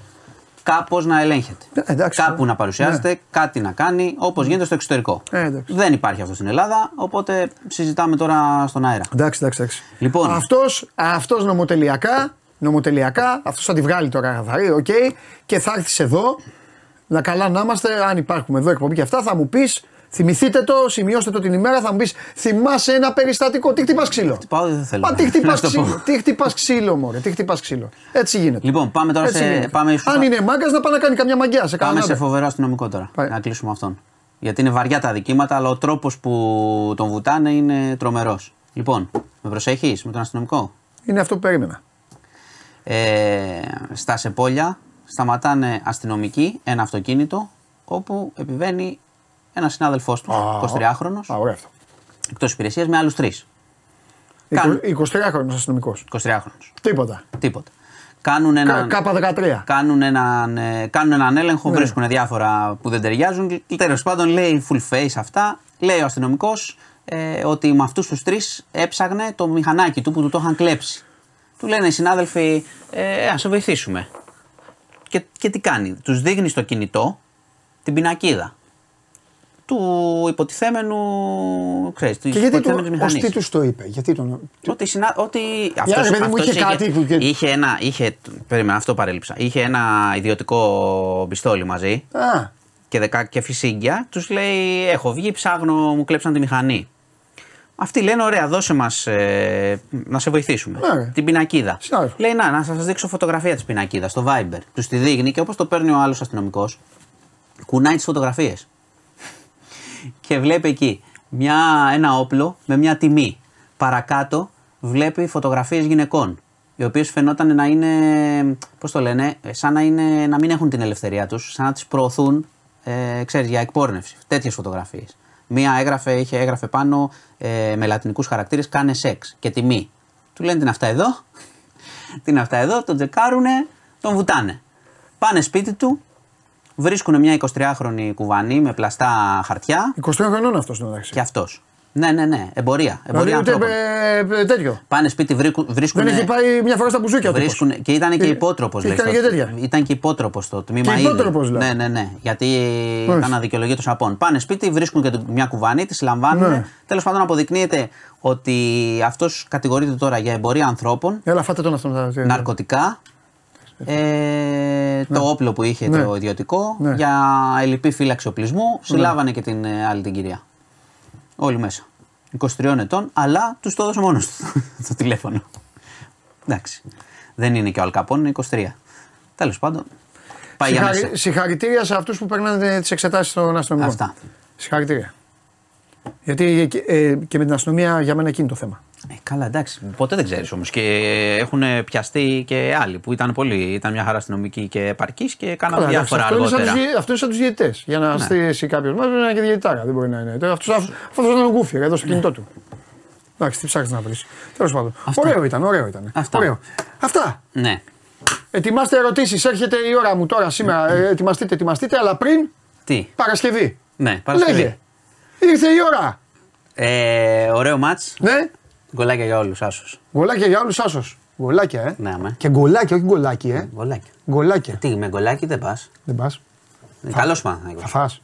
κάπως να ελέγχεται. Ε, εντάξει, Κάπου ναι. να παρουσιάζεται, κάτι να κάνει, όπως γίνεται στο εξωτερικό. Ε, εντάξει. Δεν υπάρχει αυτό στην Ελλάδα, οπότε συζητάμε τώρα στον αέρα. Εντάξει, εντάξει, εντάξει. Λοιπόν. αυτός, αυτός νομοτελειακά, νομοτελειακά, αυτός θα τη βγάλει τώρα καθαρή, οκ, και θα έρθεις εδώ, να καλά να είμαστε, αν υπάρχουμε εδώ εκπομπή και αυτά, θα μου πεις, θυμηθείτε το, σημειώστε το την ημέρα, θα μου πεις, θυμάσαι ένα περιστατικό, τι χτυπάς ξύλο; Πάω, δεν θέλω. Μα τι να χτυπάς στο πω. ξύλο, τι χτυπάς ξύλο μωρέ, τι χτυπάς ξύλο. Έτσι γίνεται. Λοιπόν, πάμε τώρα Έτσι σε- γίνεται. πάμε σου- Αν είναι μάγκας να πάει να κάνει καμιά μαγκιά σε Πάμε κανένα. σε φοβερό αστυνομικό τώρα. Πάει. Να κλείσουμε αυτόν. Γιατί είναι βαριά τα δικήματα, αλλά ο τρόπος που τον βουτάνε είναι τρομερός. Λοιπόν, με προσέχεις με τον αστυνομικό; Είναι αυτό που περίμενα. Ε, στα Σεπόλια σταματάνε αστυνομικοί ένα αυτοκίνητο όπου επιβαίνει ένας συνάδελφός τους, 23χρονο, Α, ωραίο αυτό. εκτός υπηρεσίας με άλλους τρεις. Καν- 23χρονος αστυνομικός. 23χρονο. Τίποτα. Τίποτα. Κάνουν έναν, Κάπα 13. κάνουν έναν, ε, κάνουν έναν έλεγχο, Ναι. βρίσκουν διάφορα που δεν ταιριάζουν. Τέλος πάντων, λέει full face αυτά. Λέει ο αστυνομικός ε, ότι με αυτούς τους τρεις έψαγνε το μηχανάκι του που του το είχαν κλέψει. Του λένε οι συνάδελφοι, ε, ας σε βοηθήσουμε. Και, και τι κάνει, τους δείχνει στο κινητό την πινακίδα του υποτιθέμενου, ξέρεις, της Και γιατί υποτιθέμενης το, ο μηχανής. Στήτους το είπε, γιατί τον... Ότι, συνα... ότι ρε παιδί μου, είχε κάτι που- είχε ένα, είχε, περίμενα, αυτό παρέλειψα. Είχε ένα ιδιωτικό πιστόλι μαζί Α, και, δεκα, και φυσίγγια. Τους λέει, έχω βγει, ψάχνω, μου κλέψαν τη μηχανή. Αυτοί λένε, ωραία, δώσε μας ε, να σε βοηθήσουμε. Ναι. Την πινακίδα. Συνάδελφο. Λέει, να, να σας δείξω φωτογραφία της πινακίδας στο Viber. Τους τη δείχνει και όπως το παίρνει ο άλλος αστυνομικός, κουνάει τις φωτογραφίες και βλέπει εκεί μια, ένα όπλο με μια τιμή. Παρακάτω βλέπει φωτογραφίες γυναικών, οι οποίες φαινόταν να είναι, πώς το λένε, ε, σαν να, είναι, να μην έχουν την ελευθερία τους, σαν να τις προωθούν, ε, ξέρεις, για εκπόρνευση. Τέτοιες φωτογραφίες. Μία έγραφε, είχε, έγραφε πάνω ε, με λατινικούς χαρακτήρες, κάνε σεξ και τιμή. Του λένε την αυτά εδώ, την αυτά εδώ, τον τσεκάρουνε, τον βουτάνε. Πάνε σπίτι του, βρίσκουν μια 23χρονη κουβανή με πλαστά χαρτιά 23 χρονών αυτό στην μεταξύ. και αυτός. Ναι, ναι, ναι. Εμπορία. Εμπορία Δηλαδή ούτε ανθρώπων. ε, ε, τέτοιο. Πάνε σπίτι, βρήκου- βρίσκουν. Δεν έχει πάει μια φορά στα μπουζούκια του. Βρίσκουν, και ήταν και Ε, υπότροπος. ήταν και τέτοια. Ήταν και υπότροπος στο τμήμα Και ήδη. υπότροπος, δηλαδή. Ναι, ναι, ναι. Γιατί Μάλιστα. ήταν αδικαιολογήτω απόν. Πάνε σπίτι, βρίσκουν και μια κουβανή, τη λαμβάνουν. Ναι. Τέλος πάντων, αποδεικνύεται ότι αυτός κατηγορείται τώρα για εμπορία ανθρώπων, Έλα, φάτε τον αυτό μετά. ναρκωτικά. Ε, Το όπλο που είχε Ναι. το ιδιωτικό Ναι. για ελλειπή φύλαξη οπλισμού. Συλλάβανε και την ε, άλλη την κυρία. Όλοι μέσα. 23 ετών, αλλά τους το έδωσε μόνος του το τηλέφωνο. Εντάξει. Δεν είναι και ο Αλκαπών, είναι 23. Τέλος πάντων. Πάει για μέσα. Συγχαρητήρια σε αυτούς που περνάνε τις εξετάσεις των αστυνομικών. Αυτά. Συγχαρητήρια. Γιατί και, ε, και με την αστυνομία για μένα εκείνη το θέμα. Ε, καλά, εντάξει. Ποτέ δεν ξέρεις όμως. Και έχουν πιαστεί και άλλοι που ήταν πολύ. Ήταν μια χαρά αστυνομική και επαρκή και κάναν Καλά, διάφορα αυτός, είναι σαν αργότερα. τους, διαι- αυτός είναι σαν τους διαιτητές. Για να στήσει κάποιος μας είναι και διαιτητάρα. Δεν μπορεί να είναι. Αυτό αυτό είναι ο γκούφι εδώ στο κινητό του. Εντάξει, τι ψάχνεις να βρεις. Τέλος πάντων. Ωραίο ήταν, ωραίο ήταν. Αυτά. Ωραίο. Αυτά. Ναι. Ετοιμάστε ερωτήσεις. Έρχεται η ώρα μου τώρα σήμερα. Ε, ετοιμαστείτε, ετοιμαστείτε. Αλλά πριν Τι; Παρασκευή. Ναι, Παρασκευή. Λέγε. Ήρθε η ώρα. Ε, ωραίο μάτς. Ναι. Γκολάκια για όλους, άσος. Γολάκια για όλους άσος. Γολάκια, ε. Ναι, αμέ. Και γκολάκια, όχι γκολάκι, ε. Γκολάκια. Γκολάκια. Τι, με γκολάκι δεν πας. Δεν πας. Καλός Θα Παναθηναϊκός. φας.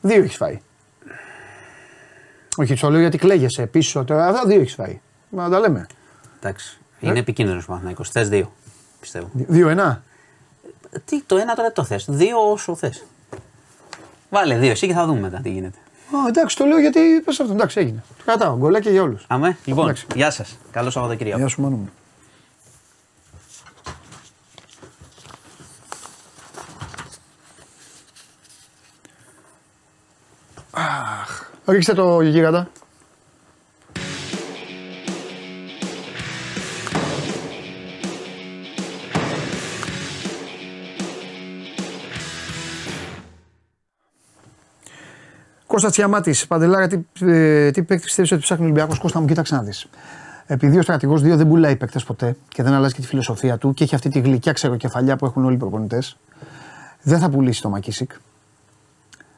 Δύο έχεις φάει. Όχι, το λέω γιατί κλαίγεσαι πίσω τώρα. Αυτά δύο έχεις φάει. Να τα λέμε. Εντάξει. Είναι επικίνδυνος ο Παναθηναϊκός. Θες δύο. Πιστεύω. Δύο-ένα. Τι, το ένα τώρα το θες. Δύο όσο θες. Βάλε δύο εσύ και θα δούμε μετά τι γίνεται. Α, εντάξει, το λέω γιατί πε αυτό. Εντάξει, έγινε. Το κρατάω. Γκολάκια για όλους. Αμέ, λοιπόν, Εντάξει. γεια σας. Καλό Σαββατοκύριακο. Γεια σου, μάνο μου. Αχ, ρίξτε το γίγαντα. Κώστα Τσιαμάτης, Παντελάρα, τι, ε, τι παίκτης πιστεύει ότι ψάχνει ο Ολυμπιακός; Κώστα μου, κοίταξε να δεις. Επειδή ο στρατηγός 2 δεν πουλάει παίκτες ποτέ και δεν αλλάζει και τη φιλοσοφία του και έχει αυτή τη γλυκιά ξεροκεφαλιά που έχουν όλοι οι προπονητές, δεν θα πουλήσει το Μακίσικ.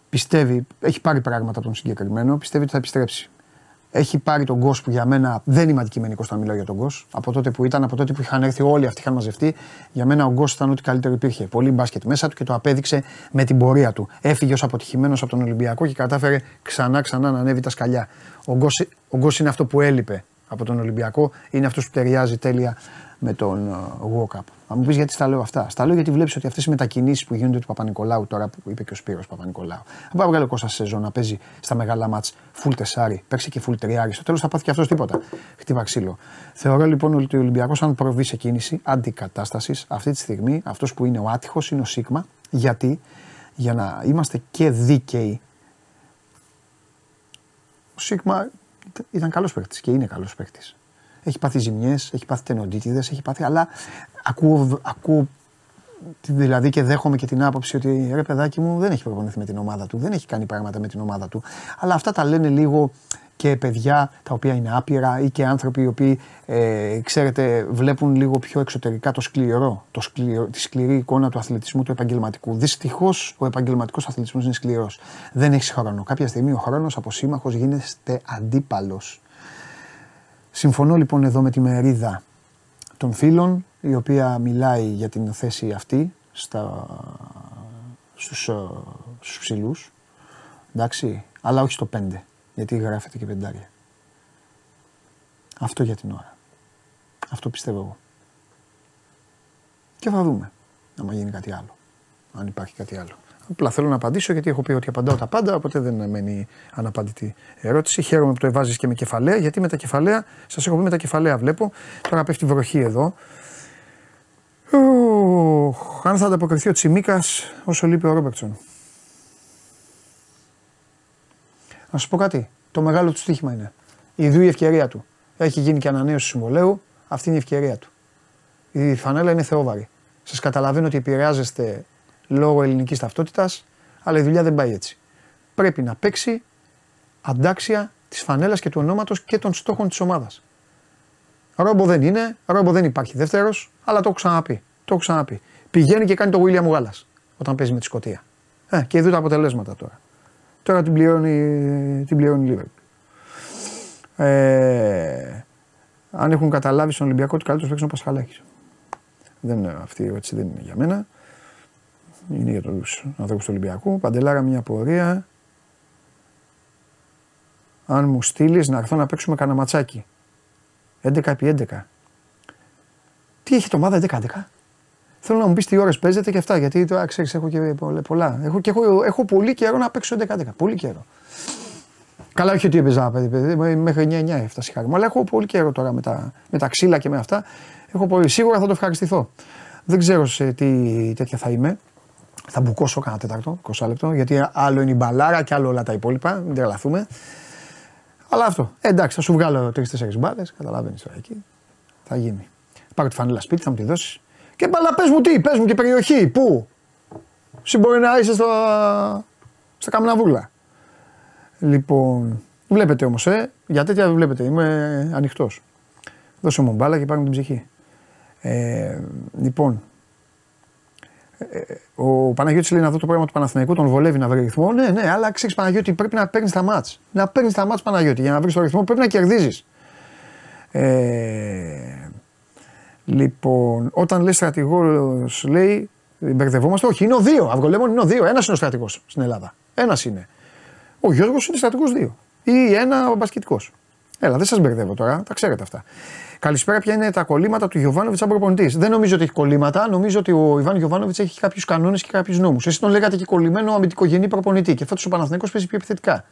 Πιστεύει, έχει πάρει πράγματα από τον συγκεκριμένο, πιστεύει ότι θα επιστρέψει. Έχει πάρει τον Γκος που για μένα δεν είμαι αντικειμενικός όταν μιλάω για τον Γκος. Από τότε που ήταν, από τότε που είχαν έρθει όλοι αυτοί είχαν μαζευτεί, για μένα ο Γκος ήταν ό,τι καλύτερο υπήρχε. Πολύ μπάσκετ μέσα του και το απέδειξε με την πορεία του. Έφυγε ως αποτυχημένος από τον Ολυμπιακό και κατάφερε ξανά ξανά να ανέβει τα σκαλιά. Ο Γκος, ο Γκος είναι αυτό που έλειπε από τον Ολυμπιακό, είναι αυτός που ταιριάζει τέλεια με τον uh, Walkup. Θα μου πεις γιατί στα λέω αυτά. Στα λέω γιατί βλέπεις ότι αυτές οι μετακινήσεις που γίνονται του Παπα-Νικολάου τώρα που είπε και ο Σπύρος Παπα-Νικολάου. Αν πάει βγάλει ο Κώστα σε σεζόν να παίζει στα μεγάλα μάτς full τεσάρι, παίξει και full τριάρι. Στο τέλος θα πάθει και αυτός τίποτα. Χτύπα ξύλο. Θεωρώ λοιπόν ότι ο Ολυμπιακός, αν προβεί σε κίνηση αντικατάστασης, αυτή τη στιγμή αυτός που είναι ο άτυχος είναι ο Σίγμα. Γιατί; Για να είμαστε και δίκαιοι. Ο Σίγμα ήταν καλός παίκτης και είναι καλός παίκτης. Έχει πάθει ζημιές, έχει πάθει τενοντίτιδες, έχει πάθει. Αλλά ακούω, ακούω δηλαδή και δέχομαι και την άποψη ότι ρε παιδάκι μου δεν έχει προπονηθεί με την ομάδα του, δεν έχει κάνει πράγματα με την ομάδα του. Αλλά αυτά τα λένε λίγο και παιδιά τα οποία είναι άπειρα ή και άνθρωποι οι οποίοι ε, ξέρετε βλέπουν λίγο πιο εξωτερικά το σκληρό, το σκληρό, τη σκληρή εικόνα του αθλητισμού του επαγγελματικού. Δυστυχώς ο επαγγελματικός αθλητισμός είναι σκληρός. Δεν έχεις χρόνο. Κάποια στιγμή ο χρόνος από σύμμαχος γίνεται αντίπαλος. Συμφωνώ λοιπόν εδώ με τη μερίδα των φίλων η οποία μιλάει για την θέση αυτή στα, στους, ε, στους ψηλούς, εντάξει, αλλά όχι στο 5, γιατί γράφεται και πεντάρια. Αυτό για την ώρα. Αυτό πιστεύω εγώ. Και θα δούμε άμα γίνει κάτι άλλο, αν υπάρχει κάτι άλλο. Απλά θέλω να απαντήσω γιατί έχω πει ότι απαντάω τα πάντα, οπότε δεν μένει αναπάντητη ερώτηση. Χαίρομαι που το εβάζει και με κεφαλαία, γιατί με τα κεφαλαία, σας έχω πει με τα κεφαλαία βλέπω. Τώρα πέφτει βροχή εδώ. Οχ, αν θα ανταποκριθεί ο Τσιμίκας όσο λείπει ο Ρόμπερτσον. Να σου πω κάτι. Το μεγάλο του στοίχημα είναι. Η ίδια η ευκαιρία του. Έχει γίνει και ανανέωση συμβολέου. Αυτή είναι η ευκαιρία του. Η φανέλα είναι θεόβαρη. Σας καταλαβαίνω ότι επηρεάζεστε λόγω ελληνικής ταυτότητας, αλλά η δουλειά δεν πάει έτσι. Πρέπει να παίξει αντάξια της φανέλας και του ονόματος και των στόχων της ομάδας. Ρόμπο δεν είναι, ρόμπο δεν υπάρχει δεύτερος, αλλά το έχω ξαναπεί. Το έχω ξαναπεί. Πηγαίνει και κάνει το William Γάλλα όταν παίζει με τη Σκωτία. Ε, και εδώ τα αποτελέσματα τώρα. Τώρα την πληρώνει, την πληρώνει η Liverpool. Ε, αν έχουν καταλάβει στον Ολυμπιακό ότι καλύτερος παίξει είναι ο Πασχαλάκης. Δεν, αυτή η ερώτηση δεν είναι για μένα. Είναι για τους ανθρώπους του Ολυμπιακού. Παντελάρα μια πορεία. Αν μου στείλεις να έρθω να παίξουμε κανένα ματσάκι. 11 επί 11. Τι έχει το ομάδα 11-11. Θέλω να μου πεις τι ώρες παίζετε και αυτά. Γιατί τώρα ξέρεις, έχω και πολλά. Έχω, και έχω, έχω πολύ καιρό να παίξω 11-11. Πολύ καιρό. Καλά, όχι ότι έπαιζα παιδί, παιδί, μέχρι 9-9 έφτασε η χάρη μου. Αλλά έχω πολύ καιρό τώρα με τα, με τα ξύλα και με αυτά. Έχω πολύ. Σίγουρα θα το ευχαριστηθώ. Δεν ξέρω σε τι τέτοια θα είμαι. Θα μπουκώσω κανένα τέταρτο, 20 λεπτό, γιατί άλλο είναι η μπαλάρα και άλλο όλα τα υπόλοιπα. Μην τρελαθούμε. Αλλά αυτό. Ε, εντάξει, θα σου βγάλω τρει-τέσσερι μπάλες. Καταλαβαίνεις τώρα εκεί. Θα γίνει. Πάρω τη φανέλα σπίτι, θα μου τη δώσεις. Και μπαλά, πες μου τι, πες μου και περιοχή. Πού; Εσύ μπορεί να είσαι στα, στα Καμναβούλα. Λοιπόν, βλέπετε όμως, ε, για τέτοια βλέπετε, είμαι ανοιχτός. Δώσε μου μπάλα και πάρουμε την ψυχή. Ε, λοιπόν, ε, ο Παναγιώτης λέει να δω το πρόγραμμα του Παναθηναϊκού, τον βολεύει να βρει ρυθμό. Ναι, ναι, αλλά ξέρεις Παναγιώτη πρέπει να παίρνεις τα μάτς. Να παίρνεις τα μάτς Παναγιώτη. Για να βρεις το ρυθμό πρέπει να κερδίζεις. Ε, λοιπόν, όταν λέει στρατηγός, λέει μπερδευόμαστε. Όχι, είναι ο δύο. Αυγολέμων είναι ο δύο. Ένας είναι ο στρατηγός στην Ελλάδα. Ένας είναι. Ο Γιώργος είναι στρατηγός δύο. Ή ένα ο μπασκετικός. Έλα, δεν σας μπερδεύω τώρα, τα ξέρετε αυτά. Καλησπέρα, ποια είναι τα κολλήματα του Γιωβάνοβιτς σαν προπονητής; Δεν νομίζω ότι έχει κολλήματα. Νομίζω ότι ο Ιβάν Γιωβάνοβιτς έχει κάποιους κανόνες και κάποιους νόμους. Εσεί τον λέγατε και κολλημένο αμυντικογενή προπονητή και φέτος ο Παναθηναϊκός παίζει πιο επιθετικά.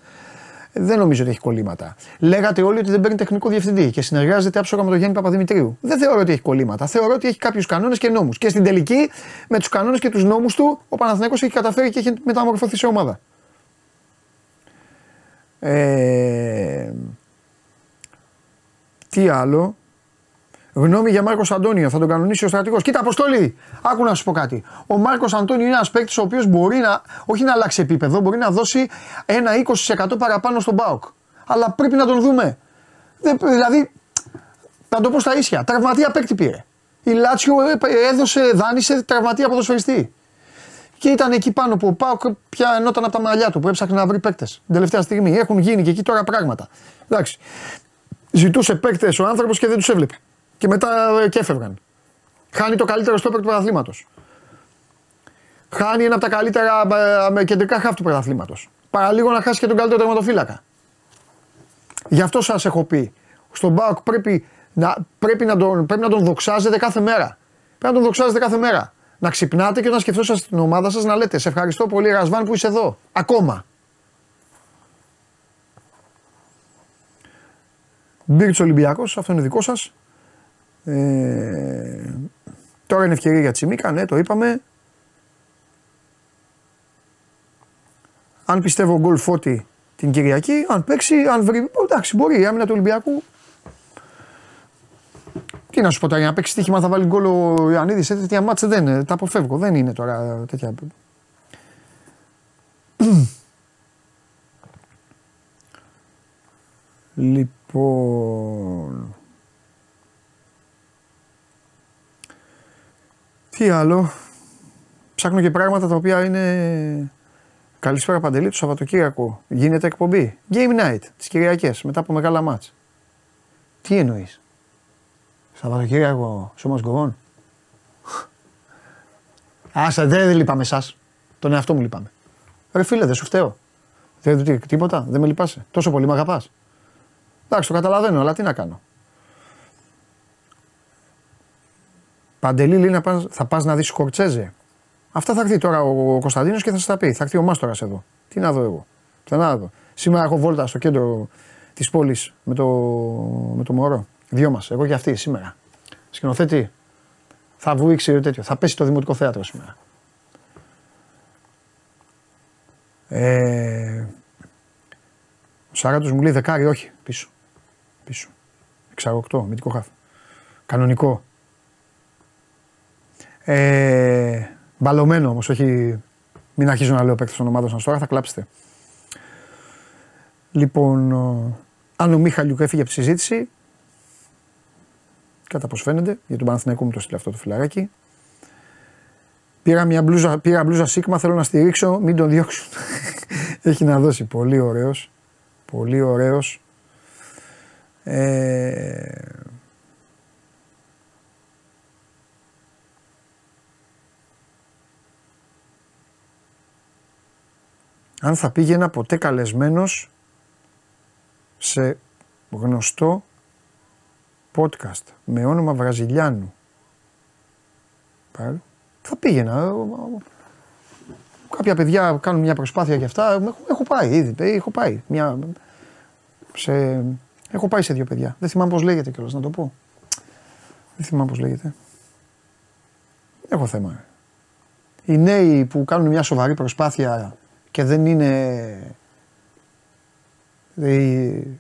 Δεν νομίζω ότι έχει κολλήματα. Λέγατε όλοι ότι δεν παίρνει τεχνικό διευθυντή και συνεργάζεται άψογα με τον Γιάννη Παπαδημητρίου. Δεν θεωρώ ότι έχει κολλήματα. Θεωρώ ότι έχει κάποιους κανόνες και νόμους. Και στην τελική, με τους κανόνες και τους νόμους του, ο Παναθηναϊκός έχει καταφέρει και έχει μεταμορφωθεί σε ομάδα. Ε, τι άλλο; Γνώμη για Μάρκος Αντώνιο, θα τον κανονίσει ο στρατηγός. Κοίτα, Αποστολή, άκου να σου πω κάτι. Ο Μάρκος Αντώνιο είναι ένας παίκτης ο οποίος μπορεί να, όχι να αλλάξει επίπεδο, μπορεί να δώσει ένα 20% παραπάνω στον Μπάουκ. Αλλά πρέπει να τον δούμε. δηλαδή, θα το πω στα ίσια. Τραυματία παίκτη πήρε. Η Λάτσιο έδωσε, δάνεισε τραυματία ποδοσφαιριστή. Και ήταν εκεί πάνω που ο Πάοκ πια ενόταν από τα μαλλιά του που έψαχνε να βρει παίκτες την τελευταία στιγμή. Έχουν γίνει και εκεί τώρα πράγματα. Εντάξει. Ζητούσε παίκτες ο άνθρωπος και δεν τους έβλεπε. Και μετά ε, και έφευγαν. Χάνει το καλύτερο στόπερ του πρωταθλήματος. Χάνει ένα από τα καλύτερα ε, κεντρικά χάφ του πρωταθλήματος. Παραλίγο να χάσει και τον καλύτερο τερματοφύλακα. Γι' αυτό σας έχω πει. Στον Μπάουκ πρέπει να, πρέπει, να τον, πρέπει να τον δοξάζετε κάθε μέρα. Πρέπει να τον δοξάζετε κάθε μέρα. Να ξυπνάτε και όταν σκεφτόσαστε την ομάδα σας να λέτε Σε ευχαριστώ πολύ, Ρασβάν, που είσαι εδώ. Ακόμα. Μπήρξ Ολυμπιακός, αυτό είναι δικό σας. Ε, τώρα είναι ευκαιρία για Τσιμίκα, ναι, το είπαμε. Αν πιστεύω γκολ φώτη την Κυριακή, αν παίξει, αν βρει. Εντάξει, μπορεί η άμυνα του Ολυμπιακού. Τι να σου πω τώρα, για να παίξει στοίχημα θα βάλει γκολ ο Ιωαννίδης σε τέτοια μάτσα δεν Τα αποφεύγω, δεν είναι τώρα τέτοια. λοιπόν. Τι άλλο. Ψάχνω και πράγματα τα οποία είναι. Καλησπέρα Παντελή, το Σαββατοκύριακο γίνεται εκπομπή. Game night, τις Κυριακές, μετά από μεγάλα μάτς. Τι εννοείς; Σαββατοκύριακο, σώμα γκογόν. Άσε, δεν λυπάμαι εσάς. Τον εαυτό μου λυπάμαι. Ρε φίλε, δεν σου φταίω. Δεν τι, τίποτα, δεν με λυπάσαι. Τόσο πολύ με αγαπάς. Εντάξει, το καταλαβαίνω, αλλά τι να κάνω. Παντελή λέει να πας, θα πας να δεις Σκορτσέζε. Αυτά θα έρθει τώρα ο Κωνσταντίνος και θα σας τα πει. Θα έρθει ο Μάστορας εδώ. Τι να δω εγώ. Θα να δω. Σήμερα έχω βόλτα στο κέντρο της πόλης με το, με το μωρό. Δυο μας. Εγώ και αυτή σήμερα. Σκηνοθέτη. Θα βουήξει τέτοιο. Θα πέσει το δημοτικό θέατρο σήμερα. Ε, ο Σαράτος μου λέει δεκάρι, όχι, πίσω. Πίσω. 6-8, μυτικό χάφ. Κανονικό. Ε, μπαλωμένο όμως, όχι. Μην αρχίζω να λέω παίκτη των ομάδων σας τώρα, θα κλάψετε. Λοιπόν, αν ο Μίχαλιουκ έφυγε από τη συζήτηση, κατά πώς φαίνεται, για τον Παναθηναϊκό μου το στείλει αυτό το φιλαράκι. Πήρα μια μπλούζα, πήρα μπλούζα Σίγμα, θέλω να στηρίξω, μην τον διώξουν. Έχει να δώσει, πολύ ωραίος, πολύ ωραίος. Ε, αν θα πήγαινα ποτέ καλεσμένος σε γνωστό podcast με όνομα Βραζιλιάνου. Πάλι. Θα πήγαινα. Κάποια παιδιά κάνουν μια προσπάθεια για αυτά. Έχω, έχω πάει ήδη. Έχω πάει. Μια, σε, έχω πάει σε δύο παιδιά. Δεν θυμάμαι πώς λέγεται κιόλας να το πω. Δεν θυμάμαι πώς λέγεται. Έχω θέμα. οι νέοι που κάνουν μια σοβαρή προσπάθεια και δεν είναι οι-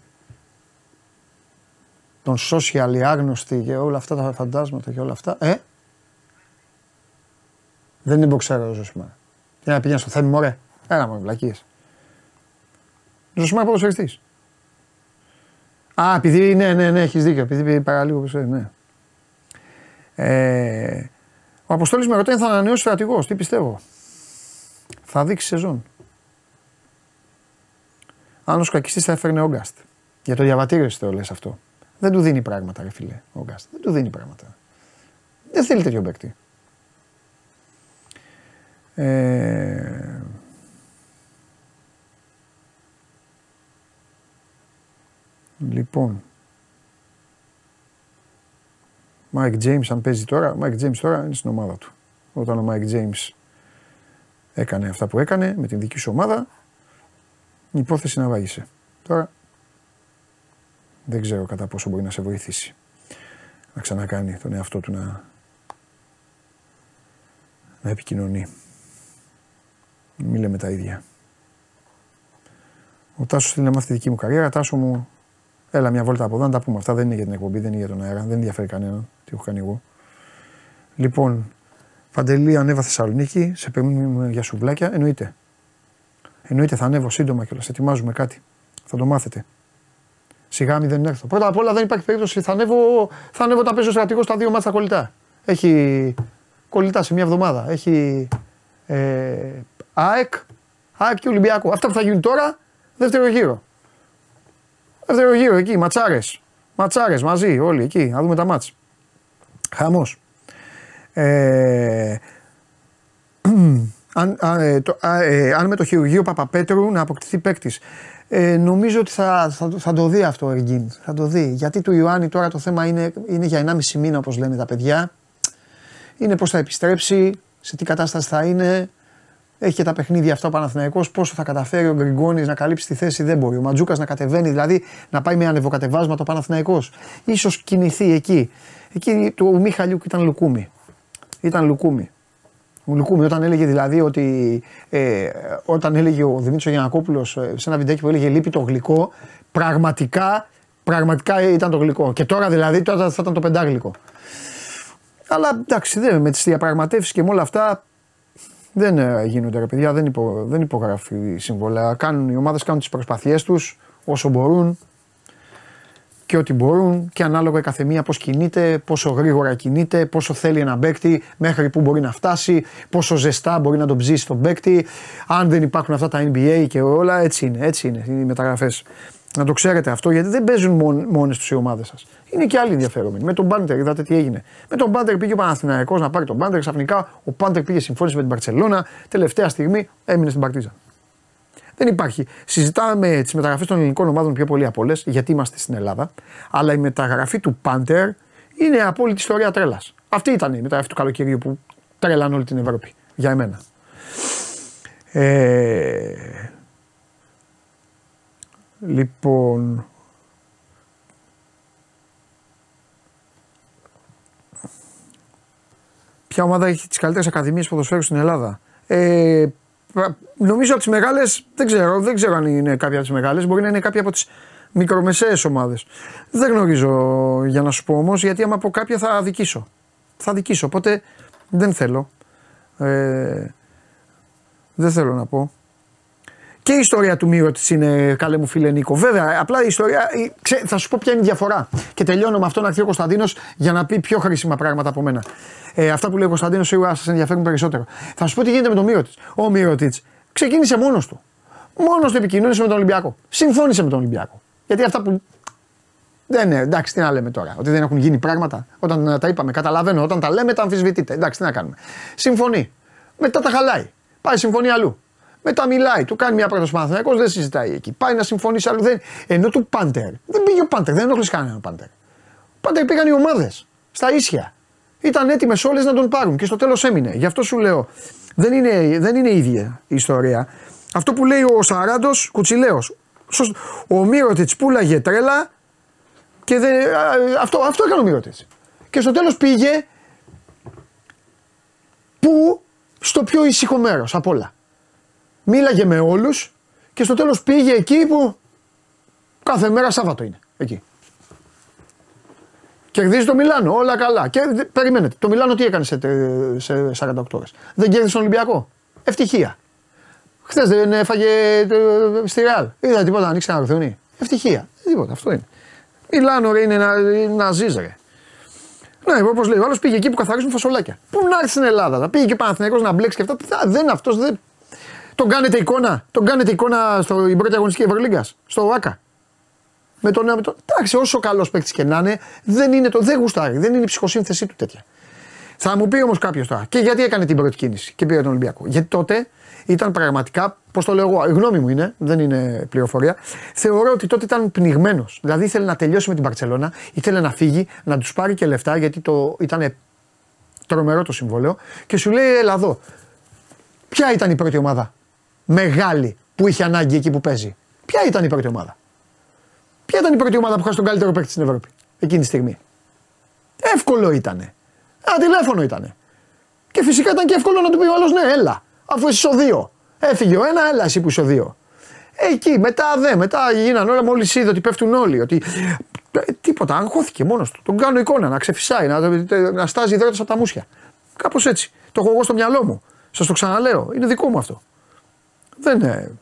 τον social, οι άγνωστοι και όλα αυτά τα φαντάσματα και όλα αυτά, ε, δεν είναι μποξέρο ο Ζωσιμάρα. Τι να πήγαινε στο θέμα, μωρέ; Έλα μου, βλακίες. Ζωσιμάρα ποδοσφαιριστής. Α, επειδή ναι, ναι, ναι, έχεις δίκιο, επειδή παραλίγο ποδοσφαιριστής, ναι. Ε, ο Αποστόλης με ρωτάει αν θα ανανεώσει στρατηγός, τι πιστεύω. Θα δείξει σεζόν. Αν ο σκακιστής θα έφερνε ο Γκάστ. Για το διαβατήριο σου το λες αυτό. Δεν του δίνει πράγματα, ρε φίλε, ο Γκάστ. Δεν του δίνει πράγματα. Δεν θέλει τέτοιο παίκτη. Ε, λοιπόν. Mike James αν παίζει τώρα, Mike James τώρα είναι στην ομάδα του. Όταν ο Mike James έκανε αυτά που έκανε με την δική σου ομάδα, η υπόθεση να βάγισε. Τώρα δεν ξέρω κατά πόσο μπορεί να σε βοηθήσει να ξανακάνει τον εαυτό του να, να επικοινωνεί. Μη λέμε τα ίδια. Ο Τάσος θέλει να μάθει τη δική μου καριέρα. Τάσο μου, έλα μια βόλτα από εδώ να τα πούμε. Αυτά δεν είναι για την εκπομπή, δεν είναι για τον αέρα. Δεν ενδιαφέρει κανέναν τι έχω κάνει εγώ. Λοιπόν, Παντελή ανέβα Θεσσαλονίκη, σε περιμένουμε για σουβλάκια. Εννοείται. Εννοείται θα ανέβω σύντομα κιόλας. Ετοιμάζουμε κάτι. Θα το μάθετε. Σιγά μη δεν έρθω. Πρώτα απ' όλα δεν υπάρχει περίπτωση. Θα ανέβω, θα ανέβω όταν παίζω στρατηγό στα δύο μάτσα κολλητά. Έχει κολλητά σε μια εβδομάδα. Έχει ε, ΑΕΚ, ΑΕΚ και Ολυμπιακό. Αυτά που θα γίνουν τώρα, δεύτερο γύρο. Δεύτερο γύρο εκεί, ματσάρες. Ματσάρες μαζί, όλοι εκεί. Να δούμε τα μάτς. Χαμός. Ε, αν, α, ε, το, α, ε, αν με το χειρουργείο Παπαπέτρου να αποκτηθεί παίκτης. Ε, νομίζω ότι θα, θα, θα το δει αυτό ο Εργίν. Θα το δει. Γιατί του Ιωάννη τώρα το θέμα είναι, είναι για 1,5 μήνα όπως λένε τα παιδιά. Είναι πώς θα επιστρέψει, σε τι κατάσταση θα είναι. Έχει και τα παιχνίδια αυτά ο Παναθηναϊκός, Πόσο θα καταφέρει ο Γκριγκόνης να καλύψει τη θέση δεν μπορεί. Ο Ματζούκας να κατεβαίνει, δηλαδή να πάει με ανεβοκατεβάσματα ο Παναθηναϊκός. σω κινηθεί εκεί. Εκεί το ο Μιχαλιούκ ήταν λουκούμι. Ήταν λουκούμι. Ο Λουκούμι όταν έλεγε δηλαδή ότι ε, όταν έλεγε ο Δημήτρης Γιανακόπουλος ε, σε ένα βιντεάκι που έλεγε λείπει το γλυκό, πραγματικά, πραγματικά ήταν το γλυκό. Και τώρα δηλαδή τώρα θα ήταν το πεντάγλυκο. Αλλά εντάξει, δεν, με τις διαπραγματεύσεις και με όλα αυτά δεν ε, γίνονται ρε παιδιά, δεν, υπο, δεν υπογράφει συμβόλαια. Κάνουν, οι ομάδες κάνουν τις προσπαθίες τους όσο μπορούν και ό,τι μπορούν και ανάλογα η καθεμία πώς κινείται, πόσο γρήγορα κινείται, πόσο θέλει ένα παίκτη, μέχρι που μπορεί να φτάσει, πόσο ζεστά μπορεί να τον ψήσει τον παίκτη. Αν δεν υπάρχουν αυτά τα NBA και όλα, έτσι είναι, έτσι είναι οι μεταγραφές. Να το ξέρετε αυτό γιατί δεν παίζουν μόνε μόνες τους οι ομάδες σας. Είναι και άλλοι ενδιαφερόμενοι. Με τον Μπάντερ, είδατε τι έγινε. Με τον Μπάντερ πήγε ο Παναθηναϊκός να πάρει τον Μπάντερ, ξαφνικά ο Μπάντερ πήγε συμφώνησε με την Παρσελώνα, τελευταία στιγμή έμεινε στην Παρτίζα. Δεν υπάρχει. Συζητάμε τις μεταγραφές των ελληνικών ομάδων πιο πολύ από όλε, γιατί είμαστε στην Ελλάδα. Αλλά η μεταγραφή του Πάντερ είναι απόλυτη ιστορία τρέλας. Αυτή ήταν η μεταγραφή του καλοκαιριού που τρέλανε όλη την Ευρώπη. Για εμένα. Ε, λοιπόν. Ποια ομάδα έχει τις καλύτερες ακαδημίες ποδοσφαίρου στην Ελλάδα; Ε, νομίζω από τις μεγάλες δεν ξέρω, δεν ξέρω αν είναι κάποια από τις μεγάλες. Μπορεί να είναι κάποια από τις μικρομεσαίες ομάδες. Δεν γνωρίζω για να σου πω όμως, γιατί άμα πω κάποια θα δικήσω. Θα δικήσω. Οπότε δεν θέλω. Ε, δεν θέλω να πω. Και η ιστορία του Μύρο της είναι καλέ μου φίλε Νίκο. Βέβαια, απλά η ιστορία. η- ξέ- θα σου πω ποια είναι η διαφορά. Και τελειώνω με αυτό να έρθει ο Κωνσταντίνος για να πει πιο χρήσιμα πράγματα από μένα. Ε, αυτά που λέει ο Κωνσταντίνος σίγουρα σας ενδιαφέρουν περισσότερο. Θα σου πω τι γίνεται με τον Μύρο Ο Μύρο ξεκίνησε μόνος του. Μόνος του επικοινώνησε με τον Ολυμπιακό. Συμφώνησε με τον Ολυμπιακό. Γιατί αυτά που. Δεν είναι, εντάξει, τι να λέμε τώρα. Ότι δεν έχουν γίνει πράγματα. Όταν ε, τα είπαμε, καταλαβαίνω. Όταν τα λέμε, τα αμφισβητείτε. Εντάξει, τι να κάνουμε. Συμφωνεί. Μετά τα χαλάει. Πάει συμφωνεί αλλού. Μετά μιλάει, του κάνει μια πρόταση Παναθυναϊκό, δεν συζητάει εκεί. Πάει να συμφωνήσει αλλού. Δεν... Ενώ του Πάντερ. Δεν πήγε ο Πάντερ, δεν ενόχλησε κανένα ο Πάντερ. Πάντερ πήγαν οι ομάδες. Στα ίσια. Ήταν έτοιμες όλες να τον πάρουν και στο τέλος έμεινε. Γι' αυτό σου λέω. Δεν είναι, δεν είναι ίδια η ιστορία. Αυτό που λέει ο Σαράντος Κουτσιλέο. Ο Μύρωτιτς πουλάγε τρέλα και δεν, α, αυτό, αυτό έκανε ο Μύρωτιτς. Και στο τέλος πήγε που στο στο πιο ήσυχο μέρος απ' όλα. Μίλαγε με όλους και στο τέλος πήγε εκεί που κάθε μέρα Σάββατο είναι. Εκεί. Κερδίζει το Μιλάνο, όλα καλά. Και δε- περιμένετε. Το Μιλάνο τι έκανε σε, τε- σε 48 ώρες. Δεν κέρδισε τον Ολυμπιακό. Ευτυχία. Χθες δεν έφαγε ε, στη Ρεάλ. Είδα τίποτα να ανοίξει ένα ρουθούνι. Ευτυχία. Τίποτα, αυτό είναι. Μιλάνο ρε, είναι να, να ζεις ρε. Ναι, όπως λέει, ο άλλος πήγε εκεί που καθαρίζουν φασολάκια. Πού να έρθει στην Ελλάδα, θα πήγε και Παναθηναϊκός να μπλέξει και αυτά. Θα, δεν αυτός δεν. Τον κάνετε εικόνα, τον κάνετε εικόνα στην πρώτη αγωνιστική Ευρωλίγκας, στο ΟΑΚΑ. Με τον, με τον, εντάξει, όσο καλός παίκτης και να είναι, δεν είναι το, δεν γουστάρει, δεν είναι η ψυχοσύνθεσή του τέτοια. Θα μου πει όμως κάποιος τώρα, και γιατί έκανε την πρώτη κίνηση και πήρε τον Ολυμπιακό. Γιατί τότε ήταν πραγματικά, πώς το λέω εγώ, η γνώμη μου είναι, δεν είναι πληροφορία, θεωρώ ότι τότε ήταν πνιγμένος. Δηλαδή ήθελε να τελειώσει με την Παρσελώνα, ήθελε να φύγει, να τους πάρει και λεφτά, γιατί το ήταν τρομερό το συμβόλαιο, και σου λέει: Ελά εδώ, ποια ήταν η πρώτη ομάδα μεγάλη που είχε ανάγκη εκεί που παίζει. Ποια ήταν η πρώτη ομάδα; Ποια ήταν η πρώτη ομάδα που είχα τον καλύτερο παίκτη στην Ευρώπη εκείνη τη στιγμή; Εύκολο ήτανε. Ένα τηλέφωνο ήτανε. Και φυσικά ήταν και εύκολο να του πει ο άλλος ναι, έλα. Αφού είσαι ο δύο. Έφυγε ο ένα, έλα εσύ που είσαι ο δύο. Εκεί, μετά δε, μετά γίνανε όλα μόλις είδε ότι πέφτουν όλοι. Ότι... Ε, τίποτα, αγχώθηκε μόνος του. Τον κάνω εικόνα να ξεφυσάει, να, να στάζει υδρότα από τα μουσια. Κάπως έτσι. Το έχω εγώ στο μυαλό μου. Σας το ξαναλέω. Είναι δικό μου αυτό. Δεν, ε,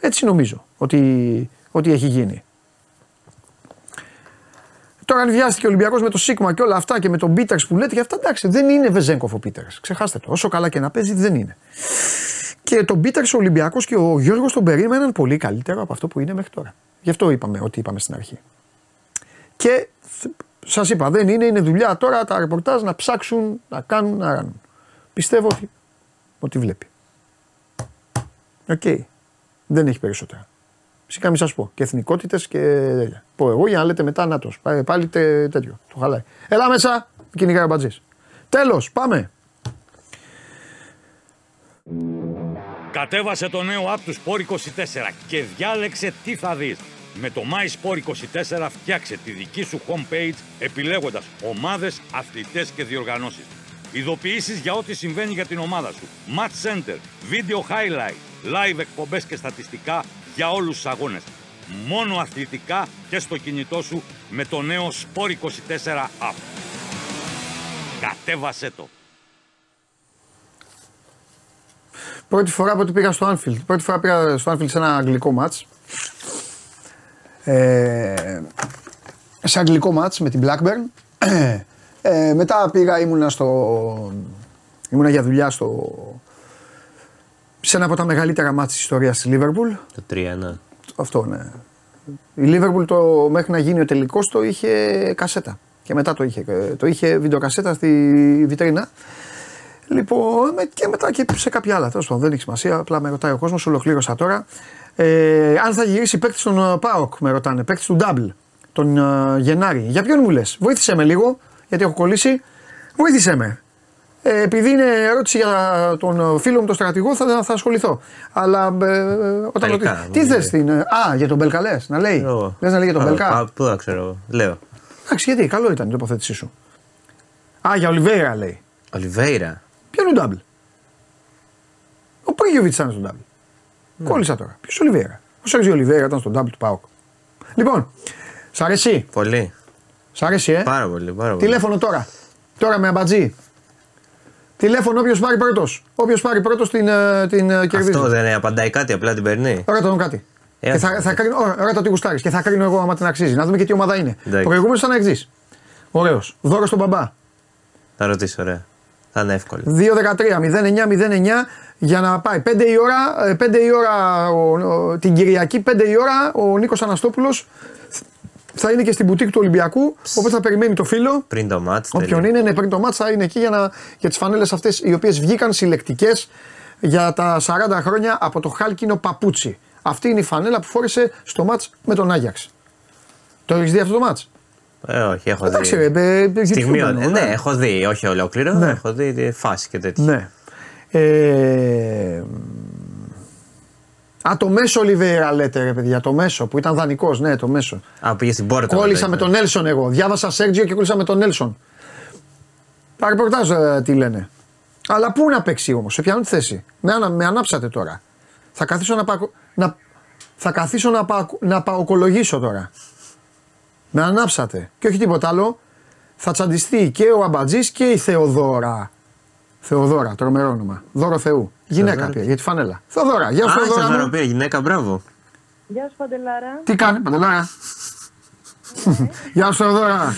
έτσι νομίζω ότι, ότι έχει γίνει. Τώρα, αν βιάστηκε ο Ολυμπιακός με το Σίγμα και όλα αυτά και με τον Πίτερς που λέτε και αυτά, εντάξει, δεν είναι Βεζέγκοφ ο Πίτερς. Ξεχάστε το. Όσο καλά και να παίζει, δεν είναι. Και τον Πίτερς ο Ολυμπιακός και ο Γιώργος τον περίμεναν πολύ καλύτερο από αυτό που είναι μέχρι τώρα. Γι' αυτό είπαμε ότι είπαμε στην αρχή. Και σας είπα, δεν είναι, είναι δουλειά τώρα τα ρεπορτάζ να ψάξουν, να κάνουν, να κάνουν. Πιστεύω ότι, ότι βλέπει. Οκ. Δεν έχει περισσότερα. Φυσικά μην σας πω. Και εθνικότητες και τέτοια. Πω εγώ για να λέτε μετά να Πάλι τε, τέτοιο. Το χαλάει. Έλα μέσα, κυνηγάει ο μπατζής. Τέλος, πάμε. Κατέβασε το νέο app του Sport 24 και διάλεξε τι θα δεις. Με το My Sport 24 φτιάξε τη δική σου homepage επιλέγοντας ομάδες, αθλητές και διοργανώσεις. Ειδοποιήσεις για ό,τι συμβαίνει για την ομάδα σου. Match Center, Video Highlight, Live εκπομπές και στατιστικά για όλους τους αγώνες. Μόνο αθλητικά και στο κινητό σου με το νέο Sport 24 app. Κατέβασέ το. Πρώτη φορά από ότι πήγα στο Anfield. Πρώτη φορά πήγα στο Anfield σε ένα αγγλικό μάτς. Ε, σε αγγλικό μάτς με την Blackburn. Ε, μετά πήγα, ήμουνα στο... Ήμουνα για δουλειά στο... Σε ένα από τα μεγαλύτερα μάτς της ιστορίας της Liverpool. Το 3, ναι. Αυτό ναι. Η Liverpool το, μέχρι να γίνει ο τελικός το είχε κασέτα. Και μετά το είχε, το είχε βιντεοκασέτα στη βιτρίνα. Λοιπόν, με- και μετά και σε κάποια άλλα. Τέλος πάντων, δεν έχει σημασία. Απλά με ρωτάει ο κόσμος, ολοκλήρωσα τώρα. Ε, αν θα γυρίσει παίκτης στον ε, Πάοκ, με ρωτάνε. Παίκτης του Double τον ε, Γενάρη. Για ποιον μου λες, βοήθησε με λίγο, γιατί έχω κολλήσει. Βοήθησε με. Ε, επειδή είναι ερώτηση για τον ε, φίλο μου τον στρατηγό, θα, θα ασχοληθώ. Αλλά ε, ε, όταν Τελικά, ρωτήσω. Τι μου θες λέει. την. ε, Α, για τον Μπέλκα λες, να λέει. Εγώ. Λες να λέει για τον Α, Μπέλκα. α, Πού να ξέρω εγώ. Λέω. Εντάξει, γιατί καλό ήταν η τοποθέτησή σου. Α, για Ολιβέηρα λέει. Ολιβέηρα. Ποιο είναι ο Ντάμπλ. Ο Πρίγιοβιτς ήταν στον Ντάμπλ. Κόλλησα τώρα. Ποιος Ολιβέηρα; Ο Σέρζι Ολιβέηρα ήταν στον Ντάμπλ του Πάοκ. Λοιπόν, σ' αρέσει; Πολύ. Σ' αρέσει, ε; Πάρα πολύ. Πάρα πολύ. Τηλέφωνο τώρα. Τώρα με αμπατζή. Τηλέφωνο όποιος πάρει πρώτος. Όποιος πάρει πρώτος την, ε, την ε, κερδίζει. Αυτό δεν απαντάει κάτι, απλά την περνεί. Ρώτα τον κάτι. Ε, και θα, αυτό. θα κρίνω, ωραία, ρώτα τι γουστάρεις και θα κρίνω εγώ άμα την αξίζει. Να δούμε και τι ομάδα είναι. Εντάξει. Προηγούμενος ήταν εξής. Ωραίος. Δώρο στον μπαμπά. Θα ρωτήσω, ωραία. Θα είναι εύκολο. 2-13-09-09 για να πάει. 5 η ώρα, ε, 5 η ώρα ο, ο- την Κυριακή, 5 η ώρα ο Νίκος Αναστόπουλος θα είναι και στην μπουτίκ του Ολυμπιακού. Οπότε θα περιμένει το φίλο. Πριν το μάτς. Όποιον τελείω. είναι, ναι, πριν το μάτς θα είναι εκεί για, να, για τις φανέλες αυτές οι οποίες βγήκαν συλλεκτικές για τα 40 χρόνια από το χάλκινο παπούτσι. Αυτή είναι η φανέλα που φόρεσε στο μάτς με τον Άγιαξ. Το έχεις δει αυτό το μάτς. Ε, όχι, έχω Εντάξει δει. ρε, ε, ε, Στιγμίο, YouTube ε, εννοώ, ναι, έχω δει, όχι ολόκληρο. Ναι. Έχω δει τη φάση και τέτοια. Ναι. Ε, α, το μέσο Ολιβέρα λέτε ρε παιδιά, το μέσο που ήταν δανεικός, ναι, το μέσο. Α, πήγε στην πόρτα. Κόλλησα με μετά, τον Έλσον εγώ. Διάβασα Σέργιο και κόλλησα με τον Έλσον. Τα ρεπορτάζ ε, τι λένε. Αλλά πού να παίξει όμως, σε ποιανού τη θέση. Με, ανα, με ανάψατε τώρα. Θα καθίσω να, πακο, να, θα καθίσω να, πακο- να παοκολογήσω τώρα. Με ανάψατε. Και όχι τίποτα άλλο. Θα τσαντιστεί και ο Αμπατζής και η Θεοδόρα. Θεοδόρα, τρομερό όνομα. Δώρο Θεού. Γυναίκα Θεοδόρα. πήρε για τη φανέλα. Θεοδόρα, γεια σου Α, Θεοδόρα. στο μου. δωροπήρε γυναίκα, μπράβο. Γεια σου Παντελάρα. Τι κάνει, Παντελάρα; Γεια σου Θεοδόρα.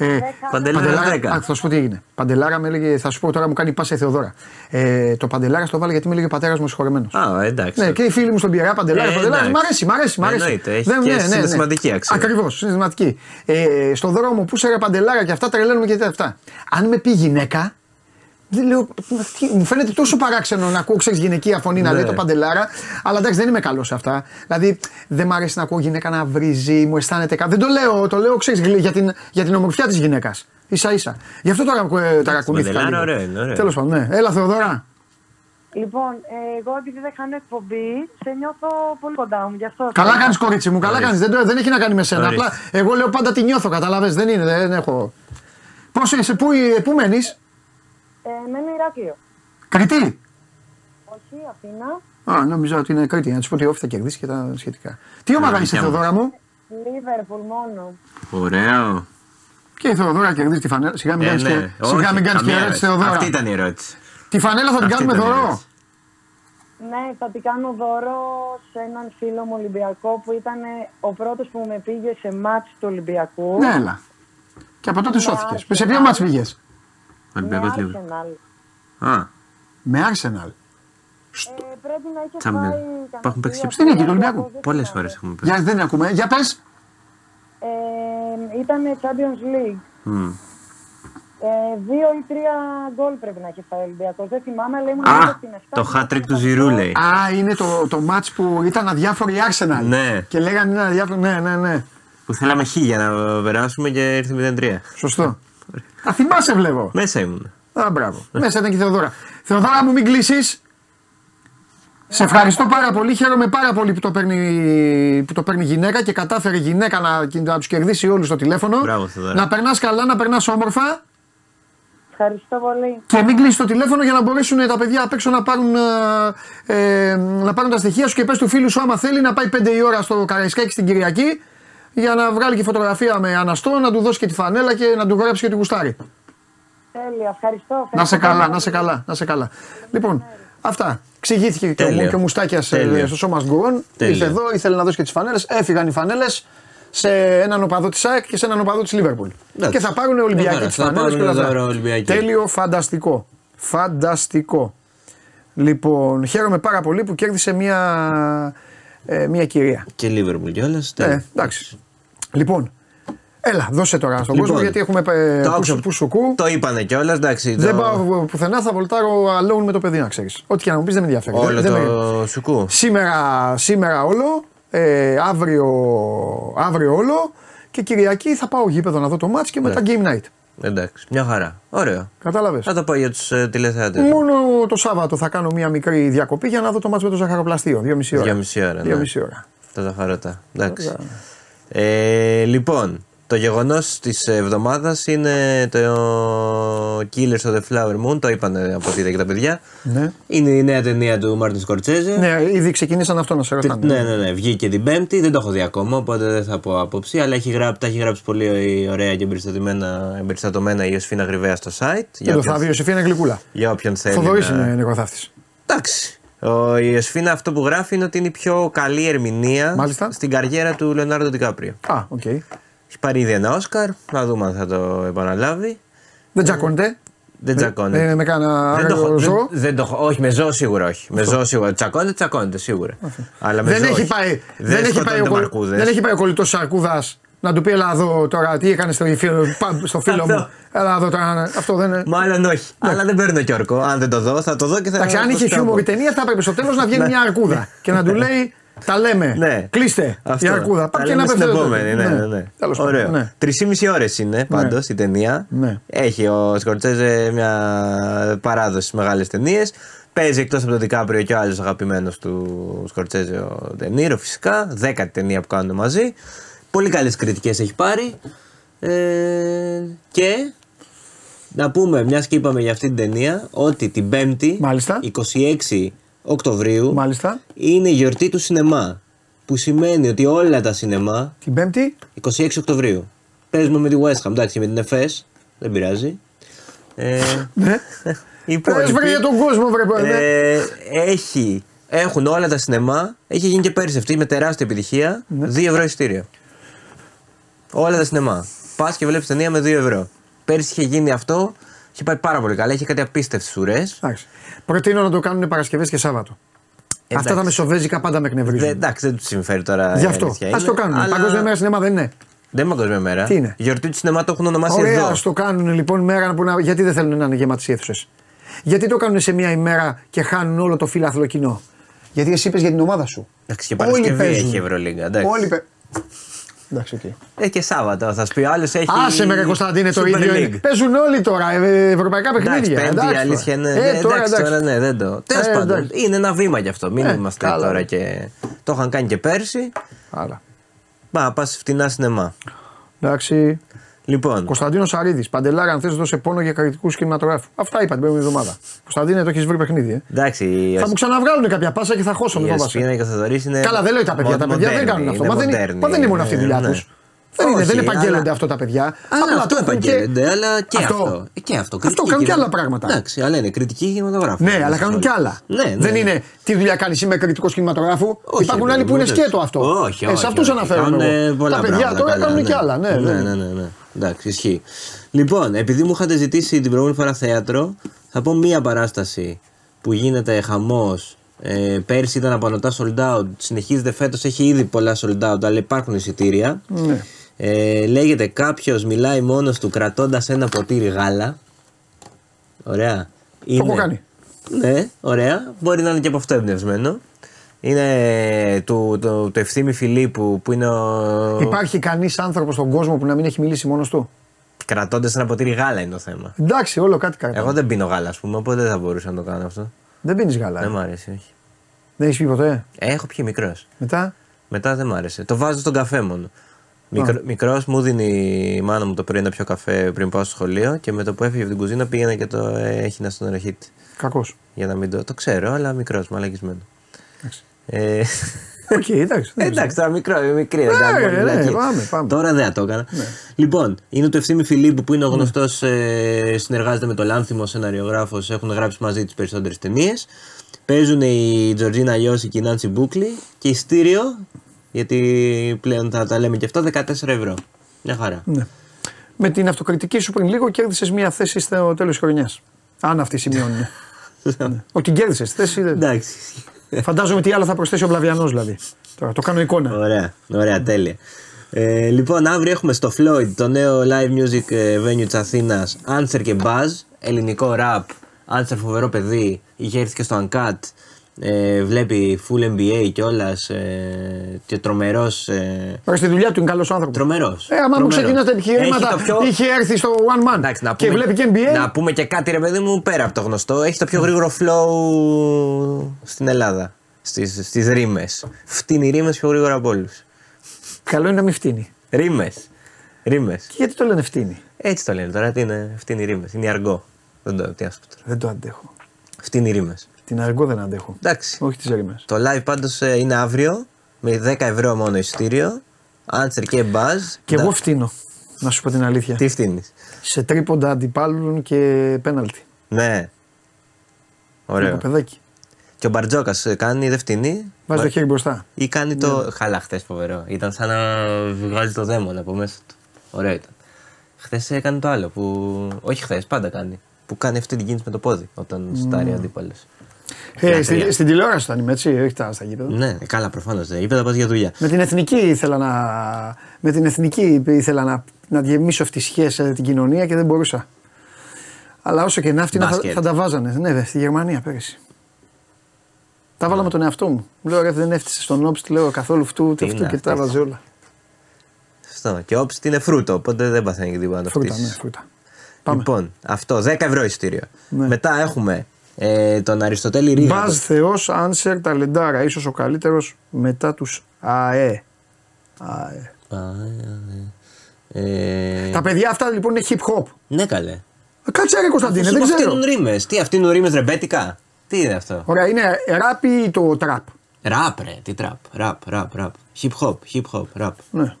Ε, Παντελάρα 10. Α, θα σου πω τι έγινε. Παντελάρα με έλεγε, θα σου πω τώρα μου κάνει πάσα η Θεοδόρα. Ε, το Παντελάρα στο βάλε γιατί με έλεγε πατέρας μου συγχωρεμένος. Α, εντάξει. Ναι, και οι φίλοι μου στον Πιερά, Παντελάρα, Ε, Παντελάρα. Μ' εντάξει. αρέσει, μ' αρέσει. Μ αρέσει. Εννοείται, έχει και συναισθηματική αξία. Ακριβώς, συναισθηματική. Ε, στον δρόμο που είσαι ρε Παντελάρα και αυτά τρελαίνουμε και τέτοια αυτά. Αν με πει γυναίκα, δεν λέω, τι, μου φαίνεται τόσο παράξενο να ακούω ξέρεις, γυναικεία φωνή να Ναι. λέει το παντελάρα, αλλά εντάξει δεν είμαι καλός σε αυτά. Δηλαδή δεν μ' αρέσει να ακούω γυναίκα να βρίζει, μου αισθάνεται κάτι. Δεν το λέω, το λέω ξέρεις, γλυ- για, την, για την ομορφιά της γυναίκας. σα ίσα. Γι' αυτό τώρα ε, ταρακουνήθηκα. Παντελάρα, λίγο. ωραίο είναι, ωραίο. Τέλος πάντων, ναι. Έλα Θεοδώρα. Λοιπόν, ε, εγώ επειδή δεν κάνω εκπομπή, σε νιώθω πολύ κοντά μου. Γι' αυτό. Καλά κάνεις κορίτσι μου, καλά Ορίστε. κάνεις. Δεν, το- δεν έχει να κάνει με σένα. Ορίστε. Απλά εγώ λέω πάντα τη νιώθω, καταλαβες. Δεν είναι, δεν έχω. Πώς είσαι, πού, πού μένεις, Ε, μένω Ηράκλειο. Κριτή. Όχι, Αθήνα. Α, νόμιζα ότι είναι Κρήτη. Να του πω ότι όφη θα κερδίσει και τα σχετικά. Τι ομάδα είσαι, δικιά μου. Θεοδώρα μου; Λίβερπουλ μόνο. Ωραίο. Και η Θεοδώρα κερδίζει τη φανέλα. Σιγά μην Ε, κάνεις ναι. και, σιγά Όχι, μην κάνεις και καμία ερώτηση, ερώτηση. Θεοδώρα. Αυτή ήταν η ερώτηση. Τη φανέλα θα την Αυτή κάνουμε ήταν η δωρό. ερώτηση. Ναι, θα την κάνω δώρο σε έναν φίλο μου Ολυμπιακό που ήταν ο πρώτος που με πήγε σε μάτς του Ολυμπιακού. Ναι, έλα. Και από τότε Με σώθηκες. Arsenal. Σε ποιο μάτς πήγες; Με Ολυμπιακός Λίβερ. Arsenal. Α, Με Arsenal. Ε, πρέπει να είχε Champions. φάει Υπάρχουν παίξει κανένα και Στην νίκη του δύο Ολυμπιακού. από- δεν πολλές θυμάμαι. φορές έχουμε πει. Για δεν ακούμε. Για πες. Ε, ήταν Champions League. Μμ. Ε, δύο ή τρία γκολ πρέπει να έχει φάει ο Ολυμπιακός. Δεν θυμάμαι, αλλά ήμουν Α, μέσα στην 7. το hat-trick του Ζηρού λέει. Α, είναι το, το μάτς που ήταν αδιάφοροι η Arsenal. Ναι. Και λέγανε είναι αδιάφοροι. Ναι, ναι, ναι. Που θέλαμε χ για να περάσουμε και ήρθε 0-3. Σωστό. Α, θυμάσαι βλέπω. Μέσα ήμουν. Α, μπράβο. Μέσα ήταν και η Θεοδώρα. Θεοδώρα μου, μην κλείσεις. Σε ευχαριστώ πάρα πολύ. Χαίρομαι πάρα πολύ που το παίρνει, που το παίρνει γυναίκα και κατάφερε η γυναίκα να, να τους κερδίσει όλους στο τηλέφωνο. Μπράβο, Θεοδώρα. να περνάς καλά, να περνάς όμορφα Ευχαριστώ πολύ. και μην κλείσει το τηλέφωνο για να μπορέσουν τα παιδιά απ' έξω να πάρουν, ε, ε, να πάρουν τα στοιχεία σου και πες του φίλου σου άμα θέλει να πάει 5 η ώρα στο Καραϊσκάκι στην Κυριακή για να βγάλει και φωτογραφία με αναστό, να του δώσει και τη φανέλα και να του γράψει και τη γουστάρι. Τέλεια, ευχαριστώ. Να σε ευχαριστώ καλά, πάρα να σε πολύ. καλά, να σε καλά. Λοιπόν, αυτά. Εξηγήθηκε και ο, Τέλειο. και ο Μουστάκια Τέλειο. στο σώμα Γκουρών. Τέλειο. Ήρθε εδώ, ήθελε να δώσει και τις φανέλες. Έφυγαν οι φανέλες σε έναν οπαδό της ΑΕΚ και σε έναν οπαδό της Λίβερπουλ. Εντάξει. Και θα πάρουν Ολυμπιακοί Ωραία, τις θα φανέλες και πάρουν όλα δώρο αυτά. Ολυμπιακοί. Τέλειο, φανταστικό. Φανταστικό. Λοιπόν, χαίρομαι πάρα πολύ που κέρδισε μια, ε, μια κυρία. Και Λίβερπουλ κιόλας. Ε, εντάξει. Λοιπόν, έλα, δώσε τώρα στον Λοιπόν, κόσμο γιατί έχουμε ε, το που, άκουσα. σου- που σου κού. Το είπανε κιόλας, εντάξει. Δεν το... πάω πουθενά, θα βολτάρω alone με το παιδί να ξέρεις. Ό,τι και να μου πεις δεν με ενδιαφέρει. Όλο δεν, δεν το με- σουκού. Σήμερα, σήμερα όλο, ε, αύριο, αύριο όλο και Κυριακή θα πάω γήπεδο να δω το match και μετά game night. Εντάξει, μια χαρά. Ωραίο. Κατάλαβες. Θα το πω για τους ε, τηλεθεατές. Μόνο το Σάββατο θα κάνω μια μικρή διακοπή για να δω το μάτς με το ζαχαροπλαστείο. Δύο μισή ώρα. Δύο μισή ώρα. Δύο ναι. μισή ώρα. Τα ζαχαρωτά. Εντάξει. Ε, λοιπόν, το γεγονός της εβδομάδας είναι το Killers of the Flower Moon. Το είπαν από ό,τι είδα και τα παιδιά. Ναι. Είναι η νέα ταινία του Μάρτιν Σκορτσέζε. ναι, ήδη ξεκινήσαν αυτό να σε ρωτάνε. Ναι, ναι, ναι. Βγήκε την Πέμπτη. Δεν το έχω δει ακόμα, οπότε δεν θα πω άποψη. Αλλά έχει γράψει, τα έχει γράψει πολύ ωραία και εμπεριστατωμένα, εμπεριστατωμένα η Ιωσήφινα Γρυβαία στο site. Δεν το θα δει, η Ιωσήφια είναι γλυκούλα. για όποιον θέλει. Θοδωρή να- είναι νοικοθάφτη. Εντάξει. Ο, η Ιωσήφινα αυτό που γράφει είναι ότι είναι η πιο καλή ερμηνεία Μάλιστα. στην καριέρα του Λεωνάρντο Ντικάπριο. Α, οκ. Έχει πάρει ήδη ένα Όσκαρ. Να δούμε αν θα το επαναλάβει. Δεν τσακώνεται. Δεν τσακώνεται. Ε, με κάνα δεν το, έχω- άγριο δεν, ζώο; δεν το έχω- όχι, με ζώο σίγουρα όχι. Με ζώο σίγουρα. Τσακώνεται, τσακώνεται σίγουρα. Αλλά με Δεν ζώο έχει, όχι. πάει, Δεν, δεν, έχει πάει ο, σκοτώνεται κολλ- μαρκούδες. δεν έχει πάει ο κολλητός Σαρκούδας να του πει Έλα εδώ τώρα τι έκανες στο, φίλο- πά- στο φίλο μου; Αυτό. Έλα εδώ τώρα. Αυτό δεν είναι. Μάλλον όχι. Αλλά δεν παίρνω και ορκό. Αν δεν το δω, θα το δω και θα Εντάξει, αν το είχες σπάω. χιούμορ η ταινία θα έπρεπε στο τέλος να βγαίνει μια αρκούδα και να του λέει Τα λέμε. Ναι. Κλείστε. Αυτό. Η αρκούδα. Τα Πάμε και λέμε να στην πέφτει. επόμενη. Ναι, ναι, ναι. Τέλος πάντων, Ωραίο. ναι. Τρεις ώρες είναι πάντως η ταινία. Ναι. Έχει ο Σκορτσέζε μια παράδοση στι μεγάλες ταινίες. Παίζει εκτός από τον Δικάπριο και ο άλλος αγαπημένος του Σκορτσέζε, ο Ντενίρο φυσικά. Δέκατη ταινία που κάνουν μαζί. Πολύ καλές κριτικές έχει πάρει. Ε, και Να πούμε, μιας και είπαμε για αυτή την ταινία, ότι την 5η, Μάλιστα. 26 Οκτωβρίου, Μάλιστα. είναι η γιορτή του σινεμά. Που σημαίνει ότι όλα τα σινεμά, Την Πέμπτη; 26 Οκτωβρίου, παίζουμε με τη West Ham, εντάξει, με την ΕΦΕΣ, δεν πειράζει. Ε, Ναι. οι υπόλοιποι, Πες βρε για τον κόσμο, βρε. ναι. ε, έχει, έχουν όλα τα σινεμά, έχει γίνει και πέρυσι αυτή με τεράστια επιτυχία, Ναι. 2 ευρώ εισιτήριο. Όλα τα σινεμά. Πας και βλέπεις ταινία με 2 ευρώ. Πέρυσι είχε γίνει αυτό, είχε πάει πάρα πολύ καλά, είχε κάτι απίστευτες ουρές. Εντάξει. Προτείνω να το κάνουν Παρασκευές και Σάββατο. Αυτά τα μεσοβέζικα πάντα με εκνευρίζουν. Εντάξει, δεν τους συμφέρει τώρα. Γι' η αυτό. αλήθεια Α είναι, το κάνουν. αλλά Παγκόσμια μέρα σινεμά δεν είναι. Δεν είναι παγκόσμια μέρα. Τι είναι; Η γιορτή του σινεμά το έχουν ονομάσει Ωραία, εδώ. ας το κάνουν λοιπόν μέρα που να. Γιατί δεν θέλουν να είναι γεμάτες οι αίθουσες; Γιατί το κάνουν σε μια ημέρα και χάνουν όλο το φύλαθλο κοινό; Γιατί εσύ είπες για την ομάδα σου. Εντάξει, και Όλοι Παρασκευή παίζουν. έχει Ευρωλίγκα. εντάξει. Όλοι παι... Εντάξει, οκ. Ε, και Σάββατο θα σου πει. Άλλος έχει. Άσε με ρε Κωνσταντίνε το Super ίδιο. League. είναι. Παίζουν όλοι τώρα ε, ευρωπαϊκά Εντάξει, παιχνίδια. πέμπτη η αλήθεια είναι. Ε, ναι, τώρα, εντάξει, εντάξει. τώρα ναι, δεν το. Τέλος Ε, πάντων, εντάξει. είναι ένα βήμα γι' αυτό. Μην Ε, είμαστε καλά. τώρα και. Το είχαν κάνει και πέρσι. Άλλα. Πά, πας φτηνά σινεμά. Εντάξει. Λοιπόν, Κωνσταντίνο Σαρίδης. Παντελάρα, αν θες, δώσε πόνο για κριτικού κινηματογράφους. Αυτά είπα την προηγούμενη εβδομάδα. Κωνσταντίνε, το έχεις βρει παιχνίδι. Ε. εντάξει. Θα μου ξαναβγάλουν κάποια πάσα και θα χώσω. η μην φοβάσαι. Εσπίνα και ο Θεοδωρής είναι. Καλά, δεν λέω τα παιδιά. μο- Τα παιδιά δεν μοντέρνοι, κάνουν αυτό. είναι Μα δεν, μοντέρνοι, μα δεν είναι μόνο αυτή η δουλειά ναι. τους. Δεν, είναι, δεν Όχι, επαγγέλλονται αλλά- αυτό τα παιδιά. Αλλά Απλά αυτό το έχουν και- επαγγέλλονται, αλλά και αυτό. Αυτό. Ε, Και αυτό. Αυτό Κριτική κάνουν και κινημα- άλλα πράγματα. Εντάξει, αλλά είναι κριτική κινηματογράφου. Ναι, αλλά κάνουν κι άλλα. Ναι, ναι. Δεν είναι τι δουλειά κάνεις είμαι κριτικός κινηματογράφου. Όχι, Υπάρχουν ρε άλλοι παιδί που μου, είναι δεν- σκέτο αυτό. Όχι, Ε, όχι. σε αυτούς όχι. αναφέρομαι. Κάνουνε εγώ. πολλά Τα παιδιά πράγματα τώρα καλά, κάνουν ναι. κι άλλα. Ναι, ναι, δεν- ναι, ναι, ναι. Εντάξει, ισχύει. Λοιπόν, επειδή μου είχατε ζητήσει την προηγούμενη φορά θέατρο, θα πω μία παράσταση που γίνεται χαμός. Ε, πέρσι ήταν απανοτά sold out. Συνεχίζεται φέτος, έχει ήδη πολλά sold out, αλλά υπάρχουν εισιτήρια. Ναι. Ε, λέγεται κάποιος μιλάει μόνος του κρατώντας ένα ποτήρι γάλα. Ωραία. Το έχω κάνει. Ναι, ωραία. Μπορεί να είναι και από αυτό εμπνευσμένο. Είναι του, του, του Ευθύμη Φιλίππου που είναι ο. Υπάρχει κανείς άνθρωπος στον κόσμο που να μην έχει μιλήσει μόνος του; Κρατώντας ένα ποτήρι γάλα είναι το θέμα. Εντάξει, όλο κάτι κάνει. Εγώ δεν πίνω γάλα, ας πούμε, οπότε δεν θα μπορούσα να το κάνω αυτό. Δεν πίνεις γάλα. Δεν ε. μου αρέσει, όχι. Δεν έχεις πιει ποτέ; Ε, Έχω πιει μικρός. Μετά; Μετά δεν μ' άρεσε. Το βάζω στον καφέ μόνο. Μικρο, μικρός μου δίνει η μάνα μου το πρωί ένα πιο καφέ πριν πάω στο σχολείο και με το που έφυγε από την κουζίνα πήγαινα και το έχυνα στον νεροχύτη. Κακός. Για να μην το. Το ξέρω, αλλά μικρός, μαλακισμένος. Εντάξει. Ε, Οκ, εντάξει. δεν εντάξει, τώρα μικρό, μικρή. δεν Ναι, τα ναι, μπορεί να ναι, έχει. πάμε, πάμε. Τώρα δεν θα το έκανα. Λοιπόν, είναι το Ευθύμη Φιλίππου που είναι ο γνωστός, ε, συνεργάζεται με τον Λάνθιμο, σεναριογράφος. Έχουν γράψει μαζί τι περισσότερες ταινίες. Παίζουν η Τζορτζίνα Λιώση και η Νάντσι Μπούκλι και στήριο, γιατί πλέον θα τα λέμε και αυτά, 14 ευρώ. Μια χαρά. Ναι. Με την αυτοκριτική σου πριν λίγο κέρδισες μια θέση στο τέλος της χρονιάς. Αν αυτοί σημειώνουν. ναι. Ότι κέρδισες τη θέση. δεν- Εντάξει. Φαντάζομαι τι άλλο θα προσθέσει ο Μπλαβιανό δηλαδή. Τώρα το κάνω εικόνα. Ωραία, ωραία, τέλεια. Ε, λοιπόν, αύριο έχουμε στο Floyd το νέο live music ε, venue της Αθήνας Answer και Buzz. Ελληνικό rap. Answer φοβερό παιδί. Είχε έρθει και στο Uncut. Ε, βλέπει full NBA κιόλας. Ε, και τρομερός. Ε, Τώρα στη δουλειά του είναι καλός άνθρωπος. Τρομερός. Ε, άμα μου ξεκινάς τα επιχειρήματα, είχε έρθει στο one man Εντάξει, να και πούμε, βλέπει και NBA. Να πούμε και κάτι, ρε παιδί μου, πέρα από το γνωστό. Έχει το πιο γρήγορο flow στην Ελλάδα. Στις, στις ρήμες. Φτύνει ρήμες πιο γρήγορα από όλους. Καλό είναι να μην φτύνει. Ρήμες. Ρήμες. Και γιατί το λένε φτύνει; Έτσι το λένε τώρα. Τι είναι, φτύνει ρήμες. Είναι η αργό. Δεν το, τι ας πω τώρα. Δεν το αντέχω. Φτύνει ρήμες. Την αργό δεν αντέχω. Εντάξει. Όχι τις ρήμε. Το live πάντως ε, είναι αύριο. Με 10 ευρώ μόνο εισιτήριο. Answer και buzz. Και Να- εγώ φτύνω. Να σου πω την αλήθεια. Τι φτύνεις; Σε τρίποντα αντιπάλων και πέναλτι. Ναι. Το Ωραίο. παιδάκι. Και ο Μπαρτζόκας κάνει, δεν φτύνει; Βάζει το χέρι μπροστά. Ή κάνει το. Χαλά, χθες φοβερό. Ήταν σαν να βγάζει το δαίμονα από μέσα του. Ωραίο ήταν. Χθες έκανε το άλλο που. Όχι χθες, πάντα κάνει. Που κάνει αυτή την κίνηση με το πόδι όταν στάρει αντίπαλος. Ε, στη- στην τηλεόραση ήταν είμαι έτσι, όχι τα στα γήπεδα. Ναι, καλά, προφανώς. Δεν είπε, θα πας για δουλειά. Με την εθνική ήθελα να, με την εθνική ήθελα να, να γεμίσω ευτυχίε την κοινωνία και δεν μπορούσα. Αλλά όσο και να φτύνα θα, Μπάσκετ. θα τα βάζανε. Ναι, δε, στη Γερμανία πέρυσι. Τα βάλα με τον εαυτό μου. Μου Λέω ρε, δεν έφτιασε στον όψη, λέω καθόλου αυτού, ούτε Τι αυτού είναι και τα αυτή. βάζε όλα. Σωστό. Και όψη είναι φρούτο, οπότε δεν παθαίνει και τίποτα να το Φρούτα, φτύσεις. ναι, φρούτα. Πάμε. Λοιπόν, αυτό 10 ευρώ εισιτήριο. Ναι. Μετά έχουμε ε, τον Αριστοτέλη Ρίγα. Μπαζ Θεός, Άνσερ, Ταλεντάρα. ίσως ο καλύτερος μετά τους ΑΕ. ΑΕ. Α, ε, ε, Τα παιδιά αυτά λοιπόν είναι hip hop. Ναι, καλέ. Κάτσε ρε Κωνσταντίνε, Σου δεν ξέρω. φτύνουν ρήμες. Τι αυτοί ρήμες ρεμπέτικα; Τι είναι αυτό; Ωραία, είναι ράπ ή το τραπ. Ραπ, ρε, τι τραπ. Ραπ, ραπ, ραπ. Hip hop, hip hop, ραπ. Ναι.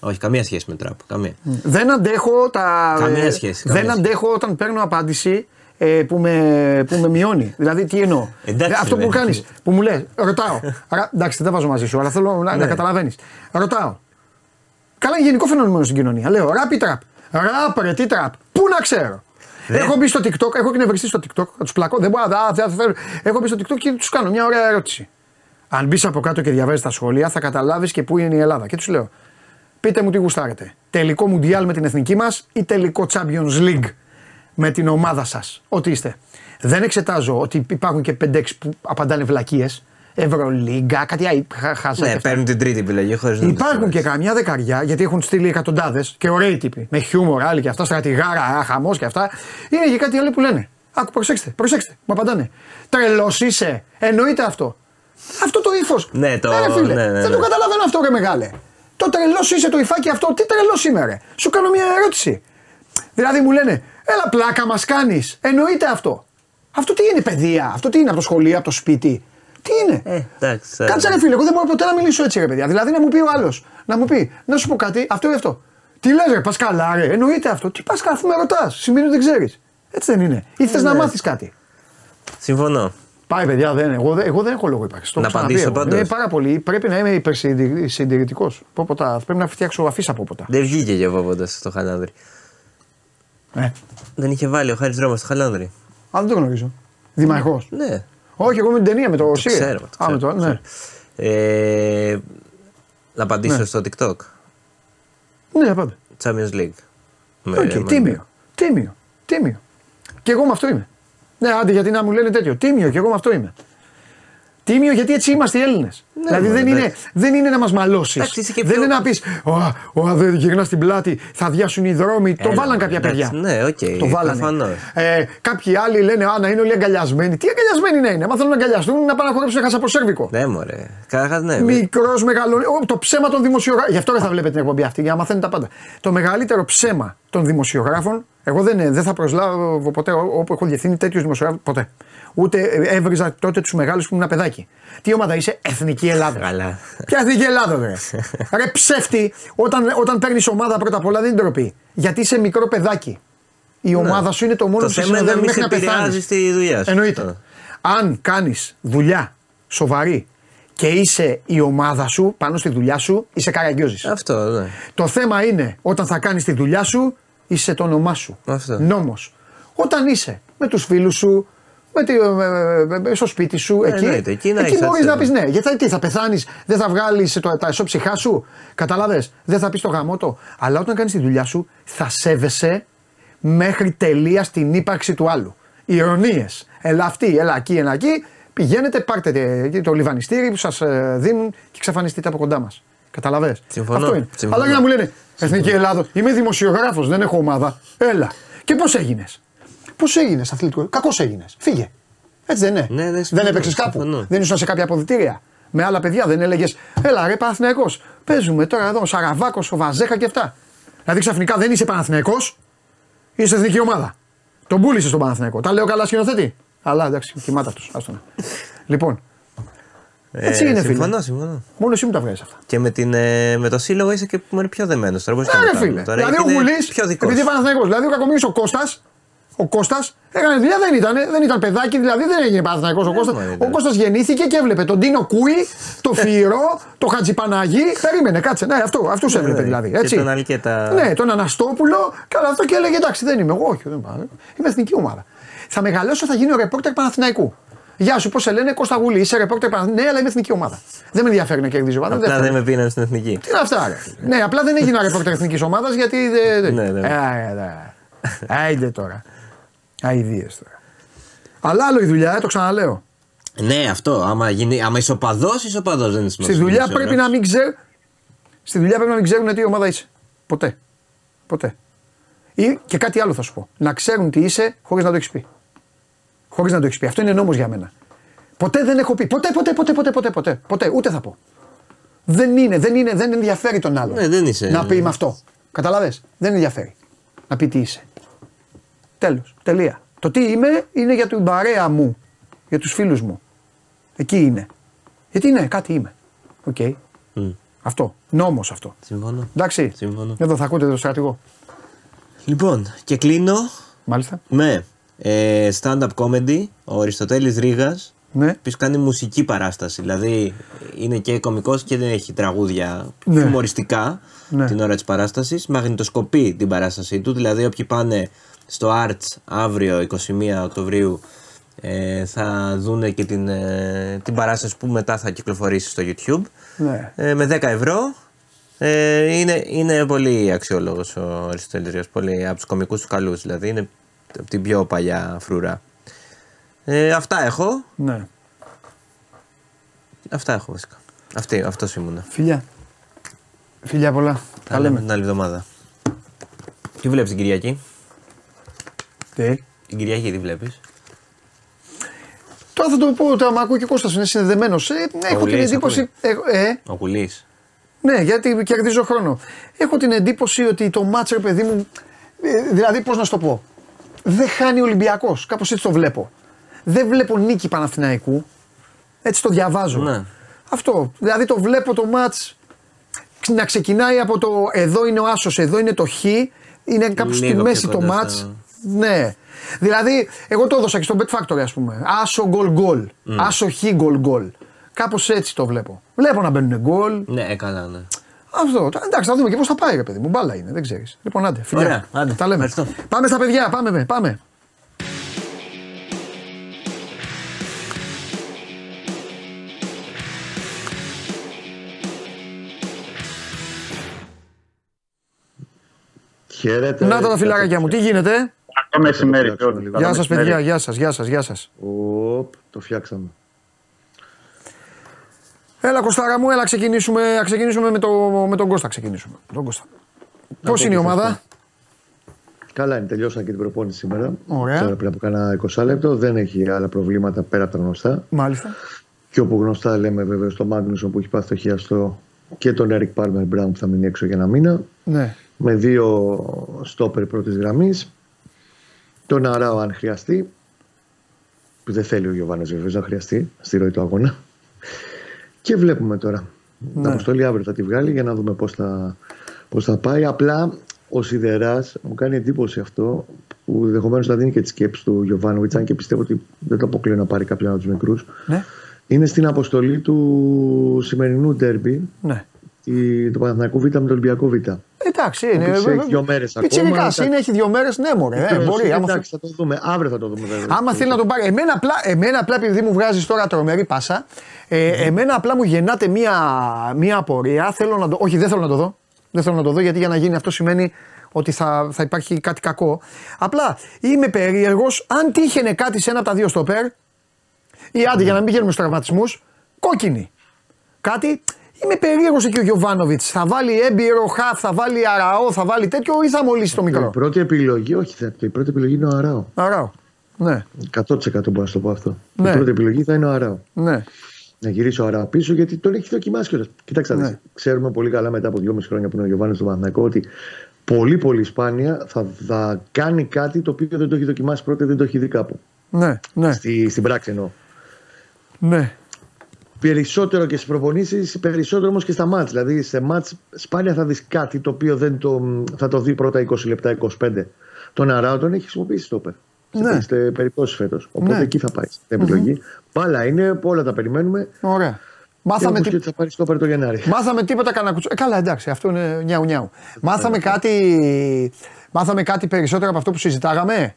Όχι, καμία σχέση με τραπ. Καμία. Δεν αντέχω τα. Καμία ε, σχέση, Δεν καμία αντέχω όταν παίρνω απάντηση ε, που, με, που με μειώνει. Δηλαδή, τι εννοώ; Εντάξει, Ε, αυτό ρε. που κάνεις, που μου λες, ρωτάω. Ρα- εντάξει, δεν τα βάζω μαζί σου, αλλά θέλω να, να Ναι. καταλαβαίνεις. Ρωτάω. Καλά, είναι γενικό φαινόμενο στην κοινωνία. Λέω, ραπ ή τραπ. Ραπ, ρε, τι τραπ. Πού να ξέρω; Έχω μπει στο TikTok, έχω εκνευριστεί στο TikTok, θα τους πλακώ, δεν μπορώ να δεν θέλω. Έχω μπει στο TikTok και τους κάνω μια ωραία ερώτηση. Αν μπεις από κάτω και διαβάζεις τα σχόλια, θα καταλάβεις και πού είναι η Ελλάδα. Και τους λέω, πείτε μου τι γουστάρετε. Τελικό Μουντιάλ με την εθνική μας ή τελικό Champions League; Με την ομάδα σας. Ό,τι είστε. Δεν εξετάζω ότι υπάρχουν και 5-6 που απαντάνε βλακίες. Ευρωλίγκα, κάτι άλλο. Χάσα. Ναι, παίρνουν την τρίτη επιλογή χωρίς να Υπάρχουν και καμιά δεκαριά, γιατί έχουν στείλει εκατοντάδες και ωραίοι τύποι. Με χιούμορ, άλλοι και αυτά, στρατηγάρα, χαμός και αυτά. Είναι και κάτι άλλο που λένε. Άκου, προσέξτε, προσέξτε. Μου απαντάνε. Τρελός είσαι. Εννοείται αυτό. Αυτό το ύφος. Ναι, το- ρε, φίλε, ναι, ναι, Δεν ναι. το καταλαβαίνω αυτό, ρε μεγάλε. Το τρελός είσαι το υφάκι αυτό. Τι τρελός είμαι, ρε. Σου κάνω μια ερώτηση. Δηλαδή μου λένε, έλα πλάκα μας κάνεις. Εννοείται αυτό. Αυτό τι είναι παιδεία, αυτό τι είναι από το σχολείο, από το σπίτι; Τι είναι; Ε, εντάξει. θα- Κάτσε ρε φίλε, εγώ δεν μπορώ ποτέ να μιλήσω έτσι ρε παιδιά. Δηλαδή να μου πει ο άλλος, να μου πει, να σου πω κάτι, αυτό ή αυτό. Τι λες, ρε, πας καλά, ρε. Εννοείται αυτό. Τι πας καλά, αφού με ρωτάς. Σημαίνει ότι δεν ξέρεις. Έτσι δεν είναι. Ή θες να Ναι. μάθεις κάτι. Συμφωνώ. Πάει, παιδιά, δεν, εγώ, δεν- εγώ δεν έχω λόγο ύπαρξη. Το Να έχω ξαναπεί απαντήσω εγώ. πάντως. Είναι πάρα πολύ. Πρέπει να είμαι υπερσυντηρητικό. Πρέπει να φτιάξω αφήσει από ποτά. Δεν βγήκε για βόβοντα στο Χαλάνδρη. Ε, Δεν είχε βάλει ο Χάρης Ρώμας στο Χαλάνδρη. α, δεν το γνωρίζω. Δημαρχός. Ναι. Όχι, εγώ με την ταινία με το Σύρια. ξέρω, το Α, με ξέρω, το, το ναι. Ε, να απαντήσω Ναι. στο TikTok. Ναι, πάντα. Champions League. Με- Οκ, με- τίμιο. Τίμιο. Τίμιο. Και εγώ με αυτό είμαι. Ναι, άντε γιατί να μου λένε τέτοιο. Τίμιο και εγώ με αυτό είμαι. Τίμιο γιατί έτσι είμαστε οι Έλληνες. δηλαδή μωρέ, δεν είναι, εντάξει. δεν είναι να μας μαλώσεις. Εντάξει, είσαι και Δεν πιο- είναι να πεις Ω, δεν γυρνάς στην πλάτη, θα διάσουν οι δρόμοι. το Έλα, βάλαν μωρέ, κάποια εντάξει, παιδιά. ναι, οκ, το βάλανε. προφανώς. Ε, κάποιοι άλλοι λένε Α, να είναι όλοι αγκαλιασμένοι. Τι αγκαλιασμένοι να είναι. Αν θέλουν να αγκαλιαστούν, να πάνε να χορέψουν ένα σερβικό. Ναι, μωρέ. Καταρχάς, ναι. Μικρός, μεγάλο. Ω, Το ψέμα των δημοσιογράφων. Γι' αυτό δεν θα βλέπετε την εκπομπή αυτή, για να μαθαίνετε τα πάντα. Το μεγαλύτερο ψέμα των δημοσιογράφων, εγώ δεν, δεν θα προσλάβω ποτέ ό- όπου έχω διευθύνει τέτοιους δημοσιογράφου. Ποτέ. Ούτε έβριζα τότε τους μεγάλους που ήμουν παιδάκι. Τι ομάδα είσαι, Εθνική Ελλάδα. Καλά. Ποια Εθνική Ελλάδα, ρε. ρε ψεύτη, όταν, όταν παίρνεις ομάδα πρώτα απ' όλα δεν είναι ντροπή. Γιατί είσαι μικρό παιδάκι. Η ομάδα σου είναι το μόνο Το που σε θέμα είναι να συνοδεύει μην μέχρι σε να πεθάνεις. επηρεάζει στη δουλειά σου. Εννοείται. Αυτό. Αν κάνεις δουλειά σοβαρή και είσαι η ομάδα σου πάνω στη δουλειά σου, είσαι καραγκιόζης. Αυτό, ναι. Το θέμα είναι όταν θα κάνεις τη δουλειά σου, είσαι το όνομά σου. Αυτό. Νόμος. Όταν είσαι με τους φίλους σου, με τη, με- με- με- στο σπίτι σου, Ε, εκεί, εννοείται, εκεί να εκεί έχεις μπορείς έτσι, να πεις ναι. ναι. Γιατί θα- τι, θα πεθάνεις, δεν θα βγάλεις τα ισόψυχά σου. Καταλαβέ, δεν θα πεις το γαμότο. Αλλά όταν κάνεις τη δουλειά σου, θα σέβεσαι μέχρι τελεία την ύπαρξη του άλλου. Ηρωνίες. Ελά αυτή, ελά εκεί, ελά εκεί. Πηγαίνετε, πάρτε τε- το λιβανιστήρι που σας δίνουν και εξαφανιστείτε από κοντά μας. Καταλαβέ. Συμφωνώ, Αυτό είναι. συμφωνώ. Αλλά για να μου λένε Εθνική Ελλάδα, είμαι δημοσιογράφος, δεν έχω ομάδα. Έλα. Και πώς έγινες; Πώς έγινες αθλητικό; Κακό έγινες. Φύγε. Έτσι δεν είναι. Ναι, ναι, δεν συμφωνώ, έπαιξες κάπου. συμφωνώ. Δεν ήσουν σε κάποια αποδητήρια. Με άλλα παιδιά δεν έλεγες Έλα ρε Παναθυναϊκό. Παίζουμε τώρα εδώ ο Σαραβάκος, ο Βαζέχα και αυτά. Δηλαδή ξαφνικά δεν είσαι Παναθυναϊκό, είσαι εθνική ομάδα. Τον πούλησες στον Παναθυναϊκό. Τα λέω καλά σκηνοθέτη; Αλλά εντάξει, κοιμάται αυτός. Άστονα. λοιπόν, Έτσι είναι, φίλε. Ε, Συμφωνώ, συμφωνώ. μόνος εσύ μου τα βγάζεις αυτά. Και με, την, ε, με το σύλλογο είσαι και μωρέ, πιο δεμένος τώρα. πώς Ναι, το ρε κάνουμε φίλε. τώρα, Δηλαδή ο είναι Γουλής, Πιο δικός επειδή Παναθηναϊκός, δηλαδή ο Κακομοίρης ο Κώστας, ο Κώστας έκανε δουλειά, δεν ήταν, δεν ήταν παιδάκι, δηλαδή δεν έγινε Παναθηναϊκός ο Κώστας. μα Ο ήταν. Κώστας γεννήθηκε και έβλεπε τον Τίνο Κούι, το Φιρό, το Χατζιπαναγί. Περίμενε, κάτσε. Ναι, αυτό, αυτούς έβλεπε ναι. δηλαδή. Και Έτσι. τον Αλκέτα. Ναι, τον Αναστόπουλο, καλά αυτό και έλεγε εντάξει δεν είμαι εγώ, όχι δεν πάω. Είμαι εθνική ομάδα. Θα μεγαλώσω, θα γίνω ρεπόρτερ Παναθηναϊκού. Γεια σου, πώς σε λένε Κώστα Γουλή, είσαι ρεπόρτερ Παναθηναϊκού. Ναι, αλλά είμαι εθνική ομάδα. Δεν με ενδιαφέρει να κερδίζω ομάδα. Απλά θέλω. δεν με πήραν στην εθνική. Τι είναι αυτά, ρε. ναι, απλά δεν έγινα ρεπόρτερ εθνικής ομάδας γιατί. δεν- δεν- Ναι, ναι. Ε, ε, ναι. Άιντε τώρα. Αιδίε τώρα. Αλλά άλλο η δουλειά, ε, το ξαναλέω. Ναι, αυτό. Άμα, γίνει, άμα είσαι οπαδός, είσαι οπαδός. Δεν είναι Στη σημασία. δουλειά πρέπει να μην ξέρουν. Στη δουλειά πρέπει να μην ξέρουν τι ομάδα είσαι. Ποτέ. Ποτέ. Ή και κάτι άλλο θα σου πω. Να ξέρουν τι είσαι χωρίς να το έχεις πει. Χωρίς να το έχεις πει. Αυτό είναι νόμος για μένα. Ποτέ δεν έχω πει. Ποτέ, ποτέ, ποτέ, ποτέ, ποτέ, ποτέ. ποτέ. Ούτε θα πω. Δεν είναι, δεν είναι, δεν ενδιαφέρει τον άλλον. Ναι, δεν είσαι. Να πει με αυτό. Κατάλαβες. Δεν ενδιαφέρει. Να πει τι είσαι. Τέλος. Τελεία. Το τι είμαι είναι για την παρέα μου. Για τους φίλους μου. Εκεί είναι. Γιατί ναι, κάτι είμαι. Οκ. Αυτό. Νόμος αυτό. Συμφωνώ. Εντάξει. Συμφωνώ. Εδώ θα ακούτε το στρατηγό. Λοιπόν, και κλείνω Μάλιστα. με ε, stand-up comedy, ο Αριστοτέλης Ρήγας, Ναι. ο οποίος κάνει μουσική παράσταση, δηλαδή είναι και κωμικός και δεν έχει τραγούδια Ναι. χιουμοριστικά Ναι. την ώρα της παράστασης, μαγνητοσκοπεί την παράστασή του, δηλαδή όποιοι πάνε στο Arts αύριο 21 Οκτωβρίου ε, θα δούνε και την, ε, την παράσταση που μετά θα κυκλοφορήσει στο YouTube Ναι. ε, με 10 ευρώ. Ε, είναι, είναι πολύ αξιόλογος ο Αριστοτέλης Ρήγας, πολύ από τους κομικούς του καλούς δηλαδή, είναι από την πιο παλιά φρουρά. Ε, αυτά έχω. ναι. Αυτά έχω βασικά. Αυτή, αυτός ήμουνα. Φιλιά. Φιλιά πολλά. Τα λέμε την άλλη εβδομάδα. Τι βλέπεις την Κυριακή; Τι. Την Κυριακή τι βλέπεις. Τώρα θα το πω, τώρα με ακούει και ο Κώστας, είναι συνδεδεμένος. Ε, ναι, έχω την Κουλής, εντύπωση... έχω- ε, Ο Κουλής. ναι, γιατί κερδίζω χρόνο. Έχω την εντύπωση ότι το μάτσο, ρε παιδί μου, ε, δηλαδή πώς να σου το πω, δεν χάνει ο Ολυμπιακός, κάπως έτσι το βλέπω. Δεν βλέπω νίκη Παναθηναϊκού, έτσι το διαβάζω. Ναι. Αυτό, δηλαδή το βλέπω το μάτς να ξεκινάει από το εδώ είναι ο Άσος, εδώ είναι το Χ, είναι κάπου στη Λίγο μέση πιο το κοντά μάτς. Στο- Ναι. Δηλαδή, εγώ το έδωσα και στο Bet Factory, ας πούμε. Άσο γκολ γκολ. Άσο χ γκολ γκολ. Κάπως έτσι το βλέπω. Βλέπω να μπαίνουν γκολ. Ναι, ε, καλά, ναι. Αυτό. Τώρα, Εντάξει, θα δούμε και πώς θα πάει, ρε παιδί μου. Μπάλα είναι, δεν ξέρεις. Λοιπόν, άντε, φιλιά. Ωραία, άντε. Τα λέμε. Ευχαριστώ. Πάμε στα παιδιά, πάμε, με, πάμε. Χαίρετε. Να τα τα φιλαράκια μου, τι γίνεται; Καλό μεσημέρι. Καλό μεσημέρι. Γεια σας, παιδιά, γεια σας, γεια σας, γεια σας. Οπ, το φτιάξαμε. Έλα, Κωστάρα μου, έλα, ξεκινήσουμε, α ξεκινήσουμε με, το, με τον Κώστα. Ξεκινήσουμε. Τον Κώστα. Πώς πω είναι η και ομάδα, σας Καλά είναι, τελειώσαμε και την προπόνηση σήμερα. Ωραία. Τώρα πριν από κάνα 20 λεπτό. Δεν έχει άλλα προβλήματα πέρα από τα γνωστά. Μάλιστα. Και όπου γνωστά λέμε βέβαια στο Μάγνουσον που έχει πάθει το χιαστό και τον Eric Palmer Brown που θα μείνει έξω για ένα μήνα. Ναι. Με δύο στόπερ πρώτης γραμμής. Τον Αράο αν χρειαστεί. Που δεν θέλει ο Γιωβάνος βεβαίως να χρειαστεί στη ροή του αγώνα. Και βλέπουμε τώρα. Ναι. Την αποστολή αύριο θα τη βγάλει για να δούμε πώς θα, πώς θα πάει. Απλά ο Σιδεράς μου κάνει εντύπωση αυτό που ενδεχομένως να δίνει και τη σκέψη του Γιωβάνοβιτς, αν και πιστεύω ότι δεν το αποκλείω να πάρει κάποιον από τους μικρούς. Ναι. Είναι στην αποστολή του σημερινού ντέρμπι Ναι. η- του Παναθηναϊκού Β με τον Ολυμπιακό Β. Εντάξει, είναι. Επίσης, έχει δύο μέρες ακόμα, Πιτσιρικάς εντάξει. είναι, έχει δύο μέρες. Ναι, μωρέ. Ε, Εκτός, μπορεί. Άμα, εντάξει, θα το δούμε. Αύριο θα το δούμε βέβαια. άμα θέλει να τον πάρει. Εμένα απλά, εμένα απλά επειδή μου βγάζεις τώρα τρομερή πάσα, ε, εμένα απλά μου γεννάται μία, μία απορία. Θέλω να το, όχι, δεν θέλω να το δω. Δεν θέλω να το δω γιατί για να γίνει αυτό σημαίνει ότι θα, θα υπάρχει κάτι κακό. Απλά είμαι περίεργος αν τύχαινε κάτι σε ένα από τα δύο στοπέρ ή άντε για να μην πηγαίνουμε στους τραυματισμούς, κόκκινη. Κάτι. Είμαι περίεργος εκεί ο Γιωβάνοβιτς. Θα βάλει έμπειρο χαφ, θα βάλει αραό, θα βάλει τέτοιο ή θα μολύσει το Η μικρό. πρώτη επιλογή, όχι, θα, η πρώτη επιλογή είναι ο Αράο. Αραό. Ναι, 100% μπορώ να σου το πω αυτό. Ναι. Η πρώτη επιλογή θα είναι ο Αράο. ναι. Να γυρίσει ο Αράο πίσω γιατί τον έχει δοκιμάσει κιόλας. Κοιτάξτε, Ναι. ναι. ξέρουμε πολύ καλά μετά από δυόμιση χρόνια που είναι ο Γιωβάνη στο Παναθηναϊκό ότι πολύ πολύ σπάνια θα, θα κάνει κάτι το οποίο δεν το έχει δοκιμάσει πρώτα, δεν το έχει δει κάπου. Ναι, ναι, Στη, στην πράξη εννοώ. ναι. Περισσότερο και στις προπονήσεις, περισσότερο όμως και στα μάτς. Δηλαδή σε μάτς σπάνια θα δεις κάτι το οποίο δεν το, θα το δει πρώτα 20 λεπτά, 25. Τον Αράο τον έχει χρησιμοποιήσει το ΠΕΡ. Ναι. Σε περιπτώσεις φέτος. Οπότε Ναι. εκεί θα πάει στην επιλογή. Μπάλα είναι, όλα τα περιμένουμε. Ωραία. Και Μάθαμε, όπως τι... και ότι θα πάρεις στο το Γενάρη. Μάθαμε τίποτα κανένα κουτσό. Ε, καλά, εντάξει, αυτό είναι νιάου νιάου. Μάθαμε κάτι, μάθαμε κάτι περισσότερο από αυτό που συζητάγαμε;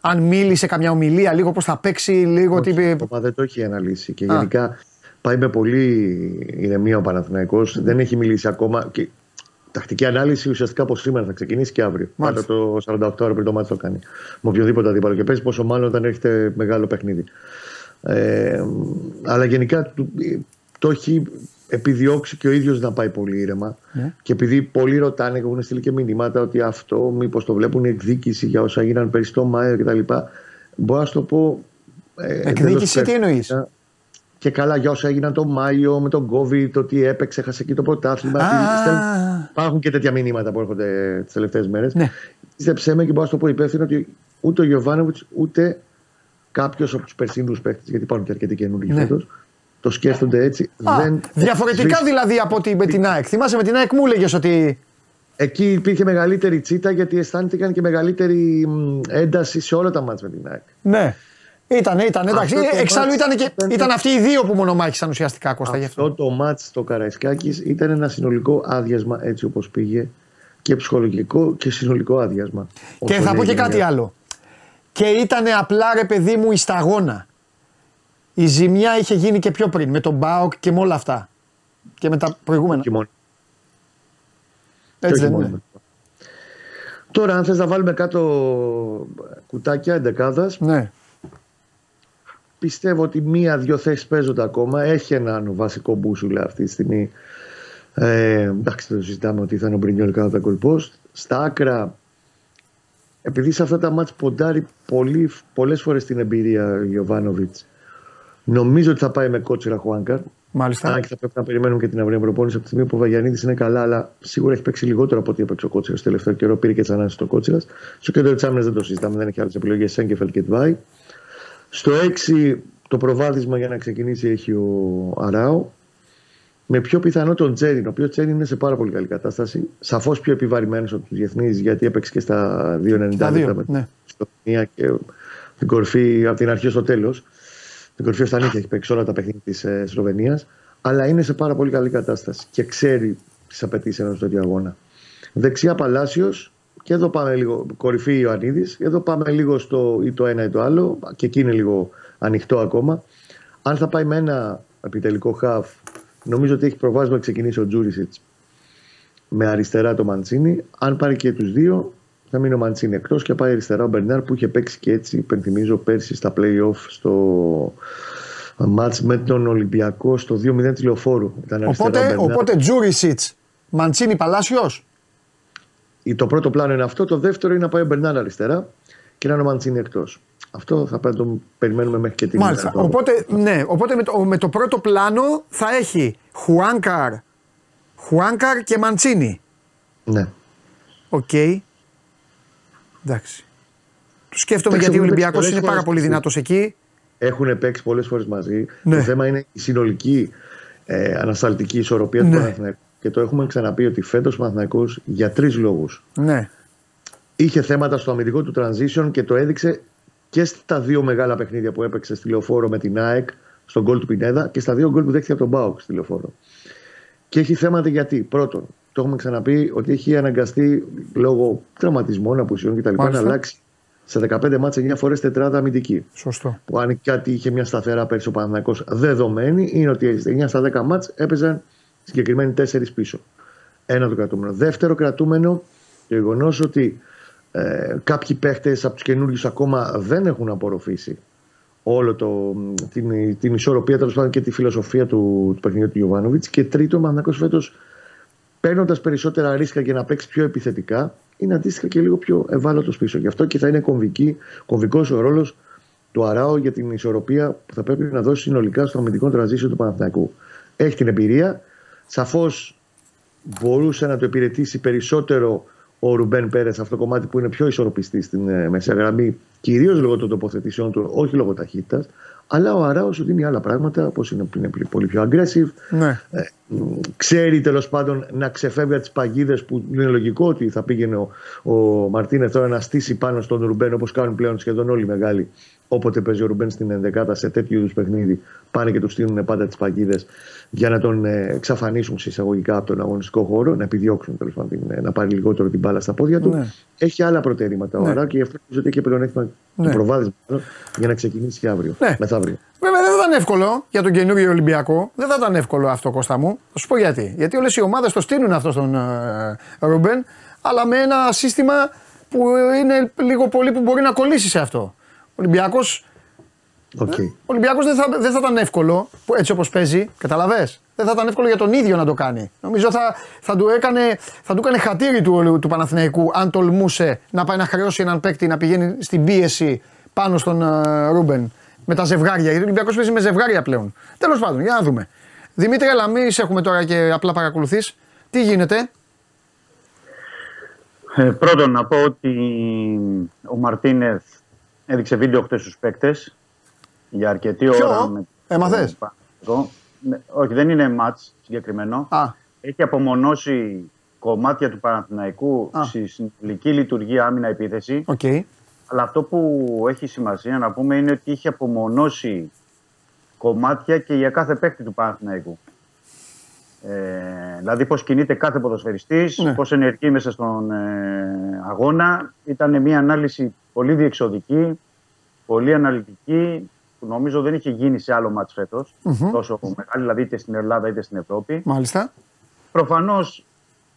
Αν μίλησε καμιά ομιλία, λίγο πώς θα παίξει, λίγο τι. είπε. Ακόμα δεν το έχει αναλύσει. Και Α. γενικά πάει με πολύ ηρεμία ο Παναθηναϊκός. Δεν έχει μιλήσει ακόμα. Και τακτική ανάλυση ουσιαστικά από σήμερα θα ξεκινήσει και αύριο. Πάντα Μάλιστα. το 48 ώρα πριν το μάτι το κάνει. Με οποιοδήποτε αντίπαλο. Και παίζει πόσο μάλλον όταν έρχεται μεγάλο παιχνίδι. Ε, αλλά γενικά του- το έχει επιδιώξει και ο ίδιος να πάει πολύ ήρεμα. Ναι. Και επειδή πολλοί ρωτάνε και έχουν στείλει και μηνύματα ότι αυτό μήπως το βλέπουν εκδίκηση για όσα έγιναν πέρυσι στο Μάιο κτλ. Μπορώ να σου το πω. ε, Εκδίκηση εντελώς τι εννοείς; υπεύθυνα. και καλά για όσα έγιναν τον Μάιο με τον COVID, το τι έπαιξε, έχασε εκεί το πρωτάθλημα. Α. Τι- στέλνουν- Υπάρχουν και τέτοια μηνύματα που έρχονται τις τελευταίες μέρες. Ναι. Πίστεψέ με και μπορώ να σου το πω υπεύθυνο ότι ούτε ο Γιωβάνοβιτς ούτε κάποιος από τους περσίνους παίχτε, γιατί υπάρχουν και αρκετοί καινούργιοι Ναι. φέτος, το σκέφτονται έτσι. Α, δεν διαφορετικά σβήσει. δηλαδή από ότι με την ΑΕΚ. Θυμάσαι με την ΑΕΚ μου έλεγε ότι. Εκεί υπήρχε μεγαλύτερη τσίτα γιατί αισθάνθηκαν και μεγαλύτερη μ, ένταση σε όλα τα μάτια με την ΑΕΚ. Ναι. Ήταν, ήταν. Εντάξει. Αυτό το Εξάλλου μάτς ήταν, και, ήταν- ήταν αυτοί οι δύο που μονομάχησαν ουσιαστικά Κώστα γι' αυτό. Αυτό το μάτς στο Καραϊσκάκης ήταν ένα συνολικό άδειασμα έτσι όπως πήγε και ψυχολογικό και συνολικό άδειασμα. Και Όσο θα πω και έγινε. κάτι άλλο. Και ήταν απλά ρε παιδί μου η σταγόνα. Η ζημιά είχε γίνει και πιο πριν με τον Μπάοκ και με όλα αυτά. Και με τα προηγούμενα. Και μόνο. Έτσι Και όχι δεν μόνο είναι. με αυτό. Τώρα αν θες να βάλουμε κάτω κουτάκια εντεκάδας Ναι. πιστεύω ότι μία-δυο θέσεις παίζονται ακόμα. Έχει έναν βασικό μπούσουλα αυτή τη στιγμή. Ε, εντάξει, το συζητάμε ότι θα είναι ο Μπρινιόλ κάτω από τα κολπός. Στα άκρα, επειδή σε αυτά τα μάτς ποντάρει πολύ, πολλές φορές την εμπειρία ο Γιωβάνοβιτς, νομίζω ότι θα πάει με κότσιρα Χουάνκαρ. Μάλιστα. Αν και θα πρέπει να περιμένουμε και την αυριανή προπόνηση από τη στιγμή που ο Βαγιανίδης είναι καλά, αλλά σίγουρα έχει παίξει λιγότερο από ό,τι έπαιξε ο Κότσιρας το τελευταίο καιρό. Πήρε και τις ανάσεις στο Κότσιρας. Στο κέντρο της άμυνας δεν το συζητάμε, δεν έχει άλλες επιλογές. Σέγκεφελ και Τβάη. Στο 6 το προβάδισμα για να ξεκινήσει έχει ο Αράο. Με πιο πιθανό τον Τζέριν, ο οποίος Τζέριν είναι σε πάρα πολύ καλή κατάσταση. Σαφώς πιο επιβαρημένος από τους διεθνείς, γιατί έπαιξε και στα 2,90 Τα δύο, λεπτά με ναι. την Σλοβενία και την κορφή από την αρχή στο τέλος. Την κορφή στα νίκια έχει παίξει όλα τα παιχνίδια της ε, Σλοβενίας. Αλλά είναι σε πάρα πολύ καλή κατάσταση και ξέρει τις απαιτήσεις ενός τέτοιου αγώνα. Δεξιά Παλάσιος, και εδώ πάμε λίγο. Κορυφή Ιωαννίδης, εδώ πάμε λίγο στο ή το ένα ή το άλλο, και εκεί είναι λίγο ανοιχτό ακόμα. Αν θα πάει με ένα επιτελικό χαφ, νομίζω ότι έχει προβάσμα να ξεκινήσει ο Τζούρισιτς με αριστερά το Μαντσίνη. Αν πάρει και τους δύο, θα μείνει ο Μαντσίνη εκτός και πάει αριστερά ο Μπερνάρ που είχε παίξει και έτσι, υπενθυμίζω, πέρσι στα playoff στο μάτς με τον Ολυμπιακό στο 2-0 τηλεοφόρου. Ήταν αριστερά ο Οπότε, Μπερνάρ. οπότε Τζούρισιτς, Μαντσίνη Παλάσιος; Το πρώτο πλάνο είναι αυτό. Το δεύτερο είναι να πάει ο Μπερνάρ αριστερά και να είναι ο Μαντσίνη εκτός. Αυτό θα πρέπει να το περιμένουμε μέχρι και την Μάλιστα. ημέρα του Οπότε, ναι, οπότε με, το, με το πρώτο πλάνο θα έχει Χουάνκαρ, Χουάνκαρ και Μαντσίνη. Ναι. Οκ. Εντάξει. Το σκέφτομαι Εντάξει, γιατί ο έχουν Ολυμπιακός παίξει είναι πολλές πάρα πολύ φορές δυνατός εκεί. Έχουν παίξει πολλές φορές μαζί. Ναι. Το θέμα είναι η συνολική ε, ανασταλτική ισορροπία Ναι. του Παναθηναϊκού. Και το έχουμε ξαναπεί ότι φέτος ο Παναθηναϊκός για τρεις λόγους Ναι. είχε θέματα στο αμυντικό του transition και το έδειξε και στα δύο μεγάλα παιχνίδια που έπαιξε στη λεωφόρο με την ΑΕΚ, στον γκολ του Πινέδα και στα δύο γκολ που δέχτηκε από τον Μπάουκ στη λεωφόρο. Και έχει θέματα γιατί. Πρώτον, το έχουμε ξαναπεί ότι έχει αναγκαστεί λόγω τραυματισμών, απουσιών κτλ. να Μάλιστα. αλλάξει σε 15 μάτσε 9 φορές τετράδα αμυντική. Σωστό. Που αν κάτι είχε μια σταθερά πέρσι ο Παναθηναϊκός δεδομένη, είναι ότι στις 9 στα 10 μάτς έπαιζαν συγκεκριμένοι 4 πίσω. Ένα το κρατούμενο. Δεύτερο κρατούμενο, το γεγονός ότι ε, κάποιοι παίχτες από τους καινούριους ακόμα δεν έχουν απορροφήσει όλο το, την, την ισορροπία τέλος πάντων και τη φιλοσοφία του, του παιχνιδιού του Ιωβάνοβιτ. Και τρίτο, ο Παναθηναϊκός φέτος παίρνοντας περισσότερα ρίσκα για να παίξει πιο επιθετικά, είναι αντίστοιχα και λίγο πιο ευάλωτος πίσω. Γι' αυτό και θα είναι κομβικός ο ρόλος του Αράου για την ισορροπία που θα πρέπει να δώσει συνολικά στο αμυντικό τραζίσιο του Παναθηναϊκού. Έχει την εμπειρία. Σαφώς μπορούσε να το υπηρετήσει περισσότερο ο Ρουμπέν Πέρες αυτό το κομμάτι που είναι πιο ισορροπιστή στην ε, μεσαία γραμμή, κυρίως λόγω των τοποθετήσεων του, όχι λόγω ταχύτητας. Αλλά ο Αράος σου δίνει άλλα πράγματα, όπως είναι, είναι πολύ πιο aggressive, Ναι. ε, μ, ξέρει τέλος πάντων να ξεφεύγει από τις παγίδες που είναι λογικό ότι θα πήγαινε ο, ο Μαρτίνε τώρα να στήσει πάνω στον Ρουμπέν όπως κάνουν πλέον σχεδόν όλοι οι μεγάλοι. Όποτε παίζει ο Ρουμπέν στην ενδεκάτα σε τέτοιου είδους παιχνίδι, πάνε και του στείλουν πάντα τις παγίδες για να τον ε, εξαφανίσουν συσσαγωγικά από τον αγωνιστικό χώρο, να επιδιώξουν τέλος πάντων την- ε, να πάρει λιγότερο την μπάλα στα πόδια του. Ναι. Έχει άλλα προτερήματα ο Ναι. Αρά και γι' αυτό νομίζω ότι έχει πλεονέκτημα Ναι. το προβάδισμα μάλλον, για να ξεκινήσει και αύριο. Ναι. Μεθαύριο. Βέβαια δεν θα ήταν εύκολο για τον καινούριο Ολυμπιακό. Δεν θα ήταν εύκολο αυτό, Κώστα μου. Θα σου πω γιατί. Γιατί όλες οι ομάδες το στείλουν αυτό στον ε, Ρούμπεν, αλλά με ένα σύστημα που είναι λίγο πολύ που μπορεί να κολλήσει σε αυτό. Ο Ολυμπιακός Οκ. Ολυμπιακός δεν, θα, δεν θα ήταν εύκολο που- έτσι όπως παίζει. Κατάλαβες. Δεν θα ήταν εύκολο για τον ίδιο να το κάνει. Νομίζω θα, θα, του, έκανε, θα του έκανε χατήρι του, του Παναθηναϊκού αν τολμούσε να πάει να χρεώσει έναν παίκτη να πηγαίνει στην πίεση πάνω στον ε, Ρούμπεν. Με τα ζευγάρια. Γιατί ο Ολυμπιακός παίζει με ζευγάρια πλέον. Τέλος πάντων, για να δούμε. Δημήτρη, αλλά μη σε έχουμε τώρα και απλά παρακολουθείς. Τι γίνεται; Ε, πρώτον, να πω ότι ο Μαρτίνεθ έδειξε βίντεο χθες στους παίκτες για αρκετή Ποιο; ώρα. Με... Έμαθες; Εγώ. Ναι, Όχι, δεν είναι μάτς συγκεκριμένο. Α. Έχει απομονώσει κομμάτια του Παναθηναϊκού Α. στη συνολική λειτουργία άμυνα-επίθεση. Οκ. Αλλά αυτό που έχει σημασία να πούμε είναι ότι είχε απομονώσει κομμάτια και για κάθε παίκτη του Παναθηναϊκού. Ε, δηλαδή πώς κινείται κάθε ποδοσφαιριστής, Ναι. πώς ενεργεί μέσα στον ε, αγώνα. Ήταν μια ανάλυση πολύ διεξοδική, πολύ αναλυτική, που νομίζω δεν είχε γίνει σε άλλο μάτς φέτος, Μμμ. τόσο μεγάλη, δηλαδή είτε στην Ελλάδα είτε στην Ευρώπη. Μάλιστα. Προφανώς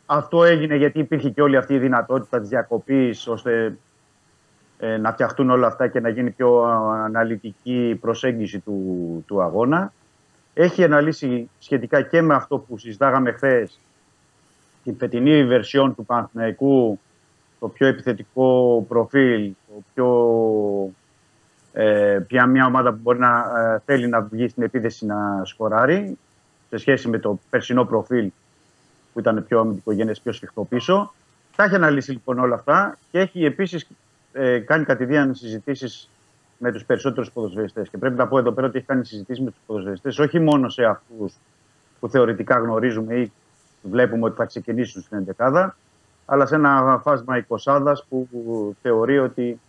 αυτό έγινε γιατί υπήρχε και όλη αυτή η δυνατότητα της διακοπής ώστε ε, να φτιαχτούν όλα αυτά και να γίνει πιο α, αναλυτική προσέγγιση του, του αγώνα. Έχει αναλύσει σχετικά και με αυτό που συζητάγαμε χθες την φετινή βερσιόν του Παναθηναϊκού, το πιο επιθετικό προφίλ, το πιο, ε, πια μια ομάδα που μπορεί να ε, θέλει να βγει στην επίθεση να σκοράρει σε σχέση με το περσινό προφίλ που ήταν πιο αμυντικογενές, πιο σφιχτό πίσω. Τα έχει αναλύσει λοιπόν όλα αυτά και έχει επίσης ε, κάνει κατηδίαν συζητήσεις με τους περισσότερους ποδοσφαιριστές. Και πρέπει να πω εδώ πέρα ότι έχει κάνει συζητήσεις με τους ποδοσφαιριστές όχι μόνο σε αυτούς που θεωρητικά γνωρίζουμε ή βλέπουμε ότι θα ξεκινήσουν στην εντεκάδα, αλλά σε ένα φάσμα εικοσάδας που θεωρεί ότι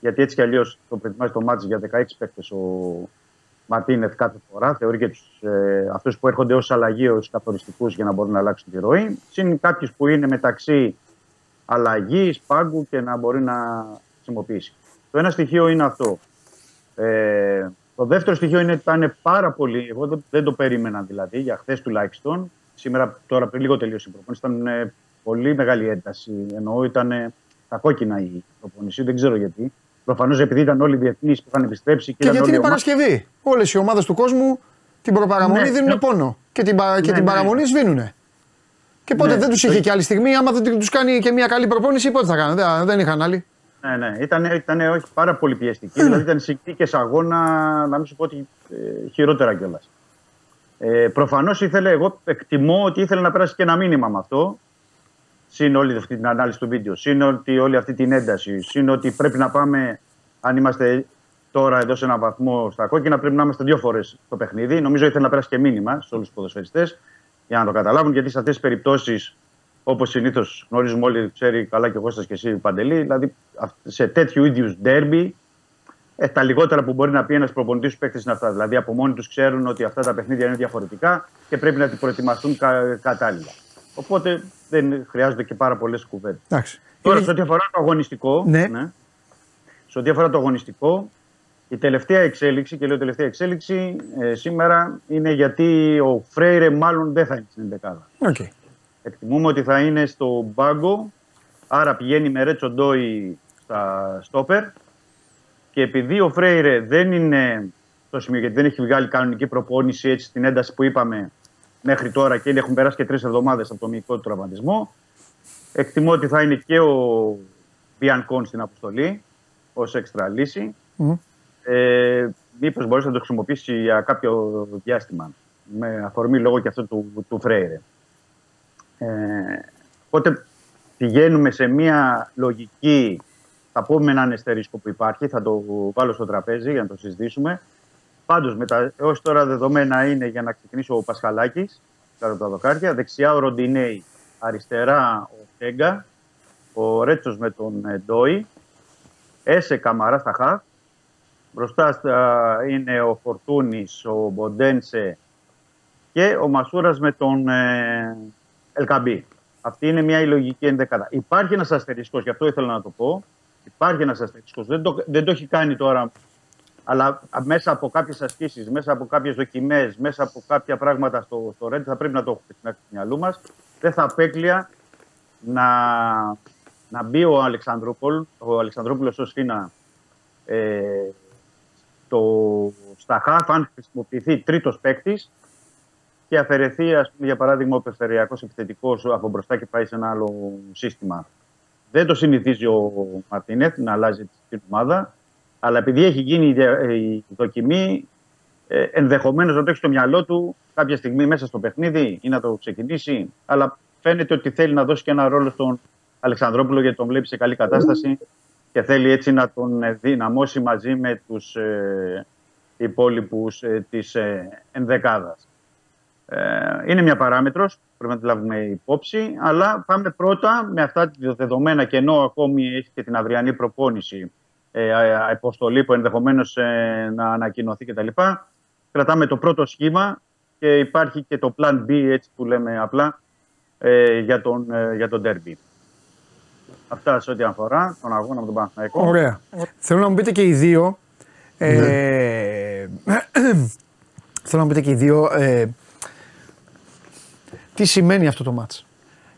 γιατί έτσι κι αλλιώς το προετοιμάζει το μάτι για 16 παίκτες ο Μαρτίνεθ κάθε φορά. Θεωρεί και τους, ε, αυτούς που έρχονται ως αλλαγή, ως καθοριστικούς για να μπορούν να αλλάξουν τη ροή. Συν κάποιους που είναι μεταξύ αλλαγής, πάγκου και να μπορεί να χρησιμοποιήσει. Το ένα στοιχείο είναι αυτό. Ε, το δεύτερο στοιχείο είναι ότι ήταν πάρα πολύ. Εγώ δεν, δεν το περίμενα δηλαδή, για χθες τουλάχιστον. Σήμερα, τώρα πριν λίγο τελείωσε η προπόνηση, ήταν ε, πολύ μεγάλη ένταση. Εννοώ ήταν ε, τα κόκκινα η προπόνηση, δεν ξέρω γιατί. Προφανώς επειδή ήταν όλοι οι διεθνείς που είχαν επιστρέψει και, Και ήταν γιατί όλοι είναι ομάδες- Παρασκευή. Όλες οι ομάδες του κόσμου την προπαραμονή Ναι, δίνουν ναι. πόνο. Και την, πα- και Ναι, την ναι. παραμονή σβήνουν. Και πότε Ναι, δεν τους το- είχε και άλλη στιγμή. Άμα δεν τους κάνει και μια καλή προπόνηση, πότε θα κάνουν. Δεν, δεν είχαν άλλη. Ναι, ναι. Ήταν, ήταν όχι, πάρα πολύ πιεστική. Ναι. δηλαδή ήταν συνθήκε αγώνα, να μην σου πω ότι ε, χειρότερα κιόλας. Ε, Προφανώς ήθελε, εγώ εκτιμώ ότι ήθελε να περάσει και ένα μήνυμα με αυτό. Συν όλη αυτή την ανάλυση του βίντεο, συν ότι όλη αυτή την ένταση, συν ότι πρέπει να πάμε, αν είμαστε τώρα εδώ σε έναν βαθμό στα κόκκινα, πρέπει να είμαστε δύο φορές στο παιχνίδι. Νομίζω ήθελε να περάσει και μήνυμα σε όλους τους ποδοσφαιριστές για να το καταλάβουν, γιατί σε αυτές τις περιπτώσεις, όπως συνήθως γνωρίζουμε όλοι, ξέρει καλά και ο Κώστας και εσύ Παντελή, δηλαδή αυ- σε τέτοιου είδους ντέρμπι, ε, τα λιγότερα που μπορεί να πει ένας προπονητής στους παίκτες είναι αυτά. Δηλαδή από μόνοι τους ξέρουν ότι αυτά τα παιχνίδια είναι διαφορετικά και πρέπει να την προετοιμαστούν κα, κατάλληλα. Οπότε δεν χρειάζονται και πάρα πολλές κουβέντες. Εντάξει. Τώρα, Είναι- σε ό,τι αφορά το αγωνιστικό, Ναι. σε ό,τι αφορά το αγωνιστικό, η τελευταία εξέλιξη, και λέω τελευταία εξέλιξη, ε, σήμερα είναι γιατί ο Φρέιρε μάλλον δεν θα είναι στην ενδεκάδα. Οκ. Εκτιμούμε ότι θα είναι στο μπάγκο, άρα πηγαίνει με Ρέτσο Ντόι στα στόπερ και επειδή ο Φρέιρε δεν είναι στο σημείο, γιατί δεν έχει βγάλει κανονική προπόνηση έτσι στην ένταση που είπαμε μέχρι τώρα και έχουν περάσει και τρεις εβδομάδες από το μυϊκό του τραυματισμό, εκτιμώ ότι θα είναι και ο Μπιανκόν στην αποστολή ως έξτρα λύση. Μμ. Ε, Μήπως μπορείς να το χρησιμοποιήσεις για κάποιο διάστημα με αφορμή λόγω και αυτό του, του Φρέιρε. Ε, οπότε πηγαίνουμε σε μια λογική, θα πούμε έναν αστερίσκο που υπάρχει, θα το βάλω στο τραπέζι για να το συζητήσουμε. Πάντως, με τα έως τώρα δεδομένα είναι για να ξεκινήσει ο Πασχαλάκης, κάτω από τα δοκάρια. Δεξιά ο Ροντινέη, αριστερά ο Τέγκα, ο Ρέτσος με τον ε, Ντόι, Έσε Καμαρά στα χαφ. Μπροστά στα, είναι ο Φορτούνης, ο Μποντένσε και ο Μασούρας με τον ε, Ελκαμπή. Αυτή είναι μια λογική ενδεκάδα. Υπάρχει ένας αστερίσκος, γι' αυτό ήθελα να το πω. Υπάρχει ένας αστερίσκος. Δεν το, δεν το έχει κάνει τώρα, αλλά μέσα από κάποιες ασκήσεις, μέσα από κάποιες δοκιμές, μέσα από κάποια πράγματα στο, στο Red θα πρέπει να το έχουμε στην άκρη του μυαλού μας. Δεν θα απέκλεια να, να μπει ο Αλεξανδρόπουλο, ο Αλεξανδρόπουλος ως Φίνα ε, το, στα χαφ, αν χρησιμοποιηθεί τρίτος παίκτης και αφαιρεθεί, ας πούμε, για παράδειγμα, ο περιφερειακός επιθετικός από μπροστά και πάει σε ένα άλλο σύστημα. Δεν το συνηθίζει ο Μαρτίνεθ να αλλάζει την ομάδα. Αλλά επειδή έχει γίνει η δια- η δοκιμή, ε, ενδεχομένως να το έχει στο μυαλό του κάποια στιγμή μέσα στο παιχνίδι ή να το ξεκινήσει. Αλλά φαίνεται ότι θέλει να δώσει και ένα ρόλο στον Αλεξανδρόπουλο γιατί τον βλέπει σε καλή κατάσταση και θέλει έτσι να τον ε, δυναμώσει μαζί με τους ε, υπόλοιπους ε, της ε, ενδεκάδας. Ε, είναι μια παράμετρος, πρέπει να τη λάβουμε υπόψη, αλλά πάμε πρώτα με αυτά τα δεδομένα και ενώ ακόμη έχει και την αυριανή προπόνηση, ε, ε, αποστολή που ενδεχομένως ε, να ανακοινωθεί κτλ. Κρατάμε το πρώτο σχήμα και υπάρχει και το plan B, έτσι που λέμε απλά, ε, για τον, ε, για τον derby. Αυτά σε ό,τι αφορά τον αγώνα με τον Παναθηναϊκό. Ωραία. Θέλω να μου πείτε και οι δύο. Ε, θέλω να μου πείτε και οι δύο. Ε, τι σημαίνει αυτό το μάτς;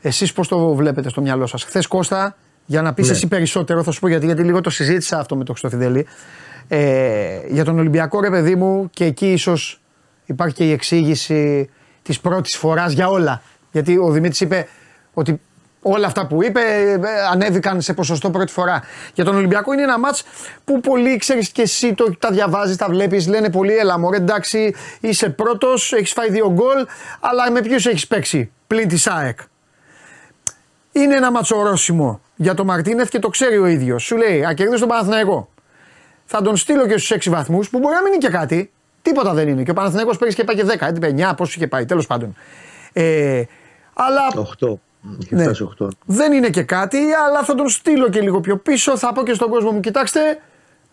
Εσείς πώς το βλέπετε στο μυαλό σας; Χθες Κώστα, για να πεις Ναι. εσύ περισσότερο, θα σου πω γιατί, γιατί λίγο το συζήτησα αυτό με τον Χρυστοφιδέλη. Ε, για τον Ολυμπιακό ρε παιδί μου και εκεί ίσως υπάρχει και η εξήγηση της πρώτης φοράς για όλα. Γιατί ο Δημήτρης είπε ότι όλα αυτά που είπε ε, ανέβηκαν σε ποσοστό πρώτη φορά. Για τον Ολυμπιακό είναι ένα μάτς που πολύ ξέρεις και εσύ το, τα διαβάζεις, τα βλέπεις, λένε πολύ έλα μωρέ εντάξει είσαι πρώτος, έχεις φάει δύο γκολ αλλά με ποιους έχεις παίξει πλην της ΑΕΚ; Είναι ένα ματσορόσημο για τον Μαρτίνεθ και το ξέρει ο ίδιος. Σου λέει, α κερδίσει τον Παναθηναϊκό. Θα τον στείλω και στους 6 βαθμούς που μπορεί να μην είναι και κάτι. Τίποτα δεν είναι. Και ο Παναθηναϊκός πέρυσι και πάει και 10, έτσι 9, πόσο είχε πάει, τέλος πάντων. Ε, αλλά 8. Είχε Ναι. φτάσει 8. δεν είναι και κάτι, αλλά θα τον στείλω και λίγο πιο πίσω. Θα πω και στον κόσμο μου, κοιτάξτε,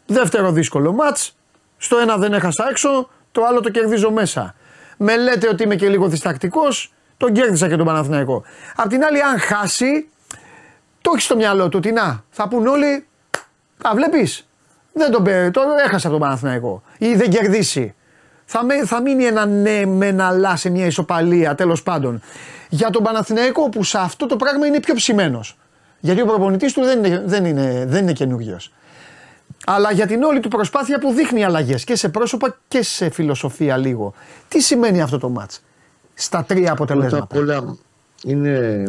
δεύτερο δύσκολο μάτς. Στο ένα δεν έχασα έξω, το άλλο το κερδίζω μέσα. Με λέτε ότι είμαι και λίγο διστακτικός, τον κέρδισα και τον Παναθηναϊκό. Απ' την άλλη, αν χάσει, το έχεις στο μυαλό του ότι να, θα πούν όλοι, Α, βλέπεις. Δεν τον πέ, το έχασε από τον Παναθηναϊκό. Ή δεν κερδίσει. Θα, με, θα μείνει ένα ναι με ένα αλλά σε μια ισοπαλία τέλος πάντων. Για τον Παναθηναϊκό που σε αυτό το πράγμα είναι πιο ψημένος. Γιατί ο προπονητής του δεν είναι, δεν είναι, δεν είναι καινούριο. Αλλά για την όλη του προσπάθεια που δείχνει αλλαγές και σε πρόσωπα και σε φιλοσοφία λίγο. Τι σημαίνει αυτό το μάτς στα τρία Πρώτα αποτελέσματα. απ' όλα είναι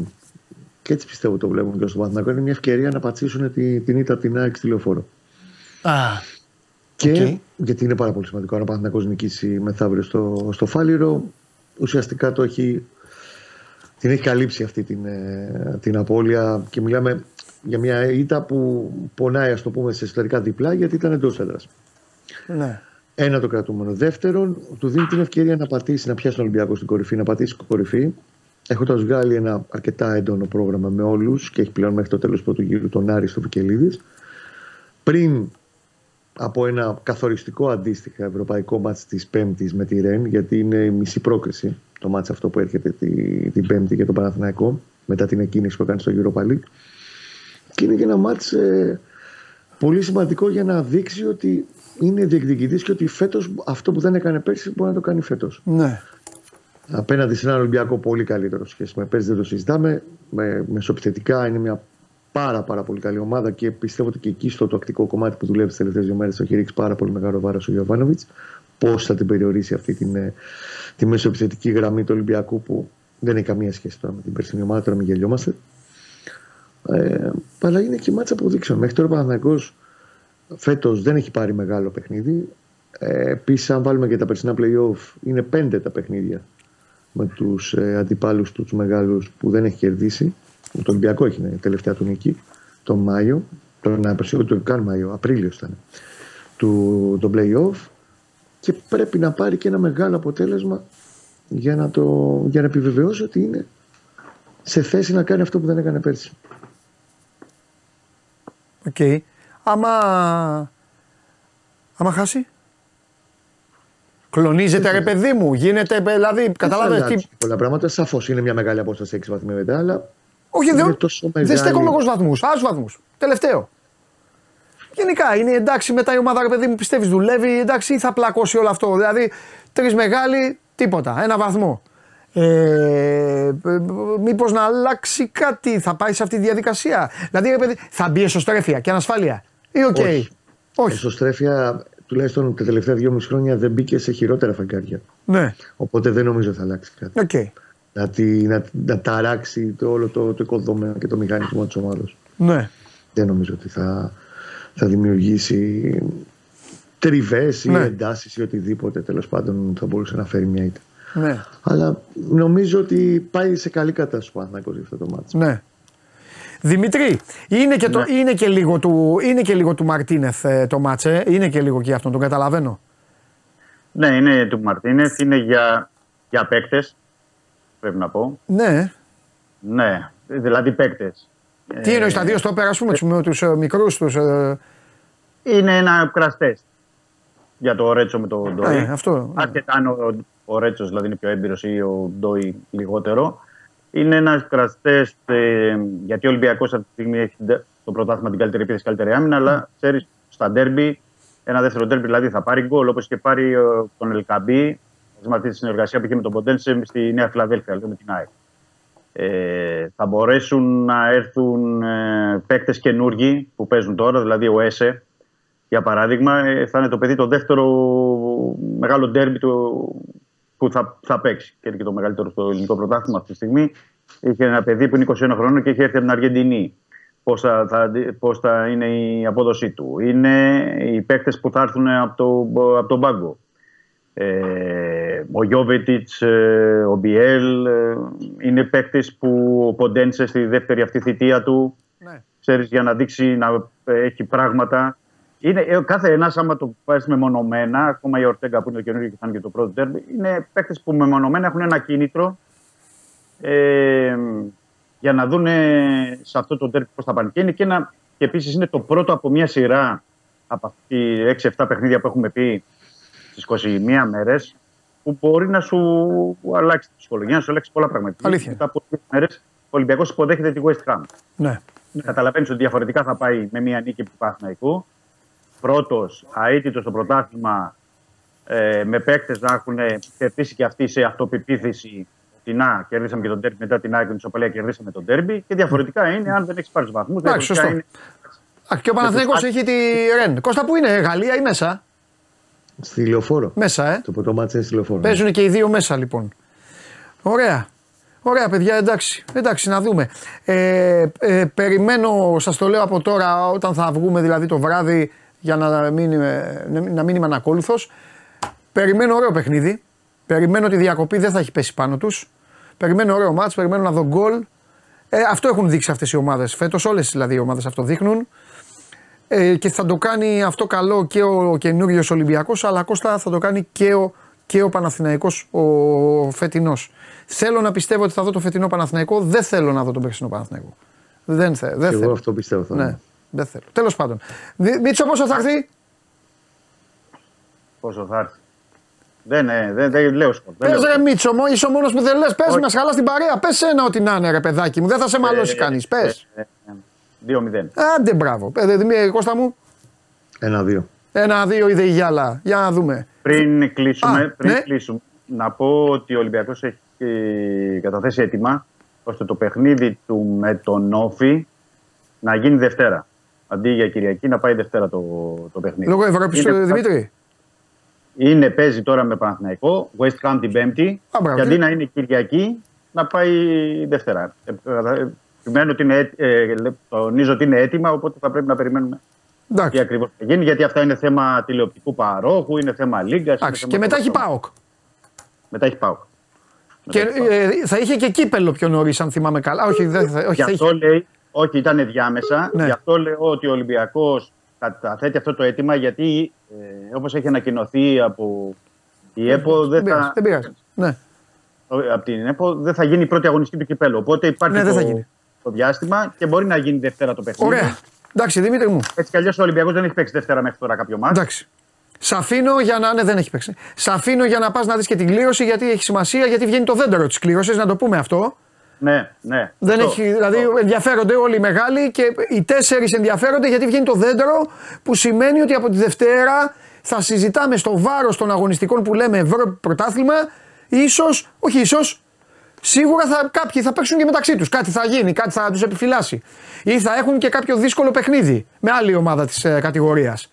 και έτσι πιστεύω το βλέπουμε και στο Παναθηναϊκό. Είναι μια ευκαιρία να πατσίσουν τη, την ήττα από την ΑΕΚ στη λεωφόρο. Α, Και Οκ. γιατί είναι πάρα πολύ σημαντικό. Αν ο Παναθηναϊκός νικήσει μεθαύριο στο, στο Φάληρο, ουσιαστικά το έχει, την έχει καλύψει αυτή την, ε, την απώλεια και μιλάμε για μια ήττα που πονάει, ας το πούμε, σε εσωτερικά διπλά γιατί ήταν εντός έδρας. ναι. Ένα το κρατούμενο. Δεύτερον, του δίνει την ευκαιρία να πατήσει, να πιάσει τον Ολυμπιακό στην κορυφή, να πατήσει στην κορυφή. Έχοντας βγάλει ένα αρκετά έντονο πρόγραμμα με όλους και έχει πλέον μέχρι το τέλος του πρώτου γύρου τον Άρη στο Βικελίδης. Πριν από ένα καθοριστικό αντίστοιχα ευρωπαϊκό μάτς της Πέμπτης με τη Ρεν, γιατί είναι η μισή πρόκριση το μάτς αυτό που έρχεται τη, την Πέμπτη για τον Παναθηναϊκό, μετά την εκκίνηση που έκανε στο Europa League. Και είναι και ένα μάτς ε, πολύ σημαντικό για να δείξει ότι είναι διεκδικητής και ότι φέτος αυτό που δεν έκανε πέρσι μπορεί να το κάνει φέτος. ναι. Απέναντι σε έναν Ολυμπιακό πολύ καλύτερο σε σχέση με πέρσι, δεν το συζητάμε. Με, μεσοπιθετικά είναι μια πάρα, πάρα πολύ καλή ομάδα και πιστεύω ότι και εκεί στο τακτικό κομμάτι που δουλεύει τις τελευταίες δύο μέρες το έχει ρίξει πάρα πολύ μεγάλο βάρος ο Γιωβάνοβιτς. Πώς θα την περιορίσει αυτή την, ε, τη μεσοπιθετική γραμμή του Ολυμπιακού που δεν έχει καμία σχέση τώρα με την περσινή ομάδα, τώρα μην γελιόμαστε. Ε, αλλά είναι και μάτσα αποδείξεων. Μέχρι τώρα ο Παναθηναϊκός φέτος δεν έχει πάρει μεγάλο παιχνίδι. Ε, Επίσης, αν βάλουμε και τα περσινά playoff, είναι πέντε τα παιχνίδια με τους ε, αντιπάλους του τους μεγάλους που δεν έχει κερδίσει. Το Ολυμπιακό έχει η τελευταία του νίκη τον Μάιο, τον Απριλίο, τον καν Μάιο, Απρίλιος ήταν. Του, το playoff και πρέπει να πάρει και ένα μεγάλο αποτέλεσμα για να, το, για να επιβεβαιώσει ότι είναι σε θέση να κάνει αυτό που δεν έκανε πέρσι. Οκ. Άμα, άμα χάσει; Κλονίζεται ρε παιδί μου, γίνεται, δηλαδή, καταλάβες τι... Πολλά πράγματα. Σαφώς είναι μια μεγάλη απόσταση 6 βαθμοί μετά, αλλά. Όχι, είναι δεν, τόσο δεν μεγάλη. στέκομαι εγώ στους βαθμούς. Άλλους βαθμούς. Τελευταίο. Γενικά είναι εντάξει μετά η ομάδα, ρε παιδί μου, πιστεύεις δουλεύει. Εντάξει, ή θα πλακώσει όλο αυτό. Δηλαδή, τρεις μεγάλοι, τίποτα. Ένα βαθμό. Ε, Μήπως να αλλάξει κάτι, θα πάει σε αυτή τη διαδικασία. Δηλαδή, ρε παιδί, θα μπει εσωστρέφεια και ανασφάλεια. Ή οκ. Όχι. Όχι. Εσωστρέφεια τουλάχιστον τα τελευταία δυόμιση χρόνια δεν μπήκε σε χειρότερα φεγγάρια. Ναι, Οπότε δεν νομίζω θα αλλάξει κάτι. οκ. Να, τη, να, να ταράξει το, όλο το, το οικοδόμημα και το μηχανισμό της ομάδας. Ναι. Δεν νομίζω ότι θα, θα δημιουργήσει τριβές ή Ναι. εντάσεις ή οτιδήποτε τέλος πάντων θα μπορούσε να φέρει μια ήττα. Ναι. Αλλά νομίζω ότι πάει σε καλή κατάσταση ο Παναθηναϊκός για αυτό το μάτσο. Ναι. Δημητρή, είναι και, Ναι. το, είναι και λίγο του, είναι και λίγο του Μαρτίνεθ ε, το μάτσε, είναι και λίγο και αυτόν, τον καταλαβαίνω. Ναι, είναι του Μαρτίνεθ, είναι για, για παίκτες. Πρέπει να πω. Ναι. Ναι, δηλαδή παίκτες. Τι εννοείς τα δύο στο πέρα, ας πούμε, τους, τους ε, μικρούς, τους... ε, Είναι ένα κραστέ για το Ρέτσο με τον Ντόι. ε, αυτό. Αρκετά αν ο, ο Ρέτσος δηλαδή είναι πιο έμπειρος ή ο Ντόι λιγότερο. Είναι ένα κραστέ γιατί ο Ολυμπιακός αυτή τη στιγμή έχει το πρωτάθλημα την καλύτερη επίθεση, καλύτερη άμυνα. Αλλά ξέρεις στα ντέρμπι, ένα δεύτερο ντέρμπι δηλαδή θα πάρει γκολ όπως και πάρει ε, τον Ελκαμπή. Με αυτή τη συνεργασία που είχε με τον Ποντένσε στη Νέα Φιλαδέλφια, λέω με την ΑΕΚ. Ε, θα μπορέσουν να έρθουν ε, παίκτες καινούργοι που παίζουν τώρα, δηλαδή ο ΕΣΕ για παράδειγμα, ε, θα είναι το παιδί το δεύτερο μεγάλο ντέρμπι του, που θα, θα παίξει. Και είναι και το μεγαλύτερο στο ελληνικό πρωτάθλημα αυτή τη στιγμή. Είχε ένα παιδί που είναι 21 χρόνων και έχει έρθει από την Αργεντινή. Πώς θα, θα, πώς θα είναι η απόδοσή του. Είναι οι παίκτες που θα έρθουν από, το, από τον πάγκο. Ε, ο Γιώβετιτς, ε, ο Μπιέλ, ε, είναι παίκτες που ο Ποντένσε στη δεύτερη αυτή θητεία του, Ναι. ξέρεις, για να δείξει να ε, έχει πράγματα. Είναι, ε, κάθε ένας, άμα το πάρει μεμονωμένα, ακόμα η Ορτέγκα που είναι το καινούργιο και θα είναι και το πρώτο τέρμι, είναι παίκτες που μεμονωμένα έχουν ένα κίνητρο ε, για να δουν σε αυτό το τέρμι πώς θα πάνε. Και, είναι και, ένα, και επίσης είναι το πρώτο από μια σειρά από αυτή 6-7 παιχνίδια που έχουμε πει στις 21 μέρες που μπορεί να σου αλλάξει τη ψυχολογία, να σου αλλάξει πολλά πράγματα. Αλήθεια. Μετά από δύο μέρες ο Ολυμπιακός υποδέχεται τη West Ham. Ναι. Καταλαβαίνεις ότι διαφορετικά θα πάει με μια νίκη του Παναθηναϊκού. Πρώτος, αίτητος στο πρωτάθλημα, ε, με παίκτες να έχουν κερδίσει και αυτοί σε αυτοπεποίθηση. Ότι να, κερδίσαμε και τον τέρμπι μετά την άκρη την Ισοπαλία, κερδίσαμε τον τέρμπι. Και διαφορετικά είναι αν δεν έχεις πάρει τους βαθμούς. Εντάξει, σωστό. Α, και ο Παναθηναϊκός έχει τη Ρεν. Κώστα που είναι, Γαλλία ή μέσα; Στη λεωφόρο. Μέσα, ε. Το πρώτο μάτς είναι στη λεωφόρο. Παίζουν και οι δύο μέσα λοιπόν. Ωραία. Ωραία παιδιά, εντάξει. Εντάξει, να δούμε. Ε, ε, περιμένω, σας το λέω από τώρα, όταν θα βγούμε δηλαδή το βράδυ για να μην, είμαι- να μην είμαι ανακόλουθος. Περιμένω ωραίο παιχνίδι. Περιμένω ότι η διακοπή δεν θα έχει πέσει πάνω τους. Περιμένω ωραίο μάτς, περιμένω να δω γκολ. Ε, αυτό έχουν δείξει αυτές οι ομάδες φέτος, όλες δηλαδή οι ομάδες αυτό δείχνουν. Ε, και θα το κάνει αυτό καλό και ο καινούριο Ολυμπιακός αλλά Κώστα θα το κάνει και ο, και ο Παναθηναϊκός ο φετινός. Θέλω να πιστεύω ότι θα δω το φετινό Παναθηναϊκό, δεν θέλω να δω τον περσινό Παναθηναϊκό. Δεν, θε, δεν Και θέλω. εγώ αυτό πιστεύω. Θα Ναι, είναι. δεν θέλω. Τέλος πάντων. Δη- Μίτσο πόσο θα έρθει; Πόσο θα έρθει; Δεν, ε, δεν, δεν λέω σκορ. δεν Πες λέω ρε σκορ. Μίτσο, μου είσαι ο μόνος που δεν λες. Πες Όχι. μας χαλάς την παρέα. Πες ένα ό,τι να είναι ρε παιδάκι μου. Δεν θα σε μαλώσει Ε, κανείς. Πες. ε, ε, 2-0. Άντε μπράβο. Ε, Δημήτρη Κώστα μου. Ένα-δύο. Ένα-δύο είδε η Γιάλα. Για να δούμε. Πριν κλείσουμε, Α, πριν ναι. κλείσουμε, να πω ότι ο Ολυμπιακός έχει ε, καταθέσει έτοιμα ώστε το παιχνίδι του με τον Όφη να γίνει Δευτέρα. Αντί για Κυριακή να πάει Δευτέρα το, το παιχνίδι. Λόγω Ευρώπης, Είναι- ε, Δημήτρη. Είναι, παίζει τώρα με Παναθηναϊκό, West Ham την Πέμπτη. Α, μπράβο, και τι- αντί να είναι Κυριακή, να πάει Δευτέρα. Ε, ε, Επιμένω ότι είναι, έτ- ε, λέ- τονίζω ότι είναι έτοιμα, οπότε θα πρέπει να περιμένουμε τι Εντάξει. ακριβώς θα γίνει. Γιατί αυτά είναι θέμα τηλεοπτικού παρόχου, είναι θέμα λίγκας. Εντάξει. Και μετά έχει ΠΑΟΚ. Μετά έχει πάω. Και ε, θα είχε και κύπελο πιο νωρίς, αν θυμάμαι καλά. Όχι, δεν θα, όχι Γι' θα είχε. αυτό λέει, όχι ήταν διάμεσα, Ναι. γι' αυτό λέω ότι ο Ολυμπιακός καταθέτει αυτό το αίτημα γιατί ε, όπως έχει ανακοινωθεί από η ΕΠΟ δεν Δεν πειράζει. θα, Δεν πειράζει. Ναι. από την ΕΠΟ δεν θα γίνει η πρώτη αγωνιστική του κυπέλου. Οπότε υπάρχει Ναι, δεν το, θα γίνει. Το διάστημα και μπορεί να γίνει Δευτέρα το παιχνίδι. Ωραία. Εντάξει, Δημήτρη μου. Έτσι κι αλλιώς ο Ολυμπιακός δεν έχει παίξει Δευτέρα μέχρι τώρα κάποιο μάτι. Εντάξει. Σ' αφήνω για να. Ναι, δεν έχει παίξει. Σ' αφήνω για να πας να δεις και την κλήρωση γιατί έχει σημασία, γιατί βγαίνει το δέντρο της κλήρωσης, να το πούμε αυτό. Ναι, ναι. Δεν Αυτό. έχει, δηλαδή ενδιαφέρονται όλοι οι μεγάλοι και οι τέσσερις ενδιαφέρονται γιατί βγαίνει το δέντρο που σημαίνει ότι από τη Δευτέρα θα συζητάμε στο βάρος των αγωνιστικών που λέμε Ευρώπη πρωτάθλημα, ίσω, όχι ίσως, σίγουρα θα, κάποιοι θα παίξουν και μεταξύ τους. Κάτι θα γίνει, κάτι θα τους επιφυλάσει. Ή θα έχουν και κάποιο δύσκολο παιχνίδι με άλλη ομάδα της ε, κατηγορίας.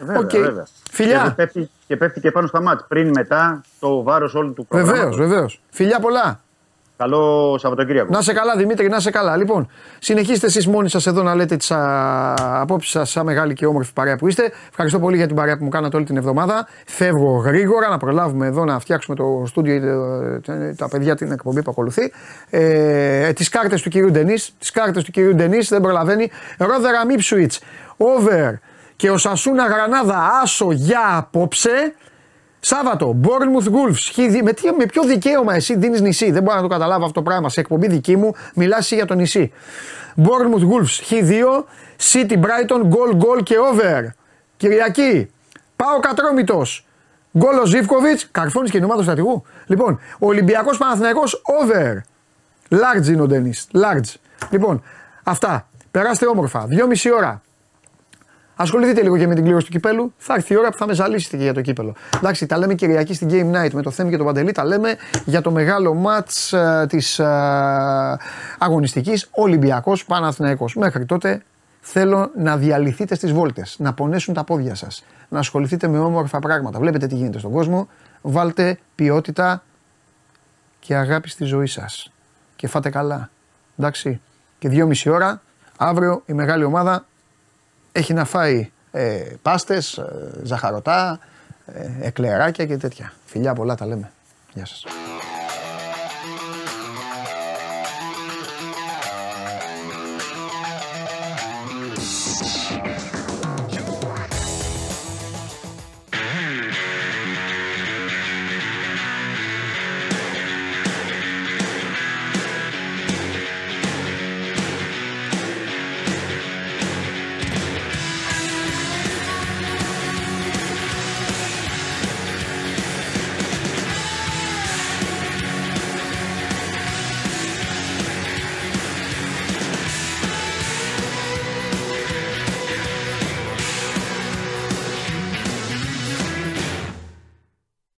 Βέβαια, Οκ. βέβαια. Φιλιά. Και πέφτει, και πέφτει και πάνω στα ματς. Πριν, μετά, το βάρος όλου του προγράμματος. Βεβαίω, βεβαίως. Φιλιά πολλά. Καλό Σαββατοκύριακο. Να σε καλά, Δημήτρη, να σε καλά. Λοιπόν, συνεχίστε εσείς μόνοι σας εδώ να λέτε τις απόψεις σας, σαν μεγάλη και όμορφη παρέα που είστε. Ευχαριστώ πολύ για την παρέα που μου κάνατε όλη την εβδομάδα. Φεύγω γρήγορα να προλάβουμε εδώ να φτιάξουμε το στούντιο, ε, τα παιδιά την εκπομπή που ακολουθεί. Ε, τις κάρτες του κυρίου Ντενή. Τις κάρτες του κυρίου Ντενή δεν προλαβαίνει. Ρόδερα Μίψουιτ, over και ο Σασούνα Γρανάδα άσο για απόψε. Σάββατο, Bournemouth Wolves. Με, τι, με ποιο δικαίωμα εσύ δίνεις νησί; Δεν μπορώ να το καταλάβω αυτό το πράγμα. Σε εκπομπή δική μου μιλάς για το νησί. Bournemouth Wolves. Χ2. City Brighton. Goal, goal και over. Κυριακή. Πάω κατρόμητος. Γκολ ο Ζήφκοβιτς. Καρφώνεις και η ομάδα του στρατηγού. Λοιπόν, Ολυμπιακός Παναθυναϊκό over. Large είναι ο Ντένις. Large. Λοιπόν, αυτά. Περάστε όμορφα. Δυόμιση ώρα. Ασχοληθείτε λίγο και με την κλήρωση του κυπέλου. Θα έρθει η ώρα που θα με ζαλίσετε και για το κύπελο. Εντάξει, τα λέμε Κυριακή στην Game Night με το Θέμη και τον Παντελή. Τα λέμε για το μεγάλο ματ ε, της ε, αγωνιστικής Ολυμπιακός Παναθηναϊκός. Μέχρι τότε θέλω να διαλυθείτε στις βόλτες, να πονέσουν τα πόδια σας, να ασχοληθείτε με όμορφα πράγματα. Βλέπετε τι γίνεται στον κόσμο. Βάλτε ποιότητα και αγάπη στη ζωή σας. Και φάτε καλά. Εντάξει. Και δυόμιση ώρα αύριο η μεγάλη ομάδα έχει να φάει ε, πάστες, ε, ζαχαρωτά, ε, εκλεράκια και τέτοια. Φιλιά πολλά τα λέμε. Γεια σας.